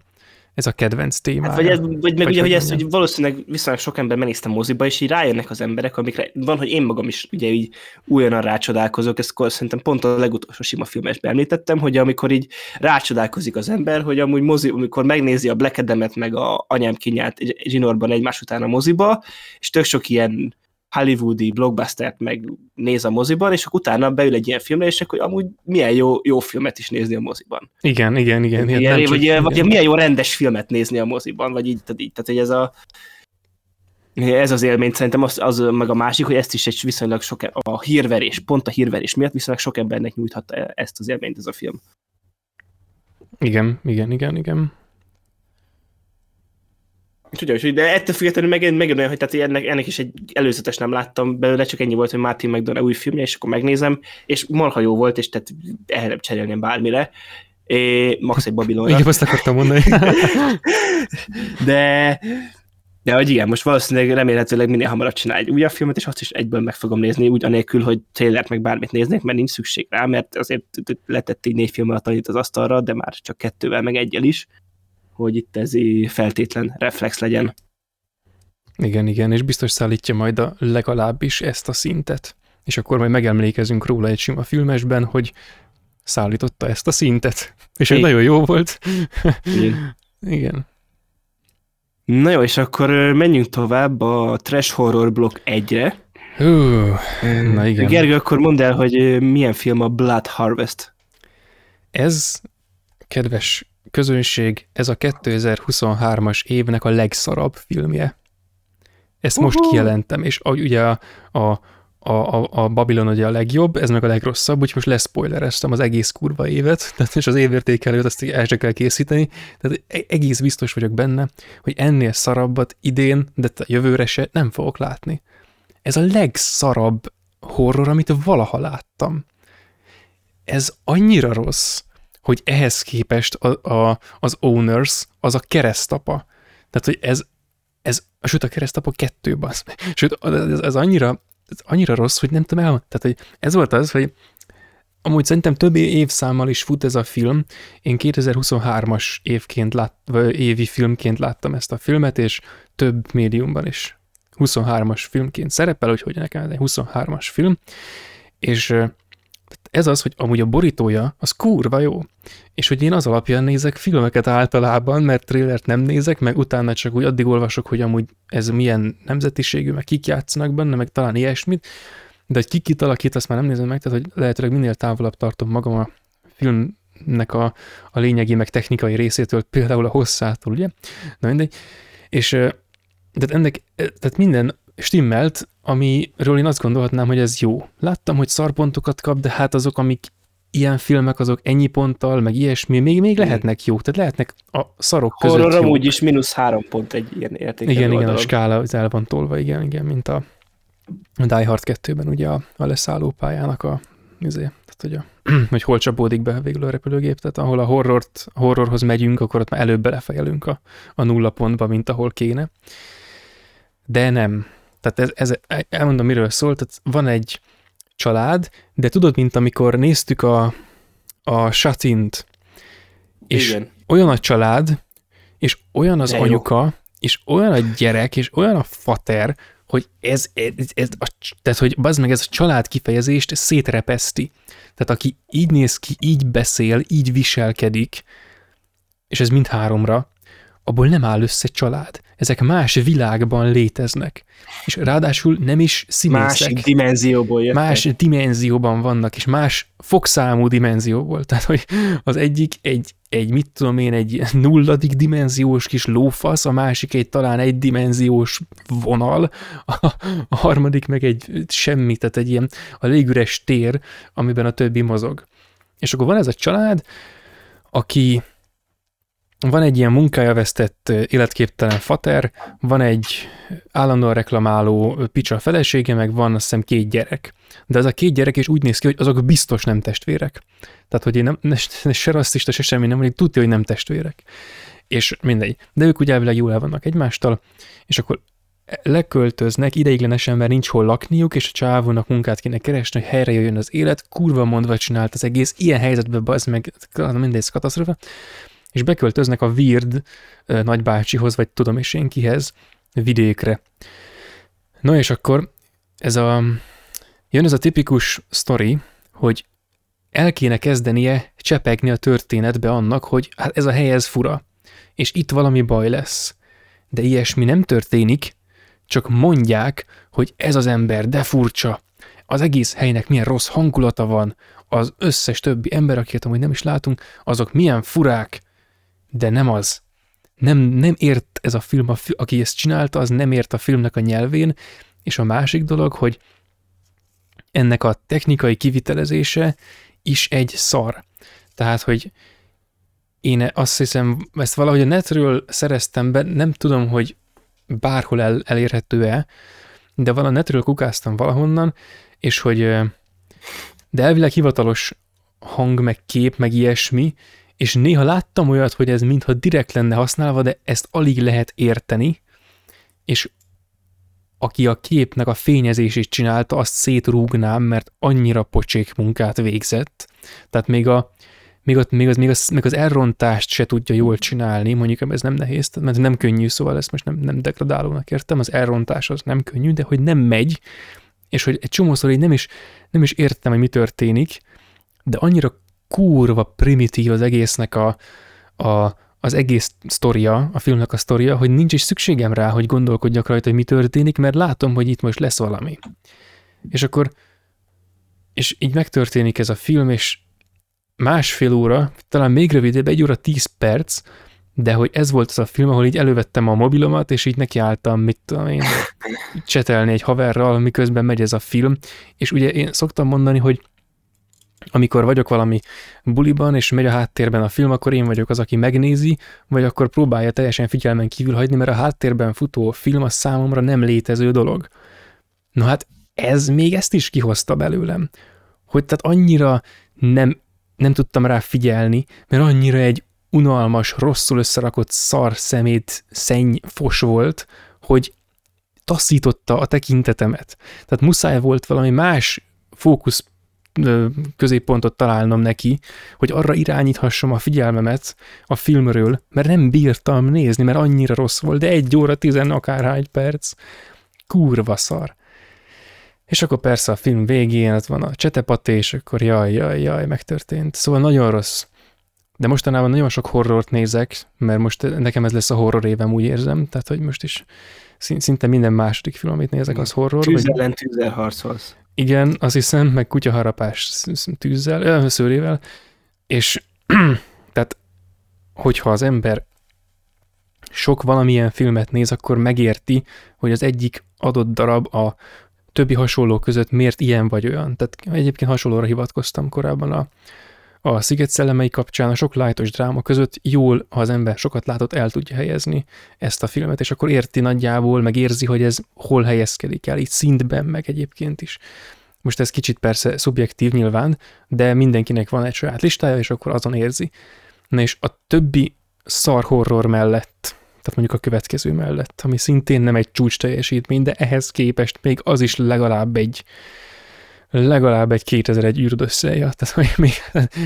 ez a kedvenc téma. Hát, vagy, ez, vagy meg vagy ugye, hogy ezt hogy valószínűleg viszonylag sok ember megnézte moziba, és így rájönnek az emberek, amikre van, hogy én magam is ugye így újonnan rácsodálkozok, ezt szerintem pont a legutolsó sima filmesben említettem, hogy amikor így rácsodálkozik az ember, hogy amúgy mozi, amikor megnézi a Black Adam-et meg a anyám kinyát zsinórban egymás után a moziba, és tök sok ilyen hollywoodi blockbustert meg néz a moziban, és akkor utána beül egy ilyen filmre, és akkor amúgy milyen jó, jó filmet is nézni a moziban. Igen, igen, igen. igen ilyen, vagy, igen. vagy milyen jó rendes filmet nézni a moziban, vagy így, tehát, így, tehát hogy ez a ez az élmény szerintem az, az meg a másik, hogy ezt is egy viszonylag sok, a hírverés, pont a hírverés miatt viszonylag sok embernek nyújthatta ezt az élményt ez a film. Igen, igen, igen, igen. Tudja, de ettől függetlenül meg, meg olyan, hogy tehát ennek, ennek is egy előzetes nem láttam belőle, csak ennyi volt, hogy Martin McDonough új filmje, és akkor megnézem, és marha jó volt, és tehát el nem cserélném bármire. É, max egy Babilonra. Igen, azt akartam mondani. de, de hogy igen, most valószínűleg remélhetőleg minél hamarabb csinál egy újabb filmet, és azt is egyből meg fogom nézni, úgy anélkül, hogy trailert meg bármit néznék, mert nincs szükség rá, mert azért letett így négy film alatt az asztalra, de már csak kettővel, meg egyel is hogy itt ez feltétlen reflex legyen. Igen, igen, és biztos szállítja majd a legalábbis ezt a szintet. És akkor majd megemlékezünk róla egy sima filmesben, hogy szállította ezt a szintet. És ez nagyon jó volt. Igen. igen. Na jó, és akkor menjünk tovább a Trash Horror Block 1-re. Hú, na igen. Gergő, akkor mondd el, hogy milyen film a Blood Harvest. Ez, kedves közönség, ez a 2023-as évnek a legszarabb filmje. Ezt uh-huh. most kijelentem, és ugye a, a, a, a Babylon ugye a legjobb, ez meg a legrosszabb, úgyhogy most leszpoilereztem az egész kurva évet, tehát és az évértékelőt azt el se kell készíteni, tehát e-, egész biztos vagyok benne, hogy ennél szarabbat idén, de a jövőre se nem fogok látni. Ez a legszarabb horror, amit valaha láttam. Ez annyira rossz, hogy ehhez képest a, a, az owners az a keresztapa. Tehát, hogy ez, ez sőt, a keresztapa kettő, basz. Sőt, ez, ez annyira, ez annyira rossz, hogy nem tudom elmondani. Tehát, hogy ez volt az, hogy amúgy szerintem több évszámmal is fut ez a film. Én 2023-as évként lát, vagy évi filmként láttam ezt a filmet, és több médiumban is 23-as filmként szerepel, úgyhogy nekem ez egy 23-as film, és ez az, hogy amúgy a borítója az kurva jó, és hogy én az alapján nézek filmeket általában, mert trailert nem nézek, meg utána csak úgy addig olvasok, hogy amúgy ez milyen nemzetiségű, meg kik játszanak benne, meg talán ilyesmit, de hogy kik kitalakít, azt már nem nézem meg, tehát hogy lehetőleg minél távolabb tartom magam a filmnek a, a lényegi, meg technikai részétől, például a hosszától, ugye? Na mindegy. És tehát ennek, tehát minden stimmelt, amiről én azt gondolhatnám, hogy ez jó. Láttam, hogy szarpontokat kap, de hát azok, amik ilyen filmek, azok ennyi ponttal, meg ilyesmi, még, még lehetnek jók, tehát lehetnek a szarok között Horror amúgy is mínusz három pont egy ilyen érték. Igen, oldalon. igen, a skála el van tolva, igen, igen, mint a Die Hard 2-ben ugye a, a leszálló pályának a, izé, tehát hogy, a, hogy hol csapódik be végül a repülőgép, tehát ahol a horrort, horrorhoz megyünk, akkor ott már előbb belefejelünk a, a nulla pontba, mint ahol kéne. De nem, tehát ez, ez, elmondom, miről szól. Tehát van egy család, de tudod, mint amikor néztük a, a Satint, és Igen. olyan a család, és olyan az de anyuka, jó. és olyan a gyerek, és olyan a fater, hogy ez, ez, ez a, tehát, hogy az meg ez a család kifejezést szétrepeszti. Tehát aki így néz ki, így beszél, így viselkedik, és ez mind háromra, abból nem áll össze család. Ezek más világban léteznek. És ráadásul nem is színészek. Másik dimenzióból jöttek. Más dimenzióban vannak, és más fogszámú dimenzióból. Tehát, hogy az egyik egy, egy mit tudom én, egy nulladik dimenziós kis lófasz, a másik egy talán egy dimenziós vonal, a, a harmadik meg egy semmi, tehát egy ilyen a légüres tér, amiben a többi mozog. És akkor van ez a család, aki van egy ilyen munkája vesztett életképtelen fater, van egy állandóan reklamáló picsa felesége, meg van azt hiszem két gyerek. De ez a két gyerek is úgy néz ki, hogy azok biztos nem testvérek. Tehát, hogy én nem, ne, se rasszista, se semmi nem, hogy tudja, hogy nem testvérek. És mindegy. De ők ugye elvileg jól el vannak egymástól, és akkor leköltöznek ideiglenesen, mert nincs hol lakniuk, és a csávónak munkát kéne keresni, hogy helyre jöjjön az élet, kurva mondva csinált az egész, ilyen helyzetben az meg, mindegy, katasztrofa, és beköltöznek a Weird nagybácsihoz, vagy tudom is én kihez, vidékre. No és akkor ez a, jön ez a tipikus sztori, hogy el kéne kezdenie csepegni a történetbe annak, hogy hát ez a hely ez fura, és itt valami baj lesz. De ilyesmi nem történik, csak mondják, hogy ez az ember, de furcsa, az egész helynek milyen rossz hangulata van, az összes többi ember, akiket amúgy nem is látunk, azok milyen furák, de nem az. Nem, nem ért ez a film, a fi, aki ezt csinálta, az nem ért a filmnek a nyelvén, és a másik dolog, hogy ennek a technikai kivitelezése is egy szar. Tehát, hogy én azt hiszem, ezt valahogy a netről szereztem be, nem tudom, hogy bárhol el, elérhető-e, de a netről kukáztam valahonnan, és hogy de elvileg hivatalos hang, meg kép, meg ilyesmi, és néha láttam olyat, hogy ez mintha direkt lenne használva, de ezt alig lehet érteni, és aki a képnek a fényezését csinálta, azt szétrúgnám, mert annyira pocsék munkát végzett. Tehát még, a, még, ott, még, az, még, az, még az elrontást se tudja jól csinálni, mondjuk ez nem nehéz, mert nem könnyű, szóval ezt most nem, nem degradálónak értem, az elrontás az nem könnyű, de hogy nem megy, és hogy egy csomószor így nem is, nem is értem, hogy mi történik, de annyira kurva primitív az egésznek a, a, az egész sztoria, a filmnek a sztoria, hogy nincs is szükségem rá, hogy gondolkodjak rajta, hogy mi történik, mert látom, hogy itt most lesz valami. És akkor, és így megtörténik ez a film, és másfél óra, talán még rövidebb, egy óra tíz perc, de hogy ez volt az a film, ahol így elővettem a mobilomat, és így nekiálltam, mit tudom én, csetelni egy haverral, miközben megy ez a film, és ugye én szoktam mondani, hogy amikor vagyok valami buliban, és megy a háttérben a film, akkor én vagyok az, aki megnézi, vagy akkor próbálja teljesen figyelmen kívül hagyni, mert a háttérben futó film a számomra nem létező dolog. Na hát ez még ezt is kihozta belőlem, hogy tehát annyira nem, nem tudtam rá figyelni, mert annyira egy unalmas, rosszul összerakott szar szemét szenny fos volt, hogy taszította a tekintetemet. Tehát muszáj volt valami más fókusz középpontot találnom neki, hogy arra irányíthassam a figyelmemet a filmről, mert nem bírtam nézni, mert annyira rossz volt, de egy óra tizen akárhány perc, kurva szar. És akkor persze a film végén ott van a csetepaté, és akkor jaj, jaj, jaj, megtörtént. Szóval nagyon rossz. De mostanában nagyon sok horrort nézek, mert most nekem ez lesz a horror évem, úgy érzem, tehát hogy most is szinte minden második film, amit nézek, az horror. Tűz ellen tűzzel. Igen, azt hiszem, meg kutyaharapás tűzzel, szőrével, és tehát, hogyha az ember sok valamilyen filmet néz, akkor megérti, hogy az egyik adott darab a többi hasonló között miért ilyen vagy olyan. Tehát egyébként hasonlóra hivatkoztam korábban a, a Sziget szellemei kapcsán, a sok lájtos dráma között jól, ha az ember sokat látott, el tudja helyezni ezt a filmet, és akkor érti nagyjából, meg érzi, hogy ez hol helyezkedik el, itt szintben, meg egyébként is. Most ez kicsit persze szubjektív nyilván, de mindenkinek van egy saját listája, és akkor azon érzi. Na és a többi szar horror mellett, tehát mondjuk a következő mellett, ami szintén nem egy csúcs teljesítmény, de ehhez képest még az is legalább egy legalább egy 2001 űrd összeja. Tehát hogy még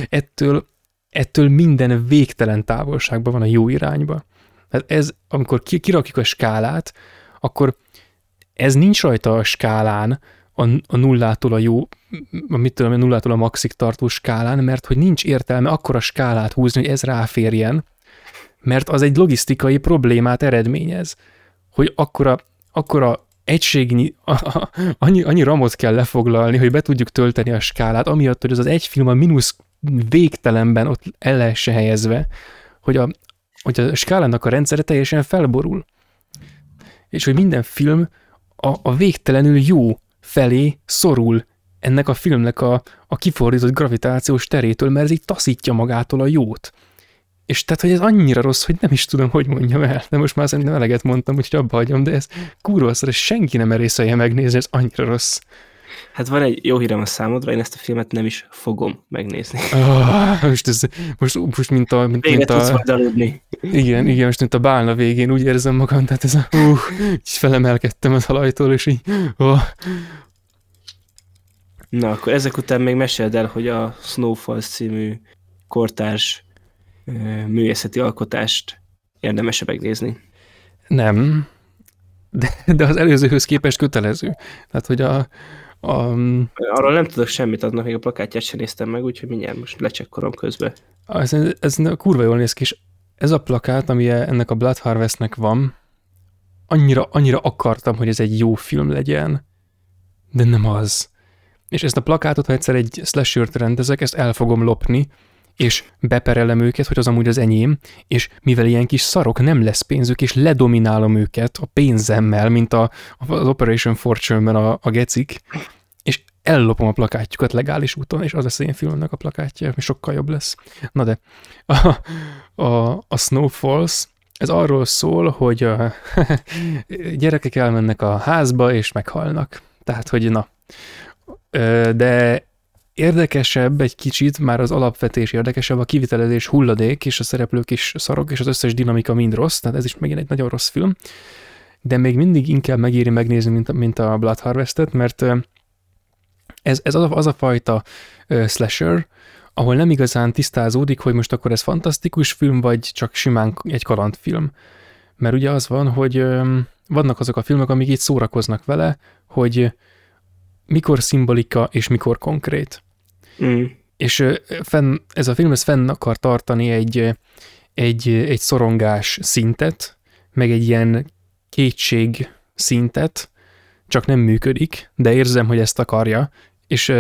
ettől, ettől minden végtelen távolságban van a jó irányba. Tehát ez, amikor kirakjuk a skálát, akkor ez nincs rajta a skálán, a, a nullától a jó, a, mit tudom, a nullától a maxig tartó skálán, mert hogy nincs értelme akkora skálát húzni, hogy ez ráférjen, mert az egy logisztikai problémát eredményez, hogy akkora, akkora egységnyi, annyi, annyi ramot kell lefoglalni, hogy be tudjuk tölteni a skálát, amiatt, hogy az az egy film a mínusz végtelenben ott el lehessen helyezve, hogy a, hogy a skálának a rendszere teljesen felborul. És hogy minden film a, a végtelenül jó felé szorul ennek a filmnek a, a kifordított gravitációs terétől, mert ez így taszítja magától a jót. És tehát, hogy ez annyira rossz, hogy nem is tudom, hogy mondjam el. De most már szerintem eleget mondtam, úgyhogy abba hagyom, de ez kurva szar, és senki nem merészelje megnézni, ez annyira rossz. Hát van egy jó hírem a számodra, én ezt a filmet nem is fogom megnézni. Oh, most, ez, most, most mint a... Mint, Véget mint tudsz a majd aludni. igen, igen, most mint a bálna végén úgy érzem magam, tehát ez a... Uh, így felemelkedtem az talajtól, és így... Oh, Na, akkor ezek után még meséld el, hogy a Snowfalls című kortárs művészeti alkotást érdemes megnézni. nem, de, de az előzőhöz képest kötelező. Tehát, hogy a, a Arról nem tudok semmit, aznak még a plakátját sem néztem meg, úgyhogy mindjárt most lecsekkolom közben. ez, ez kurva jól néz ki, és ez a plakát, ami ennek a Blood Harvestnek van, annyira, annyira akartam, hogy ez egy jó film legyen, de nem az. És ezt a plakátot, ha egyszer egy slashert rendezek, ezt el fogom lopni, és beperelem őket, hogy az amúgy az enyém, és mivel ilyen kis szarok, nem lesz pénzük, és ledominálom őket a pénzemmel, mint a, az Operation Fortune-ben a, a gecik, és ellopom a plakátjukat legális úton, és az lesz én filmnek a plakátja, és sokkal jobb lesz. Na de, a, a, a Snowfalls, ez arról szól, hogy a gyerekek elmennek a házba, és meghalnak. Tehát, hogy na. De érdekesebb egy kicsit, már az alapvetés érdekesebb, a kivitelezés hulladék, és a szereplők is szarok, és az összes dinamika mind rossz, tehát ez is megint egy nagyon rossz film. De még mindig inkább megéri megnézni, mint mint a Blood Harvestet, mert ez, ez az, a, az a fajta ö, slasher, ahol nem igazán tisztázódik, hogy most akkor ez fantasztikus film, vagy csak simán egy kalandfilm. Mert ugye az van, hogy ö, vannak azok a filmek, amik így szórakoznak vele, hogy mikor szimbolika és mikor konkrét. Mm. És fenn, ez a film ez fenn akar tartani egy, egy, egy szorongás szintet, meg egy ilyen kétség szintet, csak nem működik, de érzem, hogy ezt akarja, és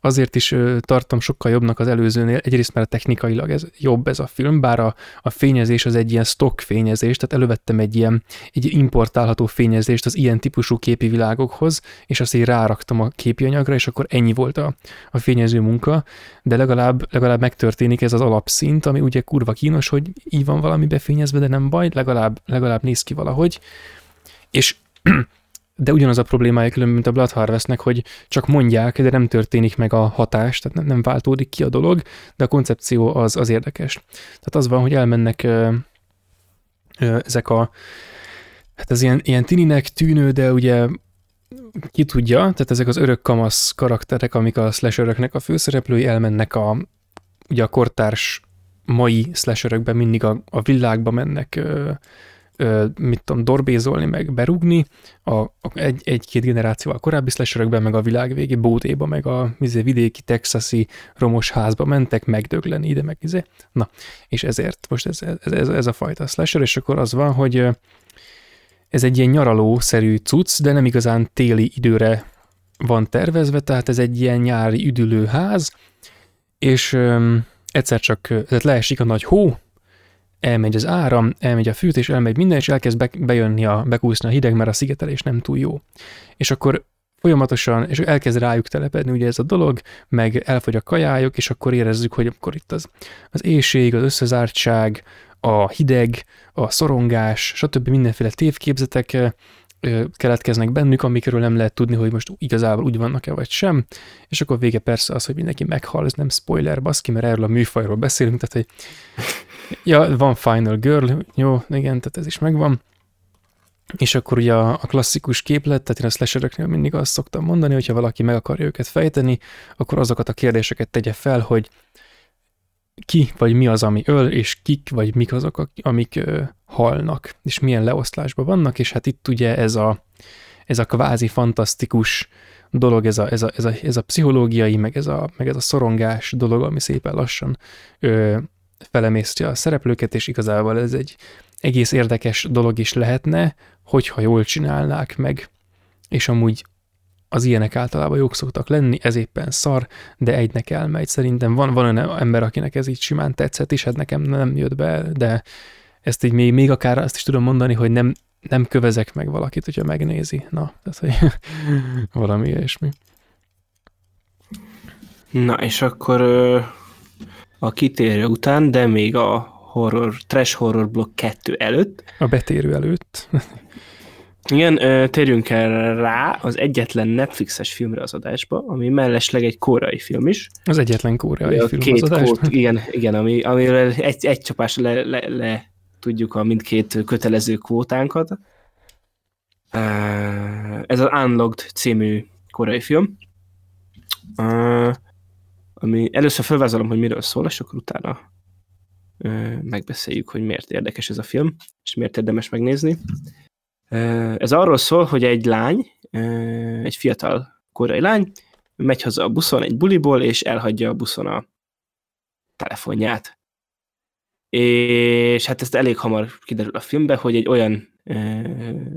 azért is tartom sokkal jobbnak az előzőnél, egyrészt mert technikailag ez jobb ez a film, bár a, a fényezés az egy ilyen stock fényezés, tehát elővettem egy ilyen egy importálható fényezést az ilyen típusú képi világokhoz, és azt így ráraktam a képi anyagra, és akkor ennyi volt a, a fényező munka, de legalább, legalább megtörténik ez az alapszint, ami ugye kurva kínos, hogy így van valami befényezve, de nem baj, legalább, legalább néz ki valahogy. És de ugyanaz a problémája különben, mint a Blood Harvestnek, hogy csak mondják, de nem történik meg a hatás, tehát nem, nem váltódik ki a dolog, de a koncepció az, az érdekes. Tehát az van, hogy elmennek ö, ö, ezek a, hát ez ilyen, ilyen tininek tűnő, de ugye ki tudja, tehát ezek az örök kamasz karakterek, amik a slasheröknek a főszereplői, elmennek a, ugye a kortárs mai slasherökben mindig a, a világba mennek ö, mit tudom, dorbézolni, meg berúgni, a, a, egy, egy-két generációval korábbi slasherökben, meg a világ végi bódéba, meg a izé, vidéki texasi romos házba mentek megdögleni ide, meg izé. Na, és ezért most ez, ez, ez, ez a fajta slasher, és akkor az van, hogy ez egy ilyen nyaralószerű cucc, de nem igazán téli időre van tervezve, tehát ez egy ilyen nyári üdülőház, és öm, egyszer csak tehát leesik a nagy hó, elmegy az áram, elmegy a fűtés, elmegy minden, és elkezd be, bejönni a, bekúszni a hideg, mert a szigetelés nem túl jó. És akkor folyamatosan, és elkezd rájuk telepedni ugye ez a dolog, meg elfogy a kajájuk, és akkor érezzük, hogy akkor itt az, az éjség, az összezártság, a hideg, a szorongás, stb. mindenféle tévképzetek keletkeznek bennük, amikről nem lehet tudni, hogy most igazából úgy vannak-e vagy sem, és akkor vége persze az, hogy mindenki meghal, ez nem spoiler, baszki, mert erről a műfajról beszélünk, tehát hogy ja, van Final Girl, jó, igen, tehát ez is megvan, és akkor ugye a, klasszikus képlet, tehát én a slasheröknél mindig azt szoktam mondani, hogyha valaki meg akarja őket fejteni, akkor azokat a kérdéseket tegye fel, hogy ki vagy mi az, ami öl, és kik vagy mik azok, amik ö, halnak, és milyen leoszlásban vannak, és hát itt ugye ez a, ez a kvázi fantasztikus dolog, ez a, ez a, ez a, ez a pszichológiai, meg ez a, meg ez a szorongás dolog, ami szépen lassan ö, felemészti a szereplőket, és igazából ez egy egész érdekes dolog is lehetne, hogyha jól csinálnák meg, és amúgy az ilyenek általában jók szoktak lenni, ez éppen szar, de egynek elmegy. Szerintem van, van olyan ember, akinek ez így simán tetszett is, hát nekem nem jött be, de ezt így még, még akár azt is tudom mondani, hogy nem, nem kövezek meg valakit, hogyha megnézi. Na, tehát, hogy valami ilyesmi. Na, és akkor a kitérő után, de még a horror, trash horror blokk 2 előtt, A betérő előtt. Igen, térjünk el rá az egyetlen Netflixes filmre az adásba, ami mellesleg egy koreai film is. Az egyetlen koreai a film két az adásban. kód, igen, igen, ami, amiről egy, egy csapásra le, le, le tudjuk a mindkét kötelező kvótánkat. Ez az Unlocked című koreai film, ami először felvázolom, hogy miről szól, és akkor utána megbeszéljük, hogy miért érdekes ez a film, és miért érdemes megnézni. Ez arról szól, hogy egy lány, egy fiatal koreai lány, megy haza a buszon egy buliból, és elhagyja a buszon a telefonját. És hát ezt elég hamar kiderül a filmbe, hogy egy olyan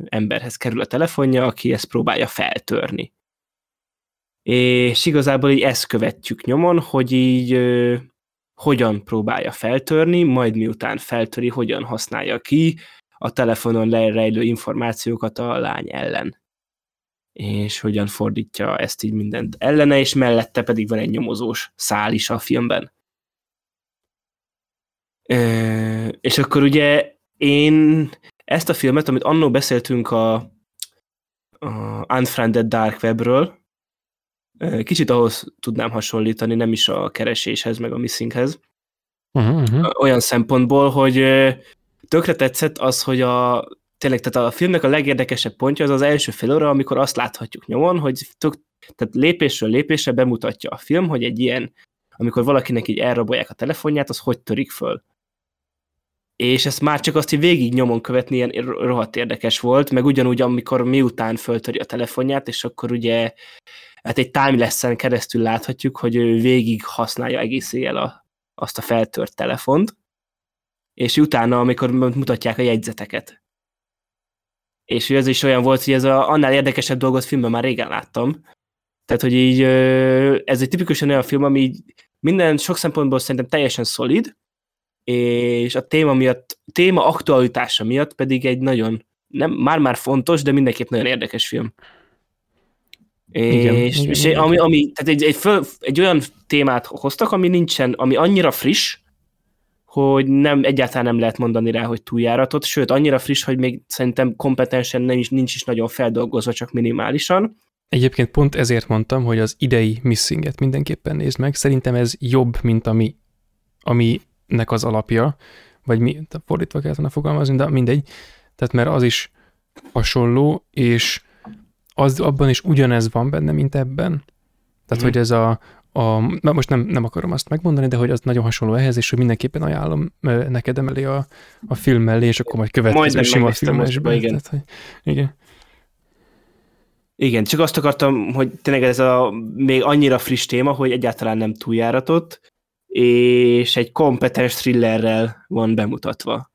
emberhez kerül a telefonja, aki ezt próbálja feltörni. És igazából így ezt követjük nyomon, hogy így ö, hogyan próbálja feltörni, majd miután feltöri, hogyan használja ki a telefonon lejrejlő információkat a lány ellen. És hogyan fordítja ezt így mindent ellene, és mellette pedig van egy nyomozós szál is a filmben. Ö, és akkor ugye én ezt a filmet, amit annó beszéltünk a, a Unfriended Dark Webről, kicsit ahhoz tudnám hasonlítani, nem is a kereséshez, meg a missinghez, Uh-huh, olyan szempontból, hogy tökre tetszett az, hogy a tényleg, tehát a filmnek a legérdekesebb pontja az az első fél óra, amikor azt láthatjuk nyomon, hogy tök, tehát lépésről lépésre bemutatja a film, hogy egy ilyen, amikor valakinek így elrabolják a telefonját, az hogy törik föl. És ezt már csak azt, hogy végig nyomon követni, ilyen rohadt érdekes volt, meg ugyanúgy, amikor miután föltöri a telefonját, és akkor ugye hát egy timeless-en keresztül láthatjuk, hogy ő végig használja egész éjjel a, azt a feltört telefont, és utána, amikor mutatják a jegyzeteket. És ez is olyan volt, hogy ez a, annál érdekesebb dolgot filmben már régen láttam. Tehát, hogy így ez egy tipikusan olyan film, ami így minden sok szempontból szerintem teljesen szolid, és a téma miatt, téma aktualitása miatt pedig egy nagyon, nem, már-már fontos, de mindenképp nagyon érdekes film. Igen, és, igen, és igen. ami, ami, tehát egy, egy, föl, egy olyan témát hoztak, ami nincsen, ami annyira friss, hogy nem, egyáltalán nem lehet mondani rá, hogy túljáratott, sőt, annyira friss, hogy még szerintem kompetensen nem is, nincs is nagyon feldolgozva, csak minimálisan. Egyébként pont ezért mondtam, hogy az idei missinget mindenképpen nézd meg. Szerintem ez jobb, mint ami, aminek az alapja, vagy mi, fordítva kellett volna fogalmazni, de mindegy. Tehát mert az is hasonló, és az, abban is ugyanez van benne, mint ebben. Tehát, Mhm. hogy ez a, a na most nem, nem akarom azt megmondani, de hogy az nagyon hasonló ehhez, és hogy mindenképpen ajánlom neked emellé a, a film mellé, és akkor majd következő Majdnem sima most, igen. Tehát, hogy, igen. Igen, csak azt akartam, hogy tényleg ez a még annyira friss téma, hogy egyáltalán nem túljáratott, és egy kompetens thrillerrel van bemutatva.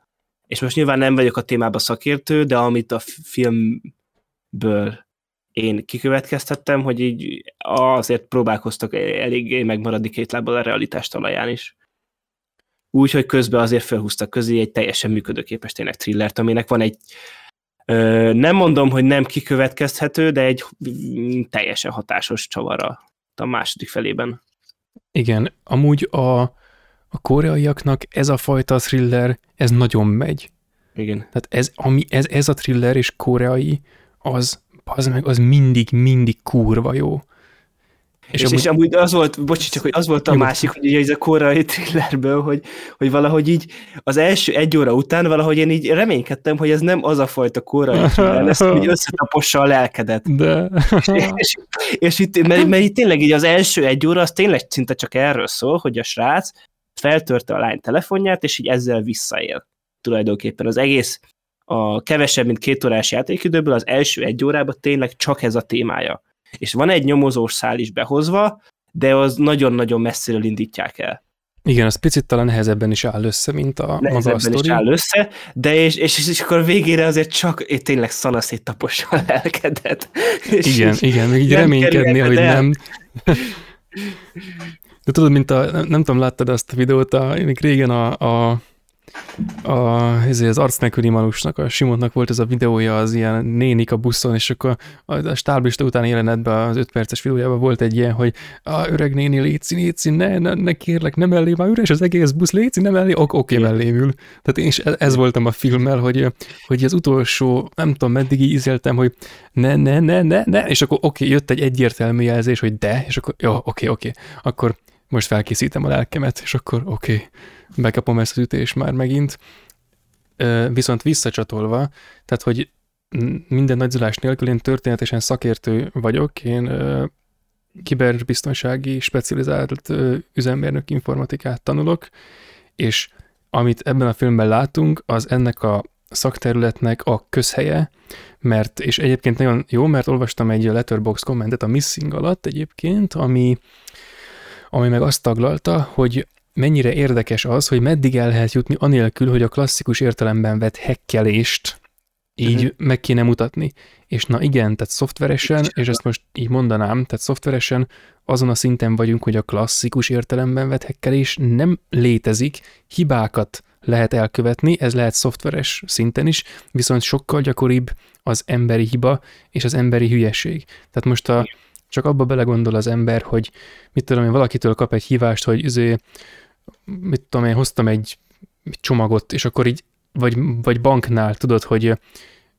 És most nyilván nem vagyok a témában szakértő, de amit a filmből én kikövetkeztettem, hogy így azért próbálkoztak eléggé megmaradni két lábbal a realitás talaján is. Úgyhogy közben azért felhúztak közé egy teljesen működőképes tényleg thrillert, aminek van egy Ö, nem mondom, hogy nem kikövetkezhető, de egy teljesen hatásos csavara a második felében. Igen, amúgy a, a koreaiaknak ez a fajta thriller, ez nagyon megy. Igen. Tehát ez, ami, ez, ez a thriller és koreai, az, az meg, az mindig, mindig kurva jó. És, és, amúgy, és amúgy az volt, bocsi, csak hogy az volt a Nyugodt. másik, hogy ugye ez a korai thrillerből, hogy, hogy valahogy így az első egy óra után valahogy én így reménykedtem, hogy ez nem az a fajta korai thriller lesz, hogy összetapossa a lelkedet. De... és, és itt, mert, mert itt tényleg így az első egy óra, az tényleg szinte csak erről szól, hogy a srác feltörte a lány telefonját, és így ezzel visszaél. Tulajdonképpen az egész a kevesebb, mint két órás játékidőből az első egy órában tényleg csak ez a témája. És van egy nyomozós szál is behozva, de az nagyon-nagyon messziről indítják el. Igen, az picit talán nehezebben is áll össze, mint a maga a Nehezebben is sztori. áll össze, de és, és, és akkor végére azért csak é, tényleg szanaszét tapossa a lelkedet. És Igen, igen, még így kerülheted hogy nem. De tudod, mint a, nem, nem tudom, láttad azt a videót, a, még régen a, a a, ezért az arc nélküli manusnak, a Simontnak volt ez a videója, az ilyen nénik a buszon, és akkor a, a stáblista utáni jelenetben, az öt perces videójában volt egy ilyen, hogy a öreg néni, léci, léci, ne, ne, ne kérlek, nem mellé, már üres az egész busz, léci, nem mellé, ok, oké, okay, ül. Tehát én is ez, ez voltam a filmmel, hogy, hogy az utolsó, nem tudom, meddig ízeltem, hogy ne, ne, ne, ne, ne, és akkor oké, okay, jött egy egyértelmű jelzés, hogy de, és akkor jó, oké, okay, oké, okay. akkor most felkészítem a lelkemet, és akkor oké, okay, bekapom ezt az ütést már megint. Viszont visszacsatolva, tehát hogy minden nagyzulás nélkül én történetesen szakértő vagyok, én kiberbiztonsági specializált üzemmérnök informatikát tanulok, és amit ebben a filmben látunk, az ennek a szakterületnek a közhelye, mert, és egyébként nagyon jó, mert olvastam egy letterbox kommentet a Missing alatt egyébként, ami, ami meg azt taglalta, hogy mennyire érdekes az, hogy meddig el lehet jutni anélkül, hogy a klasszikus értelemben vett hekkelést így uh-huh. meg kéne mutatni. És na igen, tehát szoftveresen, és ezt most így mondanám, tehát szoftveresen azon a szinten vagyunk, hogy a klasszikus értelemben vett hekkelés nem létezik, hibákat lehet elkövetni, ez lehet szoftveres szinten is, viszont sokkal gyakoribb az emberi hiba és az emberi hülyeség. Tehát most a, csak abba belegondol az ember, hogy mit tudom én, valakitől kap egy hívást, hogy üzé, mit tudom én, hoztam egy csomagot, és akkor így, vagy, vagy banknál tudod, hogy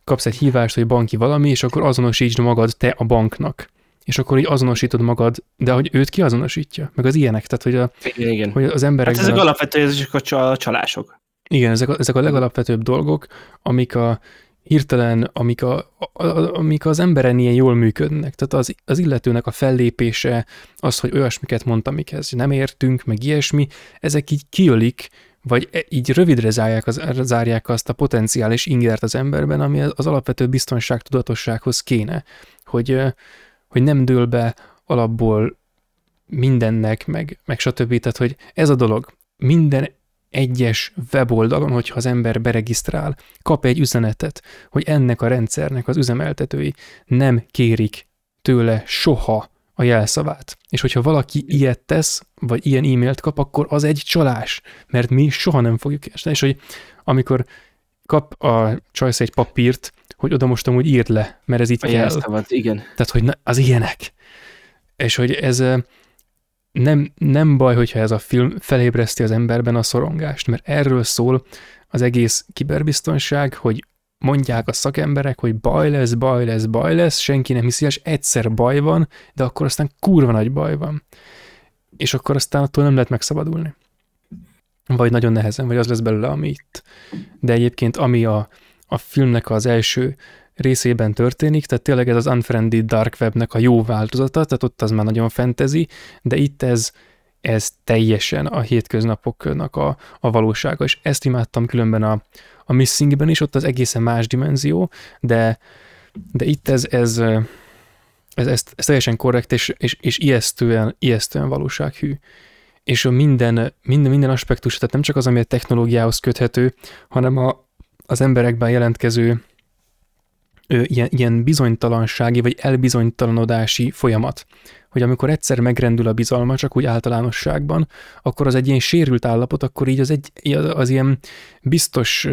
kapsz egy hívást, hogy banki valami, és akkor azonosítsd magad te a banknak. És akkor így azonosítod magad, de hogy őt ki azonosítja? Meg az ilyenek, tehát hogy, a, igen, igen. hogy az emberek... Hát ezek alapvetően ezek a csalások. Igen, ezek a, ezek a legalapvetőbb dolgok, amik a hirtelen, amik, a, a, amik az emberen ilyen jól működnek. Tehát az, az illetőnek a fellépése, az, hogy olyasmiket mond, amikhez nem értünk, meg ilyesmi, ezek így kiölik, vagy e, így rövidre zárják, az, zárják azt a potenciális ingert az emberben, ami az alapvető biztonság tudatossághoz kéne, hogy, hogy nem dől be alapból mindennek, meg, meg stb. Tehát, hogy ez a dolog, minden egyes weboldalon, hogyha az ember beregisztrál, kap egy üzenetet, hogy ennek a rendszernek az üzemeltetői nem kérik tőle soha a jelszavát. És hogyha valaki ilyet tesz, vagy ilyen e-mailt kap, akkor az egy csalás, mert mi soha nem fogjuk esni. És hogy amikor kap a csajsz egy papírt, hogy oda most amúgy írd le, mert ez itt a kell. Jelszavat, igen. Tehát, hogy na, az ilyenek. És hogy ez nem, nem baj, hogyha ez a film felébreszti az emberben a szorongást, mert erről szól az egész kiberbiztonság, hogy mondják a szakemberek, hogy baj lesz, baj lesz, baj lesz, senki nem hiszi, és egyszer baj van, de akkor aztán kurva nagy baj van. És akkor aztán attól nem lehet megszabadulni. Vagy nagyon nehezen, vagy az lesz belőle, ami itt. De egyébként ami a, a filmnek az első részében történik, tehát tényleg ez az Unfriendly Dark Webnek a jó változata, tehát ott az már nagyon fantasy, de itt ez, ez teljesen a hétköznapoknak a, a valósága, és ezt imádtam különben a, a Missingben is, ott az egészen más dimenzió, de, de itt ez, ez, ez, ez, ez teljesen korrekt, és, és, és ijesztően, ijesztően valósághű. És a minden, minden, minden aspektus, tehát nem csak az, ami a technológiához köthető, hanem a, az emberekben jelentkező ö, ilyen, ilyen bizonytalansági vagy elbizonytalanodási folyamat. Hogy amikor egyszer megrendül a bizalma, csak úgy általánosságban, akkor az egy ilyen sérült állapot, akkor így az, egy, az ilyen biztos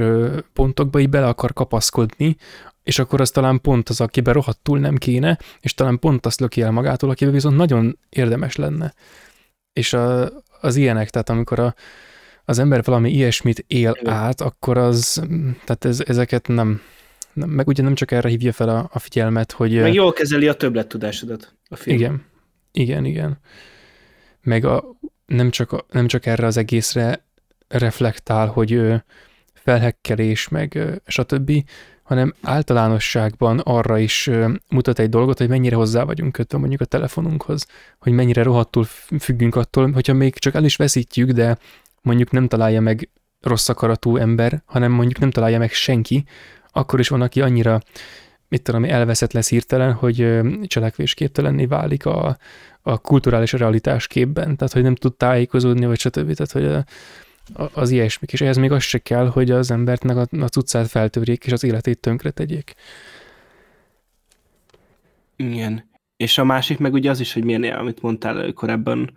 pontokba így bele akar kapaszkodni, és akkor az talán pont az, akiben rohadtul nem kéne, és talán pont azt löki el magától, akiben viszont nagyon érdemes lenne. És a, az ilyenek, tehát amikor a, az ember valami ilyesmit él át, akkor az, tehát ez, ezeket nem, meg ugye nem csak erre hívja fel a, a figyelmet, hogy... Meg jól kezeli a többlettudásodat a film. Igen, igen, igen. Meg a, nem, csak, a, nem csak erre az egészre reflektál, hogy felhekkelés, meg stb., hanem általánosságban arra is mutat egy dolgot, hogy mennyire hozzá vagyunk kötve mondjuk a telefonunkhoz, hogy mennyire rohadtul függünk attól, hogyha még csak el is veszítjük, de mondjuk nem találja meg rossz akaratú ember, hanem mondjuk nem találja meg senki, akkor is van, aki annyira mit tudom, elveszett lesz hirtelen, hogy cselekvésképtelenné válik a, a kulturális realitás képben, tehát hogy nem tud tájékozódni, vagy stb. Tehát, hogy a, az ilyesmik, és ehhez még az se kell, hogy az embertnek a, a cuccát feltörjék, és az életét tönkre tegyék. Igen. És a másik meg ugye az is, hogy milyen, amit mondtál korábban,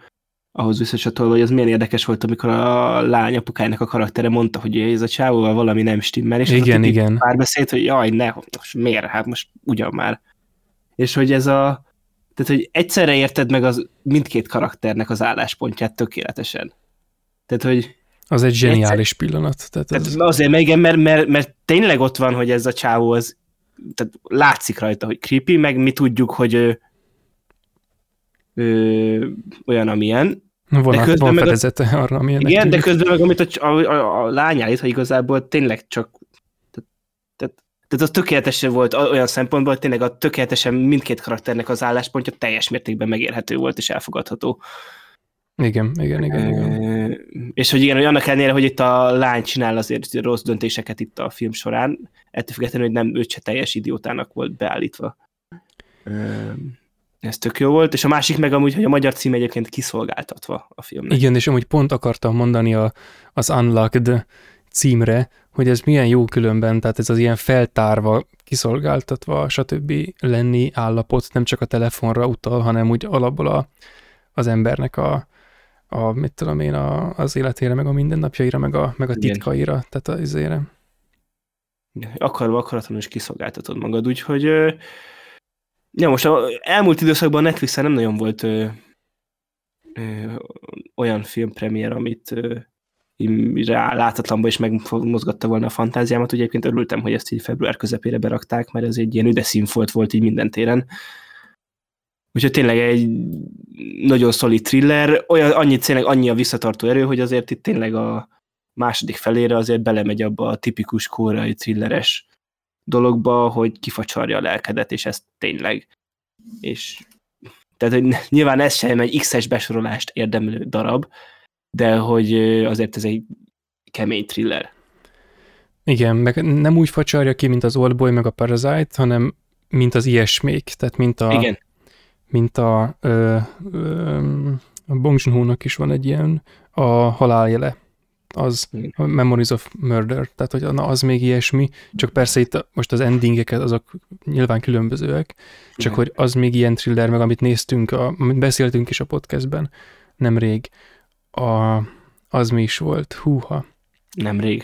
ahhoz visszacsatolva, hogy az milyen érdekes volt, amikor a lány apukájának a karaktere mondta, hogy ez a csávóval valami nem stimmel, és igen, az igen. párbeszéd, hogy jaj, ne, most miért, hát most ugyan már. És hogy ez a, tehát, hogy egyszerre érted meg az mindkét karakternek az álláspontját tökéletesen. Tehát, hogy az egy zseniális egyszer... pillanat. Tehát tehát azért, mert igen, mert, mert, mert tényleg ott van, hogy ez a csávó, az, tehát látszik rajta, hogy creepy, meg mi tudjuk, hogy ő, ő olyan, amilyen. Van, de közben van fedezete a, arra, amilyen. Igen, tűnik. de közben meg amit a, a, a, a lány állít, hogy igazából tényleg csak tehát, tehát, tehát az tökéletesen volt olyan szempontból, hogy tényleg a tökéletesen mindkét karakternek az álláspontja teljes mértékben megérhető volt és elfogadható. Igen, igen, igen. igen. És hogy igen, hogy annak ellenére, hogy itt a lány csinál azért rossz döntéseket itt a film során, ettől függetlenül, hogy nem őt se teljes idiótának volt beállítva. Ez tök jó volt, és a másik meg amúgy, hogy a magyar cím egyébként kiszolgáltatva a filmnek. Igen, és amúgy pont akartam mondani a, az Unlocked címre, hogy ez milyen jó különben, tehát ez az ilyen feltárva, kiszolgáltatva, stb. lenni állapot, nem csak a telefonra utal, hanem úgy alapból a, az embernek a, a, mit tudom én, a, az életére, meg a mindennapjaira, meg a, meg a titkaira, Igen. tehát az izére. Akarva, akaratlanul is kiszolgáltatod magad, úgyhogy ja, most a elmúlt időszakban Netflixen nem nagyon volt ö, ö, olyan filmpremiér, amit ö, rá látatlanban is megmozgatta volna a fantáziámat. Ugye egyébként örültem, hogy ezt így február közepére berakták, mert ez egy ilyen üde színfolt volt így minden téren. Úgyhogy tényleg egy nagyon szolid thriller, olyan, annyi, tényleg annyi a visszatartó erő, hogy azért itt tényleg a második felére azért belemegy abba a tipikus kórai thrilleres dologba, hogy kifacsarja a lelkedet, és ez tényleg. És tehát hogy nyilván ez sem egy X-es besorolást érdemlő darab, de hogy azért ez egy kemény thriller. Igen, meg nem úgy facsarja ki, mint az Oldboy meg a Parasite, hanem mint az ilyesmék, tehát mint a, Igen mint a, ö, ö, a Bong joon is van egy ilyen, a haláljele, az a Memories of Murder, tehát hogy na, az még ilyesmi, csak persze itt most az endingeket azok nyilván különbözőek, csak hogy az még ilyen thriller, meg amit néztünk, a, amit beszéltünk is a podcastben nemrég, a, az mi is volt, húha. Nemrég.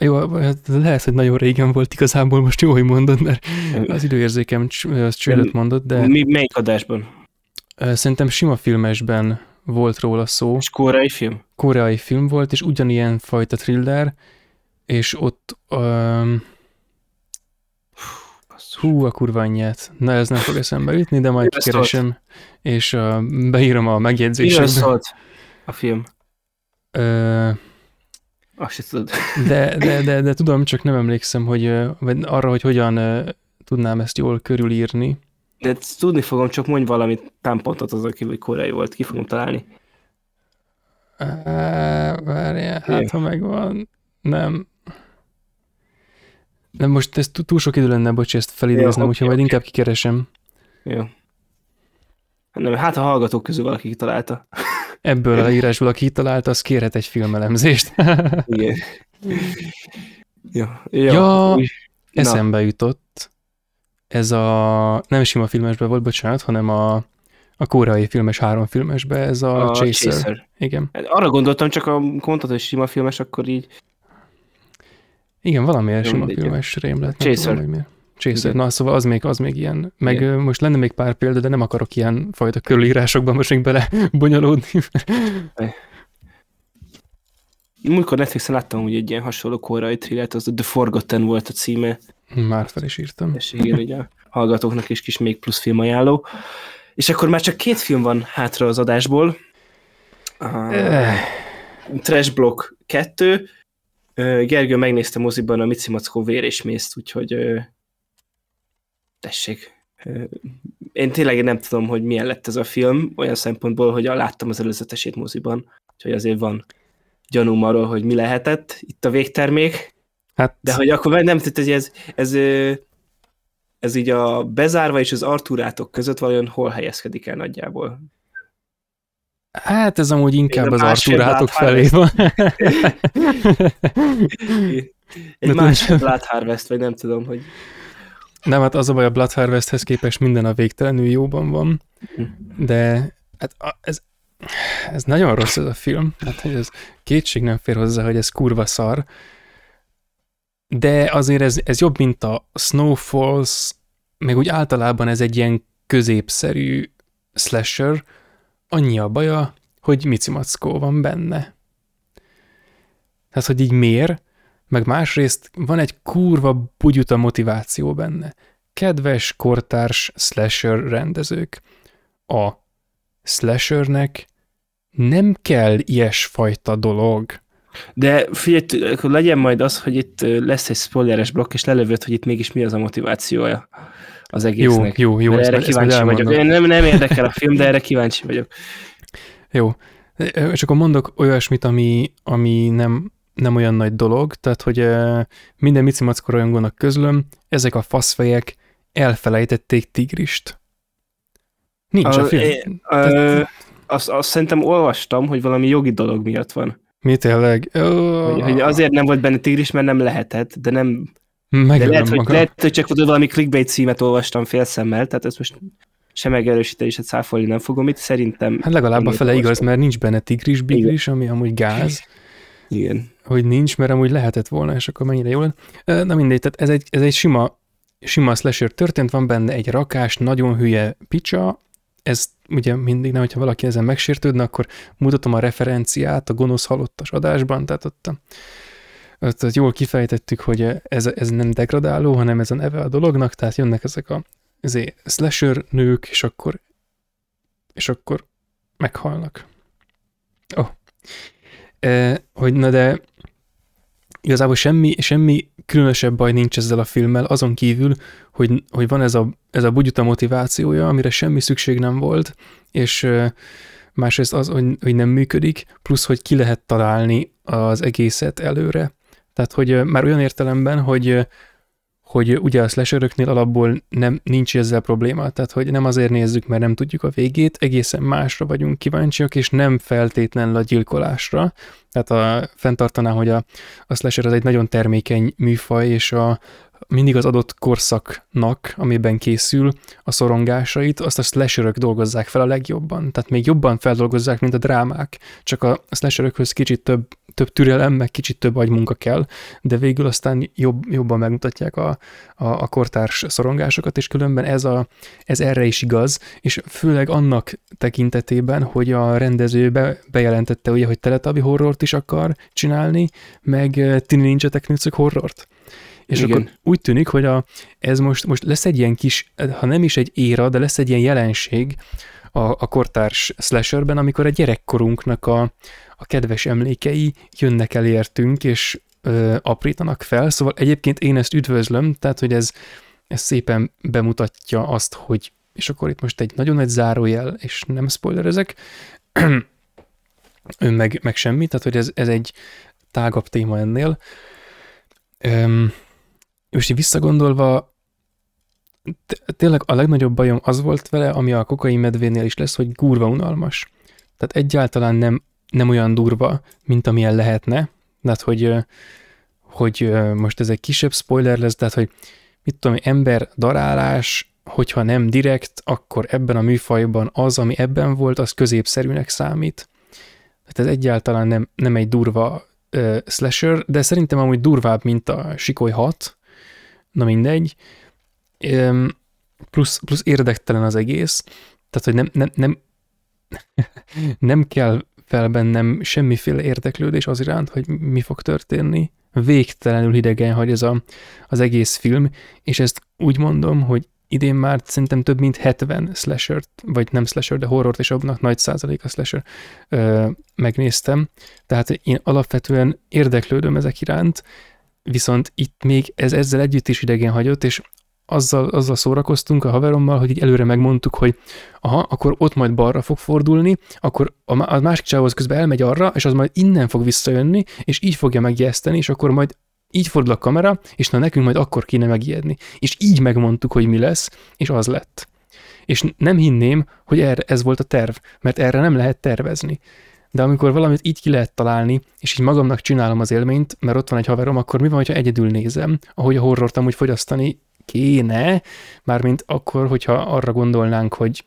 Jó, hát lehet, hogy nagyon régen volt igazából, most jó, hogy mondod, mert az időérzékem csődöt mondott, de... Mi, melyik adásban? Szerintem sima filmesben volt róla szó. És koreai film? Koreai film volt, és ugyanilyen fajta thriller, és ott... Um, hú, a kurva anyját. Na, ez nem fog eszembe jutni, de majd keresem, és uh, beírom a megjegyzésekbe. Mi szólt a film? Uh, azt tudod. De, de, de, de, tudom, csak nem emlékszem, hogy vagy arra, hogy hogyan tudnám ezt jól körülírni. De tudni fogom, csak mondj valamit támpontot az, aki hogy koreai volt, ki fogom találni. Várjál, hát ha megvan. Nem. Nem, most ez túl sok idő lenne, bocs, ezt felidéznem, úgyhogy okay, majd inkább kikeresem. Jó. Nem, hát a hallgatók közül valaki kitalálta ebből a írásból, aki találta, az kérhet egy filmelemzést. Igen. Ja, ja, ja eszembe jutott. Ez a, nem sima filmesbe volt, bocsánat, hanem a, a koreai filmes három filmesbe, ez a, a Chaser. Chaser. Igen. Hát arra gondoltam, csak a mondtad, hogy sima filmes, akkor így... Igen, valamilyen sima filmes rém lett. Chaser. Tudom, Chaser. Na, szóval az még, az még ilyen. Meg Igen. most lenne még pár példa, de nem akarok ilyen fajta körülírásokban most még bele bonyolódni. Múltkor Netflixen láttam, hogy egy ilyen hasonló korai thrillert, az The Forgotten volt a címe. Már fel is írtam. És igen, ugye a hallgatóknak is kis még plusz film ajánló. És akkor már csak két film van hátra az adásból. A Trash Block 2. Gergő megnézte moziban a Mici Mackó vér és mészt, úgyhogy tessék. Én tényleg nem tudom, hogy milyen lett ez a film, olyan szempontból, hogy láttam az előzetesét moziban, úgyhogy azért van gyanúm arról, hogy mi lehetett itt a végtermék. Hát... De hogy akkor nem tudod, hogy ez, ez, ez így a bezárva és az Arturátok között vajon hol helyezkedik el nagyjából? Hát ez amúgy inkább az Arturátok felé van. Egy másik Blood Harvest, vagy nem tudom, hogy... Nem, hát az a baj, a Blood Harvesthez képest minden a végtelenül jóban van, de hát ez ez nagyon rossz ez a film, hát hogy ez kétség nem fér hozzá, hogy ez kurva szar, de azért ez, ez jobb, mint a Snowfalls, meg úgy általában ez egy ilyen középszerű slasher, annyi a baja, hogy Mici Mackó van benne. Tehát, hogy így miért, meg másrészt van egy kurva bugyuta motiváció benne. Kedves kortárs slasher rendezők, a slashernek nem kell ilyesfajta dolog. De figyelj, akkor legyen majd az, hogy itt lesz egy spoileres blokk, és lelövöd, hogy itt mégis mi az a motivációja az egésznek. Jó, jó, jó. erre kíváncsi vagyok. Én nem, nem érdekel a film, de erre kíváncsi vagyok. Jó. És akkor mondok olyasmit, ami, ami nem, nem olyan nagy dolog, tehát, hogy minden Mici Mackó rajongónak közlöm, ezek a faszfejek elfelejtették Tigrist. Nincs a, a film. É, Tehát... azt, azt szerintem olvastam, hogy valami jogi dolog miatt van. Mi tényleg? Hogy, hogy azért nem volt benne tigris, mert nem lehetett, de nem... Megölöm de lehet, magam. hogy, lehet, hogy csak valami clickbait címet olvastam fél szemmel, tehát ezt most sem megerősíteni, se cáfolni nem fogom itt, szerintem... Hát legalább a fele igaz, mert nincs benne tigris, bigris, ami amúgy gáz. Igen. Hogy nincs, mert amúgy lehetett volna, és akkor mennyire jól. Na mindegy, tehát ez egy, ez egy sima, sima slasher történt, van benne egy rakás, nagyon hülye picsa, ez ugye mindig, nem, hogyha valaki ezen megsértődne, akkor mutatom a referenciát a gonosz halottas adásban, tehát ott, ott, ott jól kifejtettük, hogy ez, ez nem degradáló, hanem ez a neve a dolognak, tehát jönnek ezek a ezért slasher nők, és akkor és akkor meghalnak. Oh. E, hogy na de igazából semmi, semmi különösebb baj nincs ezzel a filmmel, azon kívül, hogy, hogy van ez a, ez a bugyuta motivációja, amire semmi szükség nem volt, és másrészt az, hogy, hogy nem működik, plusz, hogy ki lehet találni az egészet előre. Tehát, hogy már olyan értelemben, hogy hogy ugye a slasheröknél alapból nem, nincs ezzel probléma, tehát hogy nem azért nézzük, mert nem tudjuk a végét, egészen másra vagyunk kíváncsiak, és nem feltétlenül a gyilkolásra. Tehát a, fenntartaná, hogy a, a slasher az egy nagyon termékeny műfaj, és a, mindig az adott korszaknak, amiben készül a szorongásait, azt a slasherök dolgozzák fel a legjobban. Tehát még jobban feldolgozzák, mint a drámák. Csak a slasherökhöz kicsit több több türelem, meg kicsit több agymunka kell, de végül aztán jobb, jobban megmutatják a, a, a kortárs szorongásokat, és különben ez, a, ez erre is igaz, és főleg annak tekintetében, hogy a rendező be, bejelentette, ugye, hogy teletabi horrort is akar csinálni, meg eh, Tini Ninja Technics horrort. És Igen. akkor úgy tűnik, hogy a, ez most, most lesz egy ilyen kis, ha nem is egy éra, de lesz egy ilyen jelenség a, a kortárs slasherben, amikor a gyerekkorunknak a, a kedves emlékei jönnek el értünk, és ö, aprítanak fel. Szóval egyébként én ezt üdvözlöm, tehát hogy ez, ez szépen bemutatja azt, hogy és akkor itt most egy nagyon nagy zárójel, és nem spoilerezek, meg, meg semmi, tehát hogy ez, ez egy tágabb téma ennél. Öm, és így visszagondolva, tényleg a legnagyobb bajom az volt vele, ami a kokai medvénél is lesz, hogy gurva unalmas. Tehát egyáltalán nem nem olyan durva, mint amilyen lehetne. Tehát, hogy, hogy most ez egy kisebb spoiler lesz, tehát, hogy mit tudom, ember darálás, hogyha nem direkt, akkor ebben a műfajban az, ami ebben volt, az középszerűnek számít. Tehát ez egyáltalán nem, nem egy durva uh, slasher, de szerintem amúgy durvább, mint a Sikoly 6, na mindegy. Um, plusz, plusz érdektelen az egész, tehát, hogy nem, nem, nem, nem kell fel bennem semmiféle érdeklődés az iránt, hogy mi fog történni. Végtelenül hidegen hagy ez a, az egész film, és ezt úgy mondom, hogy idén már szerintem több mint 70 slasher vagy nem slasher, de horrort és abnak nagy százalék a slasher ö, megnéztem. Tehát én alapvetően érdeklődöm ezek iránt, viszont itt még ez ezzel együtt is idegen hagyott, és azzal, azzal szórakoztunk a haverommal, hogy így előre megmondtuk, hogy aha, akkor ott majd balra fog fordulni, akkor a, a másik csávhoz közben elmegy arra, és az majd innen fog visszajönni, és így fogja megjeszteni, és akkor majd így fordul a kamera, és na nekünk majd akkor kéne megijedni. És így megmondtuk, hogy mi lesz, és az lett. És nem hinném, hogy erre, ez volt a terv, mert erre nem lehet tervezni. De amikor valamit így ki lehet találni, és így magamnak csinálom az élményt, mert ott van egy haverom, akkor mi van, ha egyedül nézem, ahogy a horrort amúgy fogyasztani kéne, mármint akkor, hogyha arra gondolnánk, hogy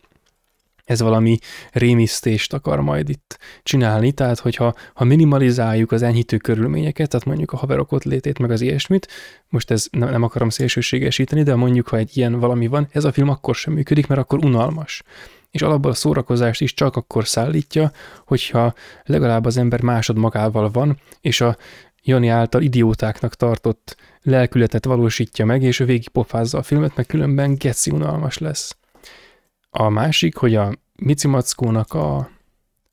ez valami rémisztést akar majd itt csinálni, tehát hogyha ha minimalizáljuk az enyhítő körülményeket, tehát mondjuk a haverok ott létét, meg az ilyesmit, most ez nem, nem akarom szélsőségesíteni, de mondjuk, ha egy ilyen valami van, ez a film akkor sem működik, mert akkor unalmas. És alapból a szórakozást is csak akkor szállítja, hogyha legalább az ember másod magával van, és a Jani által idiótáknak tartott lelkületet valósítja meg, és a végig pofázza a filmet, meg különben geci unalmas lesz. A másik, hogy a Mici Mackónak a,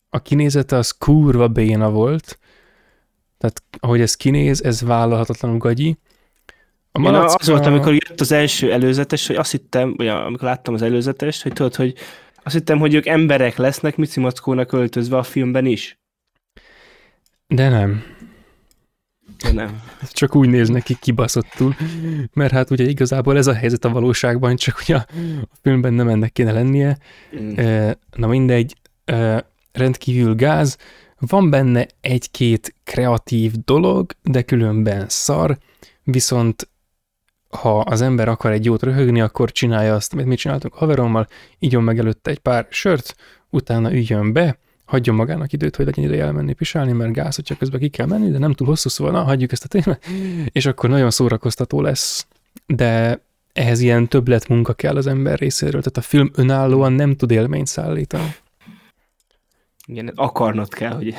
a kinézete az kurva béna volt, tehát ahogy ez kinéz, ez vállalhatatlanul gagyi. A malacka... az volt, amikor jött az első előzetes, hogy azt hittem, vagy amikor láttam az előzetest, hogy tudod, hogy azt hittem, hogy ők emberek lesznek Mici Mackónak öltözve a filmben is. De nem. De nem. Csak úgy néznek ki kibaszottul, mert hát ugye igazából ez a helyzet a valóságban, csak ugye a filmben nem ennek kéne lennie. Mm. Na mindegy, rendkívül gáz, van benne egy-két kreatív dolog, de különben szar, viszont ha az ember akar egy jót röhögni, akkor csinálja azt, amit mi csináltunk haverommal, igyon meg előtte egy pár sört, utána üljön be, hagyjon magának időt, hogy legyen ideje elmenni pisálni, mert gáz, hogyha közben ki kell menni, de nem túl hosszú, szóval na, hagyjuk ezt a témát, és akkor nagyon szórakoztató lesz. De ehhez ilyen többlet munka kell az ember részéről, tehát a film önállóan nem tud élményt szállítani. Igen, akarnod kell, hogy...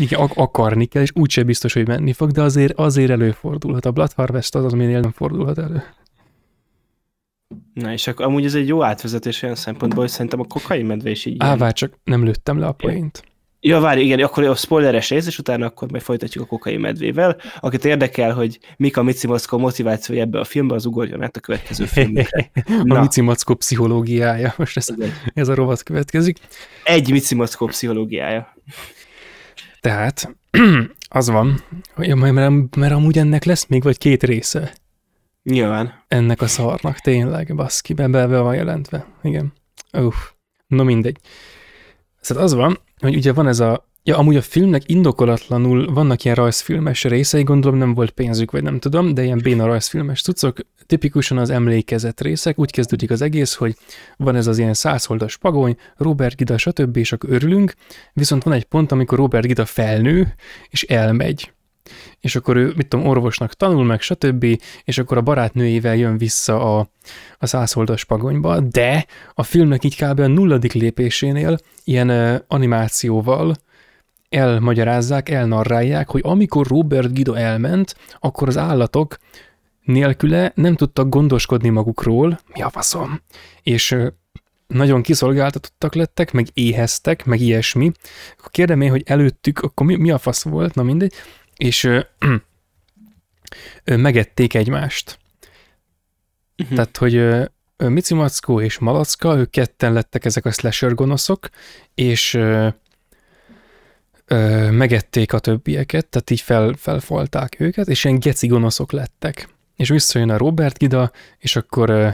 Igen, ak- akarni kell, és úgyse biztos, hogy menni fog, de azért, azért előfordulhat. A Blood Harvest az, az aminél nem fordulhat elő. Na és akkor amúgy ez egy jó átvezetés olyan szempontból, hogy szerintem a kokai medve is így. Á, csak nem lőttem le a poént. Ja, várj, igen, akkor a spoileres rész, és utána akkor majd folytatjuk a kokai medvével. Akit érdekel, hogy mik a Mici motivációja ebbe a filmbe, az ugorjon át a következő filmre. a Mici pszichológiája, most ez, ez a rovat következik. Egy Mici pszichológiája. Tehát az van, hogy mert, mert amúgy ennek lesz még vagy két része. Nyilván. Ennek a szarnak, tényleg, baszki, be, van jelentve. Igen. Uff. No mindegy. Szóval az van, hogy ugye van ez a, ja, amúgy a filmnek indokolatlanul vannak ilyen rajzfilmes részei, gondolom nem volt pénzük, vagy nem tudom, de ilyen béna rajzfilmes cuccok, tipikusan az emlékezet részek, úgy kezdődik az egész, hogy van ez az ilyen százholdas pagony, Robert Gida, stb., és akkor örülünk, viszont van egy pont, amikor Robert Gida felnő, és elmegy és akkor ő, mit tudom, orvosnak tanul meg, stb., és akkor a barátnőjével jön vissza a, a százholdas pagonyba, de a filmnek így kb. a nulladik lépésénél ilyen animációval elmagyarázzák, elnarrálják, hogy amikor Robert Guido elment, akkor az állatok nélküle nem tudtak gondoskodni magukról, mi a faszom, és nagyon kiszolgáltatottak lettek, meg éheztek, meg ilyesmi. Akkor kérdem én, hogy előttük, akkor mi, mi a fasz volt, na mindegy, és ö, ö, megették egymást. Uh-huh. Tehát, hogy ö, Mici Mackó és Malacka, ők ketten lettek ezek a slasher gonoszok, és ö, ö, megették a többieket, tehát így fel, felfalták őket, és ilyen geci gonoszok lettek. És visszajön a Robert Gida, és akkor ö,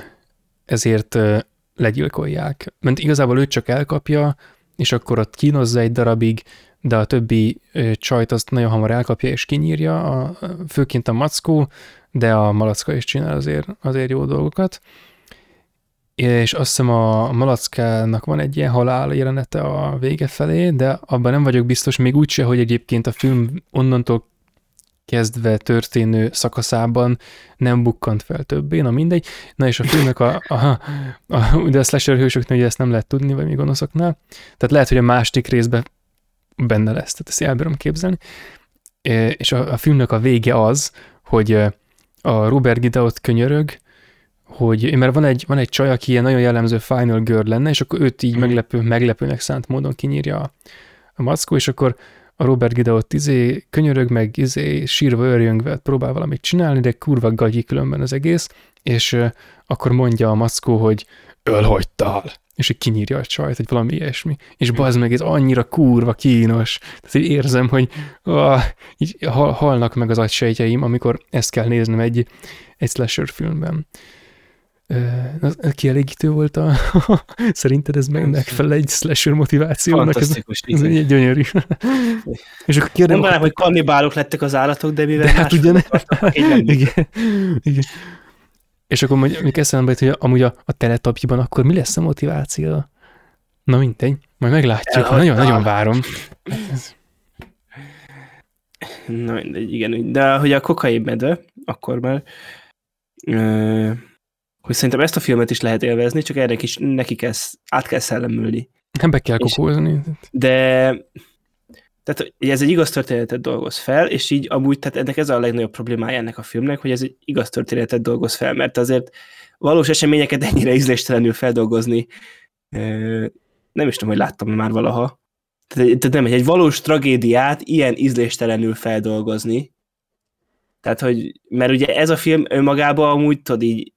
ezért ö, legyilkolják. Mert igazából ő csak elkapja, és akkor ott kínozza egy darabig, de a többi csajt azt nagyon hamar elkapja és kinyírja, a, főként a mackó, de a malacka is csinál azért, azért jó dolgokat. És azt hiszem a malackának van egy ilyen halál jelenete a vége felé, de abban nem vagyok biztos, még úgyse, hogy egyébként a film onnantól kezdve történő szakaszában nem bukkant fel többé, na mindegy. Na és a filmnek a, a, a, a de a slasher hősöknél ugye ezt nem lehet tudni, vagy mi gonoszoknál. Tehát lehet, hogy a másik részben benne lesz, tehát ezt el bírom képzelni. És a, a filmnek a vége az, hogy a Robert Gideot könyörög, hogy, mert van egy, van egy csaj, aki ilyen nagyon jellemző final girl lenne, és akkor őt így hmm. meglepő, meglepőnek szánt módon kinyírja a, a mackó, és akkor a Robert Gideot izé könyörög, meg izé sírva örjöngve próbál valamit csinálni, de kurva gagyi különben az egész, és uh, akkor mondja a mackó, hogy ölhagytál és így kinyírja a csajt, vagy valami ilyesmi. És bazd meg, ez annyira kurva kínos. Tehát így érzem, hogy ah, így hal, halnak meg az agysejtjeim, amikor ezt kell néznem egy, egy slasher filmben. Uh, kielégítő volt a... Szerinted ez meg megfelel egy slasher motivációnak? Fantasztikus. Ez, ez egy gyönyörű. és akkor kérdem... Mondanám, hogy kannibálok lettek az állatok, de mivel de hát ugye ne... igen, igen. És akkor mondjuk eszembe hogy amúgy a, a teletapjiban akkor mi lesz a motiváció? Na mindegy, majd meglátjuk, nagyon-nagyon várom. Na mindegy, igen. De hogy a kokain medve, akkor már ö, hogy szerintem ezt a filmet is lehet élvezni, csak erre is neki kell, át kell szellemülni. Be kell kokózni. De tehát hogy ez egy igaz történetet dolgoz fel, és így amúgy, tehát ennek ez a legnagyobb problémája ennek a filmnek, hogy ez egy igaz történetet dolgoz fel, mert azért valós eseményeket ennyire ízléstelenül feldolgozni, nem is tudom, hogy láttam már valaha. Tehát, tehát nem, egy valós tragédiát ilyen ízléstelenül feldolgozni. Tehát, hogy, mert ugye ez a film önmagában amúgy, tudod így,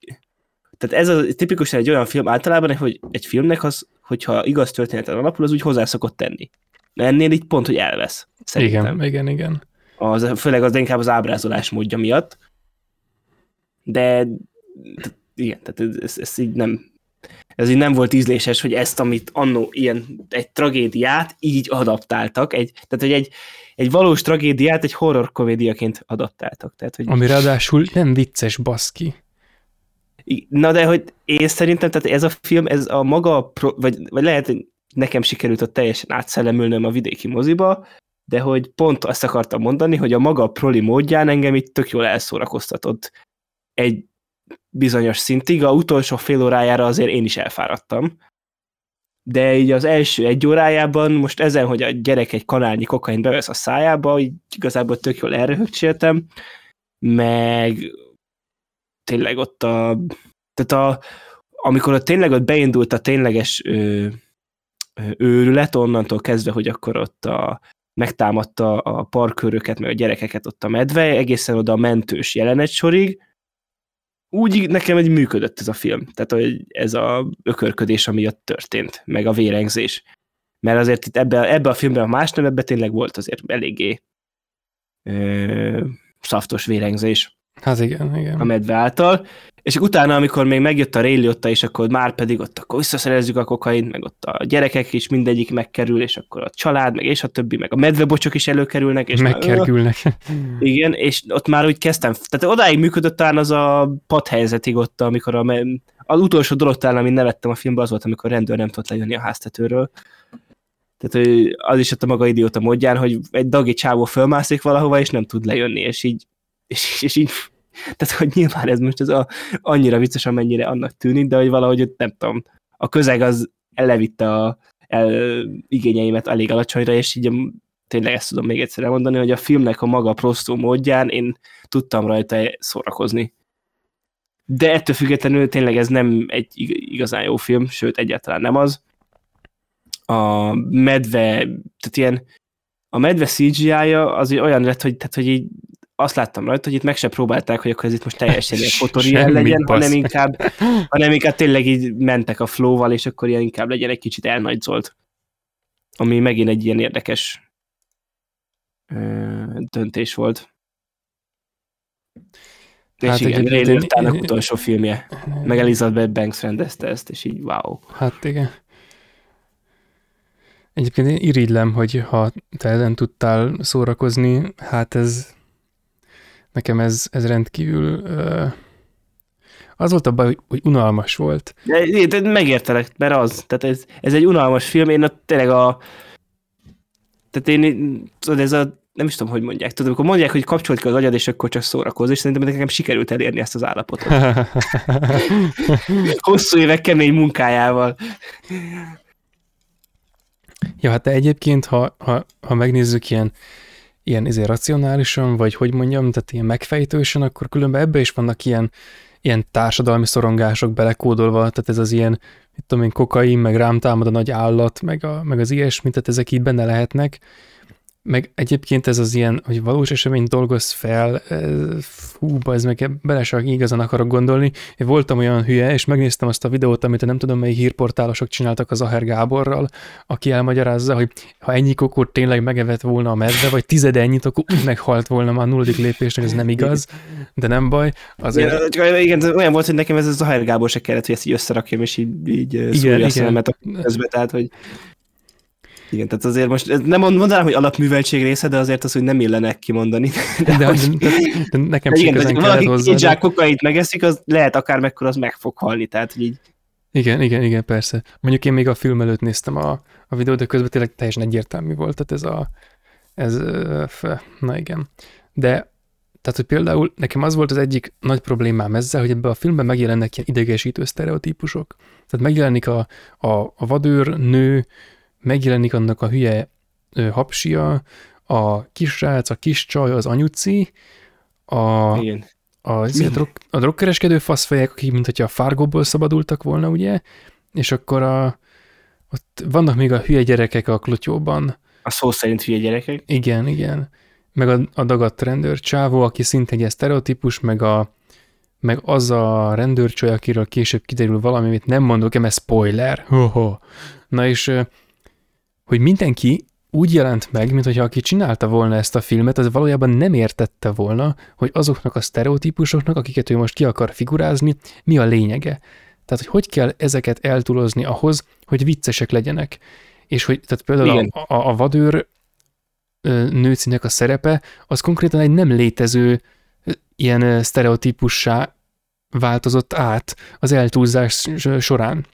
tehát ez a tipikusan egy olyan film általában, hogy egy filmnek az, hogyha igaz történeten alapul, az úgy hozzá szokott tenni. Ennél így pont, hogy elvesz. Szerintem. Igen, igen, igen. Az, főleg az inkább az ábrázolás módja miatt. De igen, tehát ez, ez, így nem ez így nem volt ízléses, hogy ezt, amit annó ilyen egy tragédiát így adaptáltak, egy, tehát hogy egy, egy valós tragédiát egy horror komédiaként adaptáltak. Tehát, hogy Ami ráadásul nem vicces, baszki. Na de hogy én szerintem, tehát ez a film, ez a maga, vagy, vagy lehet, nekem sikerült ott teljesen átszellemülnöm a vidéki moziba, de hogy pont azt akartam mondani, hogy a maga proli módján engem itt tök jól elszórakoztatott egy bizonyos szintig, a utolsó fél órájára azért én is elfáradtam. De így az első egy órájában most ezen, hogy a gyerek egy kanálnyi kokain bevesz a szájába, így igazából tök jól elröhögcséltem, meg tényleg ott a, tehát a, amikor ott tényleg ott beindult a tényleges ö, őrület, onnantól kezdve, hogy akkor ott a, megtámadta a parköröket, meg a gyerekeket ott a medve, egészen oda a mentős jelenet sorig, úgy nekem egy működött ez a film. Tehát, hogy ez a ökörködés, ami ott történt, meg a vérengzés. Mert azért itt ebbe, ebbe a filmben, a más nem, ebbe tényleg volt azért eléggé ö, szaftos vérengzés Hát igen, igen. a medve által, és utána, amikor még megjött a Ray Liotta, és akkor már pedig ott akkor visszaszerezzük a kokain, meg ott a gyerekek is mindegyik megkerül, és akkor a család, meg és a többi, meg a medvebocsok is előkerülnek, és már- Megkergülnek. igen, és ott már úgy kezdtem, tehát odáig működött talán az a padhelyzetig ott, amikor a, az utolsó dolog talán, amit nevettem a filmben, az volt, amikor a rendőr nem tudott lejönni a háztetőről. Tehát hogy az is ott a maga idióta módján, hogy egy dagi csávó fölmászik valahova, és nem tud lejönni, és így, és, és így tehát, hogy nyilván ez most ez a, annyira vicces, amennyire annak tűnik, de hogy valahogy ott nem tudom, a közeg az ellevitte a el, igényeimet elég alacsonyra, és így tényleg ezt tudom még egyszer elmondani, hogy a filmnek a maga prostó módján én tudtam rajta szórakozni. De ettől függetlenül tényleg ez nem egy ig- igazán jó film, sőt egyáltalán nem az. A medve, tehát ilyen a medve CGI-ja az olyan lett, hogy, tehát, hogy így azt láttam rajta, hogy itt meg se próbálták, hogy akkor ez itt most teljesen ilyen fotoriel legyen, hanem basz. inkább, hanem inkább tényleg így mentek a flow-val, és akkor ilyen inkább legyen egy kicsit elnagyzolt. Ami megint egy ilyen érdekes ö, döntés volt. És Hát igen, Ray én- utolsó filmje. Meg Elizabeth Banks rendezte ezt, és így wow. Hát igen. Egyébként én irigylem, hogy ha te ezen tudtál szórakozni, hát ez nekem ez, ez rendkívül az volt a baj, hogy, hogy unalmas volt. De, de megértelek, mert az. Tehát ez, ez egy unalmas film, én ott tényleg a... Tehát én, tudod, ez a nem is tudom, hogy mondják. Tudod, amikor mondják, hogy kapcsolt ki az agyad, és akkor csak szórakozz, és szerintem nekem sikerült elérni ezt az állapotot. Hosszú évek kemény munkájával. ja, hát egyébként, ha, ha, ha megnézzük ilyen, ilyen izé racionálisan, vagy hogy mondjam, tehát ilyen megfejtősen, akkor különben ebbe is vannak ilyen, ilyen társadalmi szorongások belekódolva, tehát ez az ilyen, mit tudom én, kokain, meg rám támad a nagy állat, meg, a, meg az ilyesmi, tehát ezek így benne lehetnek. Meg egyébként ez az ilyen, hogy valós eseményt dolgoz fel, fú, ez meg bele sem igazán akarok gondolni. Én voltam olyan hülye, és megnéztem azt a videót, amit nem tudom, melyik hírportálosok csináltak az Aher Gáborral, aki elmagyarázza, hogy ha ennyi kokót tényleg megevett volna a medve, vagy tized ennyit, akkor úgy meghalt volna már a nulladik lépésnek, ez nem igaz, de nem baj. Azért, Igen, igen, olyan volt, hogy nekem ez a Zahár Gábor se kellett, hogy ezt így összerakjam, és így, így igen, szúrja a igen. szememet közbe, tehát, hogy igen, tehát azért most nem mond- mondanám, hogy alapműveltség része, de azért az, hogy nem illenek kimondani. de, de, hogy- de, nekem sem igen, kellett valaki hozzá. de- zsák kokaint megeszik, az lehet akár mekkora, az meg fog halni, tehát így Igen, igen, igen, persze. Mondjuk én még a film előtt néztem a, a videót, de közben tényleg teljesen egyértelmű volt, tehát ez a, ez, na igen. De, tehát, hogy például nekem az volt az egyik nagy problémám ezzel, hogy ebben a filmben megjelennek ilyen idegesítő sztereotípusok. Tehát megjelenik a, a, a vadőr nő, megjelenik annak a hülye ö, hapsia, a kisrác, a kis csaj, az anyuci, a, Igen. a, a, drog, a drogkereskedő faszfejek, akik mint hogyha a Fargóból szabadultak volna, ugye, és akkor a, ott vannak még a hülye gyerekek a klotyóban. A szó szerint hülye gyerekek. Igen, igen. Meg a, a dagadt rendőr csávó, aki szintén egy sztereotípus, meg, a, meg az a rendőrcsaj, akiről később kiderül valami, amit nem mondok, ez spoiler. Ho-ho. Na és hogy mindenki úgy jelent meg, mint hogyha aki csinálta volna ezt a filmet, az valójában nem értette volna, hogy azoknak a sztereotípusoknak, akiket ő most ki akar figurázni, mi a lényege. Tehát, hogy hogy kell ezeket eltúlozni ahhoz, hogy viccesek legyenek. És hogy tehát például a, a, a vadőr nőcinek a szerepe, az konkrétan egy nem létező ilyen sztereotípussá változott át az eltúlzás során.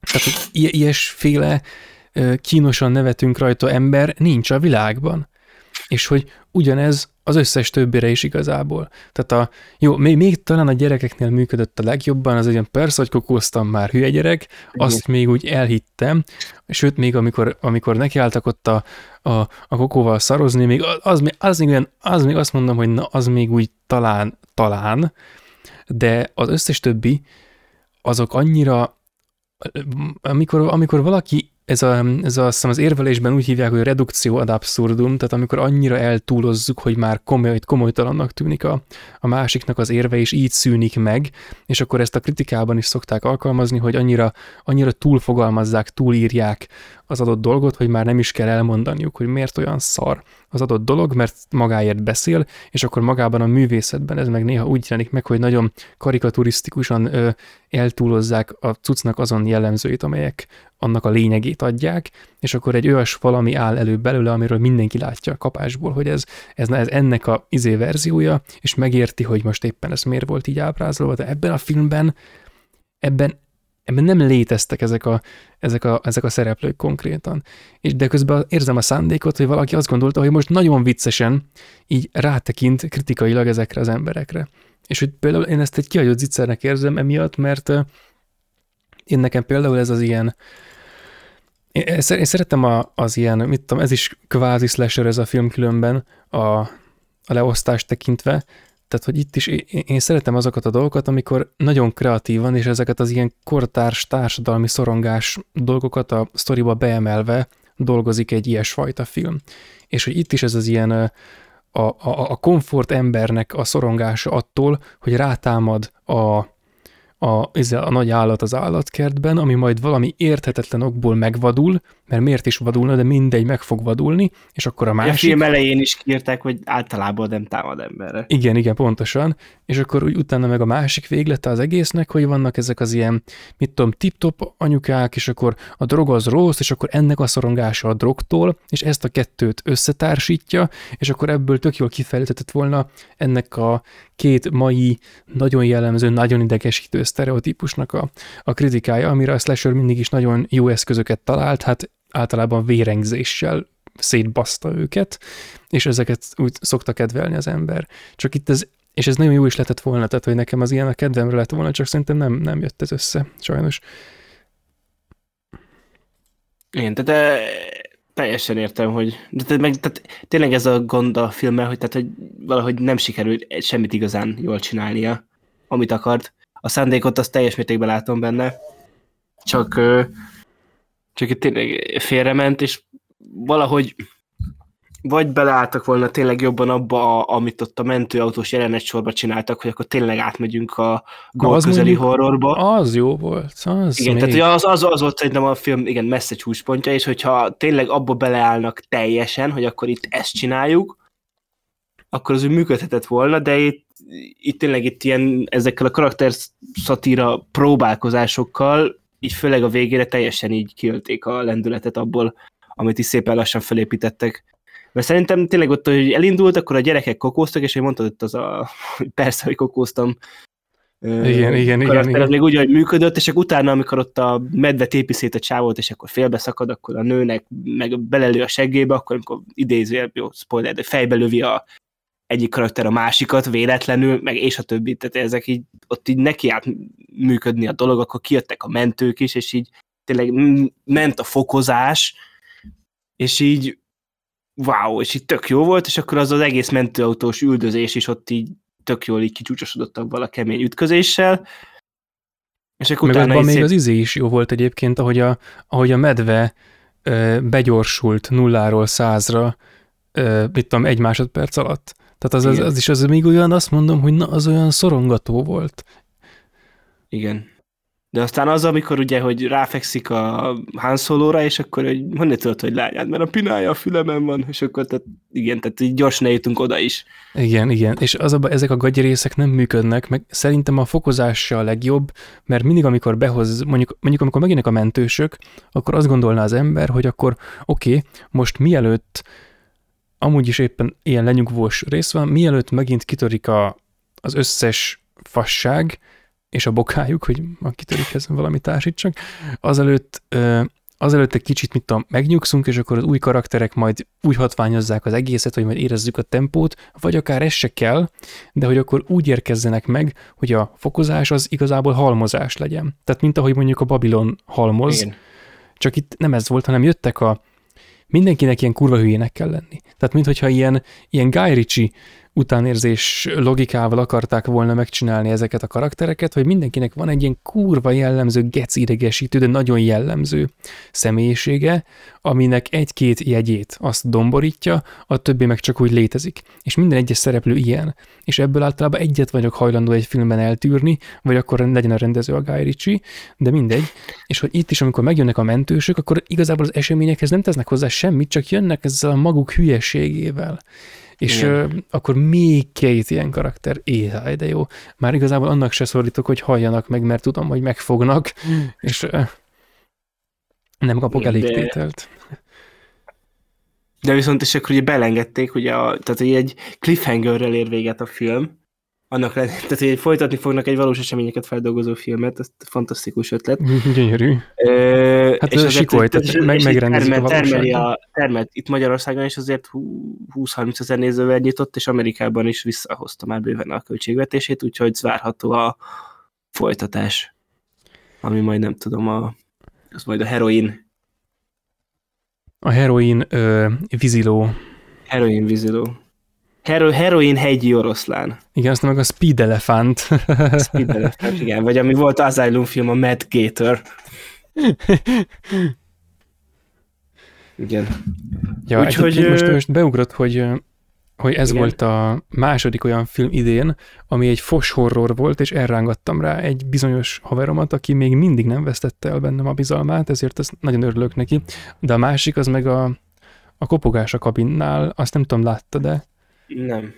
Tehát, hogy ilyesféle kínosan nevetünk rajta ember nincs a világban. És hogy ugyanez az összes többire is igazából. Tehát a, jó, még, még talán a gyerekeknél működött a legjobban, az olyan persze, hogy kokóztam már hülye gyerek, azt még úgy elhittem, sőt, még amikor, amikor nekiálltak ott a, a, a kokóval szarozni, még az, az, az, még olyan, az még azt mondom, hogy na, az még úgy talán, talán, de az összes többi, azok annyira, amikor, amikor valaki ez, a, ez a, azt az érvelésben úgy hívják, hogy redukció ad absurdum, tehát amikor annyira eltúlozzuk, hogy már komoly, komolytalannak tűnik a, a másiknak az érve, és így szűnik meg, és akkor ezt a kritikában is szokták alkalmazni, hogy annyira, annyira túlfogalmazzák, túlírják az adott dolgot, hogy már nem is kell elmondaniuk, hogy miért olyan szar az adott dolog, mert magáért beszél, és akkor magában a művészetben ez meg néha úgy jelenik meg, hogy nagyon karikaturisztikusan ö, eltúlozzák a cuccnak azon jellemzőit, amelyek annak a lényegét adják, és akkor egy olyas valami áll elő belőle, amiről mindenki látja a kapásból, hogy ez, ez, ez ennek a izé verziója, és megérti, hogy most éppen ez miért volt így ábrázolva, de ebben a filmben ebben ebben nem léteztek ezek a, ezek a, ezek a szereplők konkrétan. És de közben érzem a szándékot, hogy valaki azt gondolta, hogy most nagyon viccesen így rátekint kritikailag ezekre az emberekre. És hogy például én ezt egy kihagyott zicsernek érzem emiatt, mert én nekem például ez az ilyen, én, szeretem a, az ilyen, mit tudom, ez is kvázi slasher ez a film különben, a, a leosztást tekintve, tehát, hogy itt is én, szeretem azokat a dolgokat, amikor nagyon kreatívan, és ezeket az ilyen kortárs társadalmi szorongás dolgokat a sztoriba beemelve dolgozik egy ilyesfajta film. És hogy itt is ez az ilyen a, a, a komfort embernek a szorongása attól, hogy rátámad a, a, a nagy állat az állatkertben, ami majd valami érthetetlen okból megvadul, mert miért is vadulna, de mindegy, meg fog vadulni, és akkor a másik... A film elején is kírták, hogy általában nem támad emberre. Igen, igen, pontosan, és akkor úgy utána meg a másik véglete az egésznek, hogy vannak ezek az ilyen, mit tudom, tip-top anyukák, és akkor a drog az rossz, és akkor ennek a szorongása a drogtól, és ezt a kettőt összetársítja, és akkor ebből tök jól kifejtetett volna ennek a két mai nagyon jellemző, nagyon idegesítő sztereotípusnak a, a kritikája, amire a slasher mindig is nagyon jó eszközöket talált, hát általában vérengzéssel szétbaszta őket, és ezeket úgy szokta kedvelni az ember. Csak itt ez, és ez nagyon jó is lehetett volna, tehát hogy nekem az ilyen a kedvemre lett volna, csak szerintem nem, nem jött ez össze, sajnos. Igen, tehát teljesen értem, hogy de te, meg, tehát, tényleg ez a gond a filmmel, hogy, tehát, hogy valahogy nem sikerült semmit igazán jól csinálnia, amit akart. A szándékot azt teljes mértékben látom benne, csak csak itt tényleg félrement, és valahogy vagy beleálltak volna tényleg jobban abba, a, amit ott a mentőautós jelenet sorba csináltak, hogy akkor tényleg átmegyünk a gól közeli horrorba. Az jó volt. Az igen, még... tehát az, az, az volt szerintem a film igen, messze csúcspontja, és hogyha tényleg abba beleállnak teljesen, hogy akkor itt ezt csináljuk, akkor az úgy működhetett volna, de itt, itt tényleg itt ilyen ezekkel a karakter szatíra próbálkozásokkal így főleg a végére teljesen így kiölték a lendületet abból, amit is szépen lassan felépítettek. Mert szerintem tényleg ott, hogy elindult, akkor a gyerekek kokóztak, és én mondtad ott az a, persze, hogy kokóztam Igen, igen, igen, igen. az még úgy, hogy működött, és akkor utána, amikor ott a medve tépi szét a csávót, és akkor félbeszakad, akkor a nőnek meg belelő a seggébe, akkor amikor idéző, jó, spoiler, de fejbe lövi a egyik karakter a másikat véletlenül, meg és a többi, tehát ezek így, ott így neki át működni a dolog, akkor kijöttek a mentők is, és így tényleg ment a fokozás, és így wow, és így tök jó volt, és akkor az az egész mentőautós üldözés is ott így tök jól így kicsúcsosodott abban a kemény ütközéssel. És akkor Meg utána abban még szép- az izé is jó volt egyébként, ahogy a, ahogy a medve ö, begyorsult nulláról százra, ö, mit tudom, egy másodperc alatt. Tehát az, az, az is az még olyan, azt mondom, hogy na, az olyan szorongató volt. Igen. De aztán az, amikor ugye, hogy ráfekszik a Han Solo-ra, és akkor hogy honnan tudod, hogy lányád, mert a pinája a fülemen van, és akkor tehát, igen, tehát így gyorsan eljutunk oda is. Igen, igen, és az a, baj, ezek a gagyirészek nem működnek, meg szerintem a fokozása a legjobb, mert mindig, amikor behoz, mondjuk, mondjuk amikor megjönnek a mentősök, akkor azt gondolná az ember, hogy akkor oké, okay, most mielőtt, amúgy is éppen ilyen lenyugvós rész van, mielőtt megint kitörik a, az összes fasság, és a bokájuk, hogy ma kitörik ez valami társítsak, azelőtt, azelőtt egy kicsit, mit tudom, megnyugszunk, és akkor az új karakterek majd úgy hatványozzák az egészet, hogy majd érezzük a tempót, vagy akár ez se kell, de hogy akkor úgy érkezzenek meg, hogy a fokozás az igazából halmozás legyen. Tehát mint ahogy mondjuk a Babilon halmoz, Igen. csak itt nem ez volt, hanem jöttek a mindenkinek ilyen kurva hülyének kell lenni. Tehát minthogyha ilyen, ilyen Guy Ritchie utánérzés logikával akarták volna megcsinálni ezeket a karaktereket, hogy mindenkinek van egy ilyen kurva jellemző, gec idegesítő, de nagyon jellemző személyisége, aminek egy-két jegyét azt domborítja, a többi meg csak úgy létezik. És minden egyes szereplő ilyen. És ebből általában egyet vagyok hajlandó egy filmben eltűrni, vagy akkor legyen a rendező a Guy Ritchie, de mindegy. És hogy itt is, amikor megjönnek a mentősök, akkor igazából az eseményekhez nem tesznek hozzá semmit, csak jönnek ezzel a maguk hülyeségével. És Igen. ö, akkor még két ilyen karakter, éjjel, de jó. Már igazából annak se szólítok, hogy halljanak meg, mert tudom, hogy megfognak, és ö, nem kapok elég de- tételt. De viszont is akkor ugye belengedték, ugye, a, tehát hogy egy cliffhangerrel ér véget a film, annak le, tehát hogy folytatni fognak egy valós eseményeket feldolgozó filmet, ez fantasztikus ötlet. Gyönyörű. Ö, Hát és ez sikoly, tehát- meg- és megrendezik a termel, termeli a, termelt itt Magyarországon is azért hú- 20-30 ezer nézővel nyitott, és Amerikában is visszahozta már bőven a költségvetését, úgyhogy várható a folytatás, ami majd nem tudom, a, az majd a heroin, A heroin ö, víziló. heroin víziló. Hero, heroin hegyi oroszlán. Igen, aztán meg a speed elefánt. Speed Elephant, igen, vagy ami volt az Asylum film, a Mad Gator. Igen. Ja, Úgyhogy, Úgyhogy most, most beugrott, hogy, hogy ez Igen. volt a második olyan film idén, ami egy fos horror volt, és elrángattam rá egy bizonyos haveromat, aki még mindig nem vesztette el bennem a bizalmát, ezért ezt nagyon örülök neki. De a másik az meg a, a kopogás a kabinnál, azt nem tudom, látta, de Nem.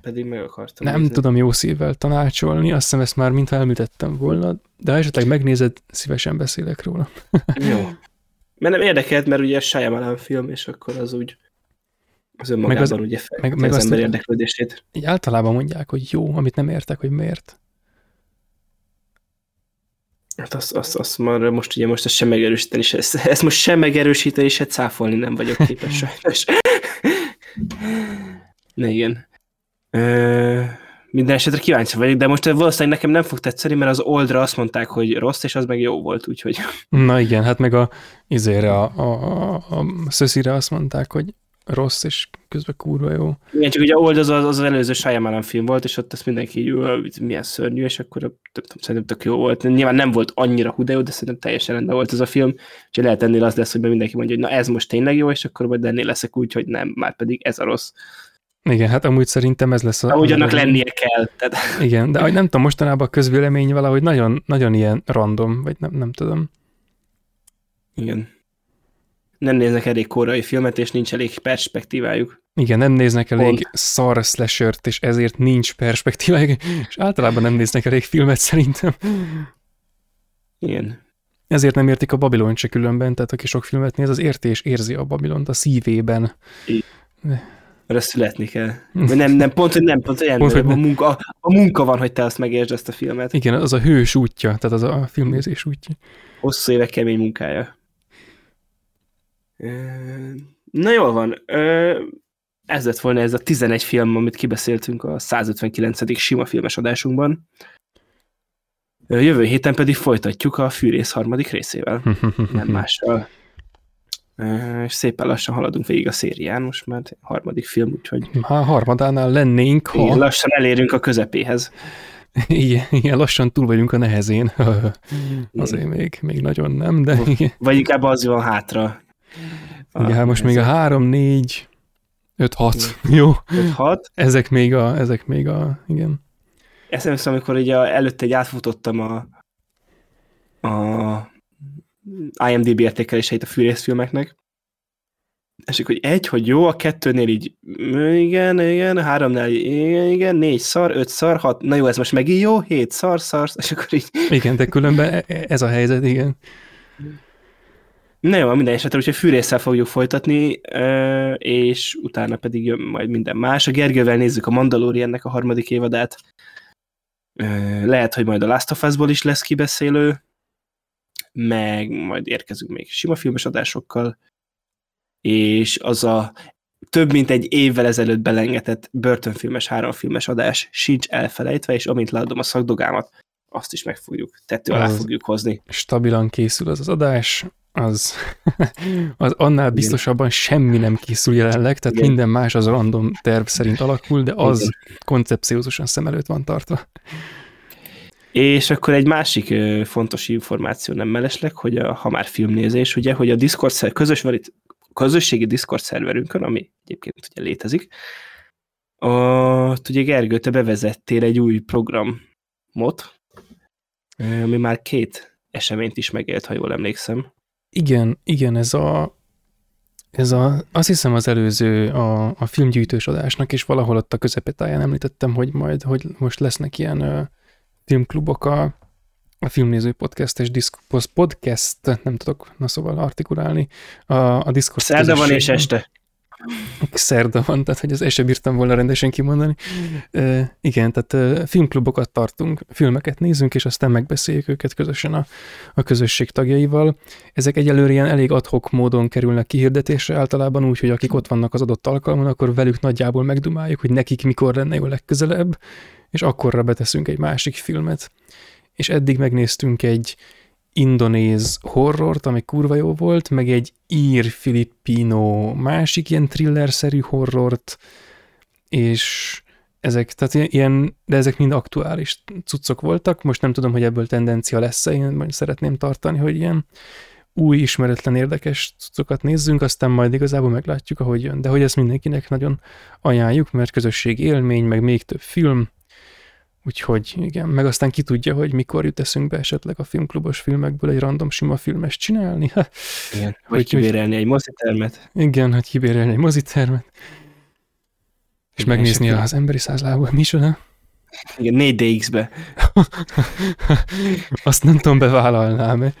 Pedig meg akartam. nem nézni. tudom jó szívvel tanácsolni, azt hiszem ezt már mintha elműtettem volna, de ha esetleg megnézed, szívesen beszélek róla. Jó. Mert nem érdekelt, mert ugye Shyamalan film, és akkor az úgy az önmagában az- az, ugye fel, meg- meg, meg az azt- ember érdeklődését. Így általában mondják, hogy jó, amit nem értek, hogy miért. Hát azt, azt, azt már most ugye most ezt sem megerősíteni, se, ezt, ezt most sem megerősíteni, se cáfolni nem vagyok képes sajnos. Na igen. Ö, minden esetre kíváncsi vagyok, de most valószínűleg nekem nem fog tetszeni, mert az oldra azt mondták, hogy rossz, és az meg jó volt, úgyhogy Na igen, hát meg a izére, a, a, a, szöszire azt mondták, hogy rossz, és közben kurva jó. igen, csak ugye old az az, az előző Shyamalan film volt, és ott ezt mindenki így, "Ö, milyen szörnyű, és akkor tök, szerintem tök jó volt. Nyilván nem volt annyira hú, de szerintem teljesen rendben volt ez a film, úgyhogy lehet ennél az lesz, hogy mindenki mondja, hogy na ez most tényleg jó, és akkor majd ennél leszek úgy, hogy nem, már pedig ez a rossz. Igen, hát amúgy szerintem ez lesz a... Ahogy annak a- lennie kell. Tehát, Igen, de nem tudom, mostanában a közvélemény valahogy nagyon, nagyon ilyen random, vagy nem, nem tudom. igen. Nem néznek elég korai filmet, és nincs elég perspektívájuk. Igen, nem néznek elég Pont. szar slashert, és ezért nincs perspektívájuk, és általában nem néznek elég filmet szerintem. Igen. Ezért nem értik a Babilon se különben, tehát aki sok filmet néz, az érti és érzi a Babilont a szívében. I- Arra születni kell. Vagy nem, nem, pont, hogy nem, pont, hogy Pont, hogy a, munka, a munka van, hogy te azt megértsd ezt a filmet. Igen, az a hős útja, tehát az a filmnézés útja. Hosszú évek kemény munkája. Na jól van. Ez lett volna ez a 11 film, amit kibeszéltünk a 159. sima filmes adásunkban. Jövő héten pedig folytatjuk a Fűrész harmadik részével. Nem mással. És szépen lassan haladunk végig a szérián, most már harmadik film, úgyhogy Ha harmadánál lennénk, igen, ha lassan elérünk a közepéhez. igen, igen, lassan túl vagyunk a nehezén. Azért még, még nagyon nem, de igen. Vagy inkább az van hátra. igen hát most még a 3, 4, 5, 6, jó? 6. Ezek még a, ezek még a, igen. Emlékszem, amikor így a, előtte egy átfutottam a, a IMDB értékeléseit a fűrészfilmeknek, és akkor hogy egy, hogy jó, a kettőnél így igen, igen, a háromnál igen, igen, négy szar, öt szar, hat, na jó, ez most megint jó, hét szar, szar, és akkor így, Igen, de különben e- e- ez a helyzet, igen. na jó, minden esetre, úgyhogy fűrészsel fogjuk folytatni, és utána pedig jön majd minden más. A Gergővel nézzük a Mandaloriannek a harmadik évadát. Lehet, hogy majd a Last of Us-ból is lesz kibeszélő, meg majd érkezünk még sima filmes adásokkal, és az a több mint egy évvel ezelőtt belengetett börtönfilmes, háromfilmes adás sincs elfelejtve, és amint leadom a szakdogámat, azt is meg fogjuk, tető alá Az- fogjuk hozni. Stabilan készül az az adás, az, az annál biztosabban semmi nem készül jelenleg, tehát Igen. minden más az random terv szerint alakul, de az Igen. koncepciózusan szem előtt van tartva. És akkor egy másik fontos információ nem mellesleg, hogy a, ha már filmnézés, ugye, hogy a Discord szer, közös, közösségi Discord szerverünkön, ami egyébként ugye létezik, ott ugye Gergő, te bevezettél egy új programot, ami már két eseményt is megélt, ha jól emlékszem. Igen, igen, ez a, ez a, azt hiszem az előző a, a filmgyűjtős adásnak, és valahol ott a közepetáján említettem, hogy majd, hogy most lesznek ilyen filmklubok a, a filmnéző podcastes diszk, podcast, nem tudok, na szóval artikulálni, a, a Discord Szerda van és este. Szerda van, tehát hogy az sem bírtam volna rendesen kimondani. Uh, igen, tehát uh, filmklubokat tartunk, filmeket nézünk, és aztán megbeszéljük őket közösen a, a közösség tagjaival. Ezek egyelőre ilyen elég adhok módon kerülnek kihirdetésre, általában úgy, hogy akik ott vannak az adott alkalmon, akkor velük nagyjából megdumáljuk, hogy nekik mikor lenne jó legközelebb, és akkorra beteszünk egy másik filmet. És eddig megnéztünk egy indonéz horrort, ami kurva jó volt, meg egy ír filippino másik ilyen thriller-szerű horrort, és ezek, tehát ilyen, de ezek mind aktuális cuccok voltak, most nem tudom, hogy ebből tendencia lesz-e, én majd szeretném tartani, hogy ilyen új, ismeretlen, érdekes cuccokat nézzünk, aztán majd igazából meglátjuk, ahogy jön. De hogy ezt mindenkinek nagyon ajánljuk, mert közösség élmény, meg még több film, Úgyhogy igen, meg aztán ki tudja, hogy mikor jut eszünkbe esetleg a filmklubos filmekből egy random sima filmes csinálni. Igen. Vagy Hogy- kibérelni egy mozitermet. igen, hogy kibérelni egy mozitermet, és Igen, megnézni az emberi százlából micsoda. Igen, 4DX-be. Azt nem tudom, bevállalnám -e.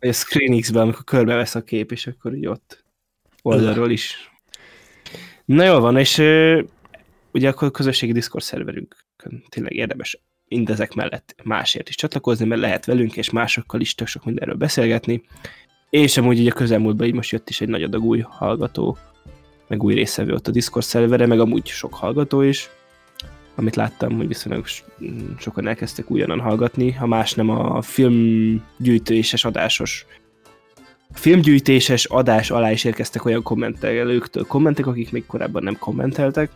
Vagy a ScreenX-be, amikor körbevesz a kép, és akkor így ott oldalról is. Na jól van, és ugye akkor a közösségi Discord szerverünkön tényleg érdemes mindezek mellett másért is csatlakozni, mert lehet velünk és másokkal is tök sok mindenről beszélgetni. És amúgy így a közelmúltban így most jött is egy nagy adag új hallgató, meg új részevő ott a Discord szervere, meg amúgy sok hallgató is, amit láttam, hogy viszonylag sokan elkezdtek újonnan hallgatni, ha más nem a filmgyűjtéses adásos filmgyűjtéses adás alá is érkeztek olyan kommentelőktől kommentek, akik még korábban nem kommenteltek.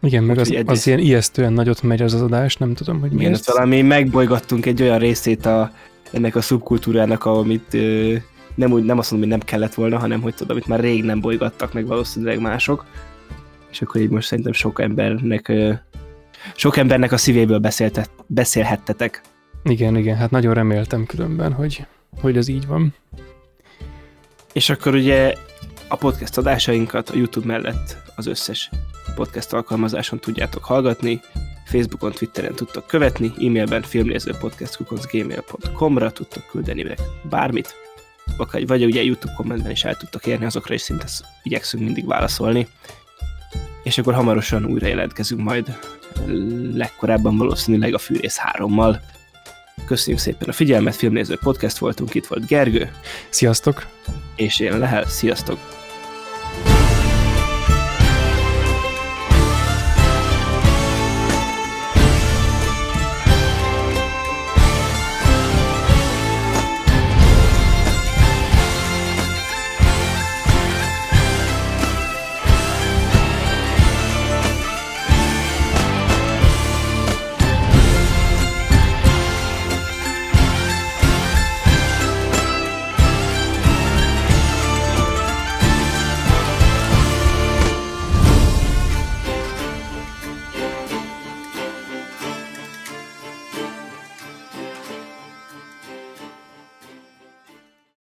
Igen, meg az, az ilyen ijesztően nagyot megy az az adás, nem tudom, hogy Igen, miért. ezt valami megbolygattunk egy olyan részét a, ennek a szubkultúrának, amit ö, nem, úgy, nem azt mondom, hogy nem kellett volna, hanem hogy tudom, amit már rég nem bolygattak meg valószínűleg mások. És akkor így most szerintem sok embernek ö, sok embernek a szívéből beszéltet, beszélhettetek. Igen, igen, hát nagyon reméltem különben, hogy, hogy ez így van. És akkor ugye a podcast adásainkat a YouTube mellett az összes podcast alkalmazáson tudjátok hallgatni, Facebookon, Twitteren tudtok követni, e-mailben filmnézőpodcast.gmail.com-ra tudtok küldeni meg bármit, vagy, vagy ugye YouTube kommentben is el tudtok érni, azokra is szinte sz- igyekszünk mindig válaszolni. és akkor hamarosan újra jelentkezünk majd legkorábban valószínűleg a Fűrész 3-mal. Köszönjük szépen a figyelmet, Filmnéző Podcast voltunk, itt volt Gergő. Sziasztok! És én Lehel, sziasztok!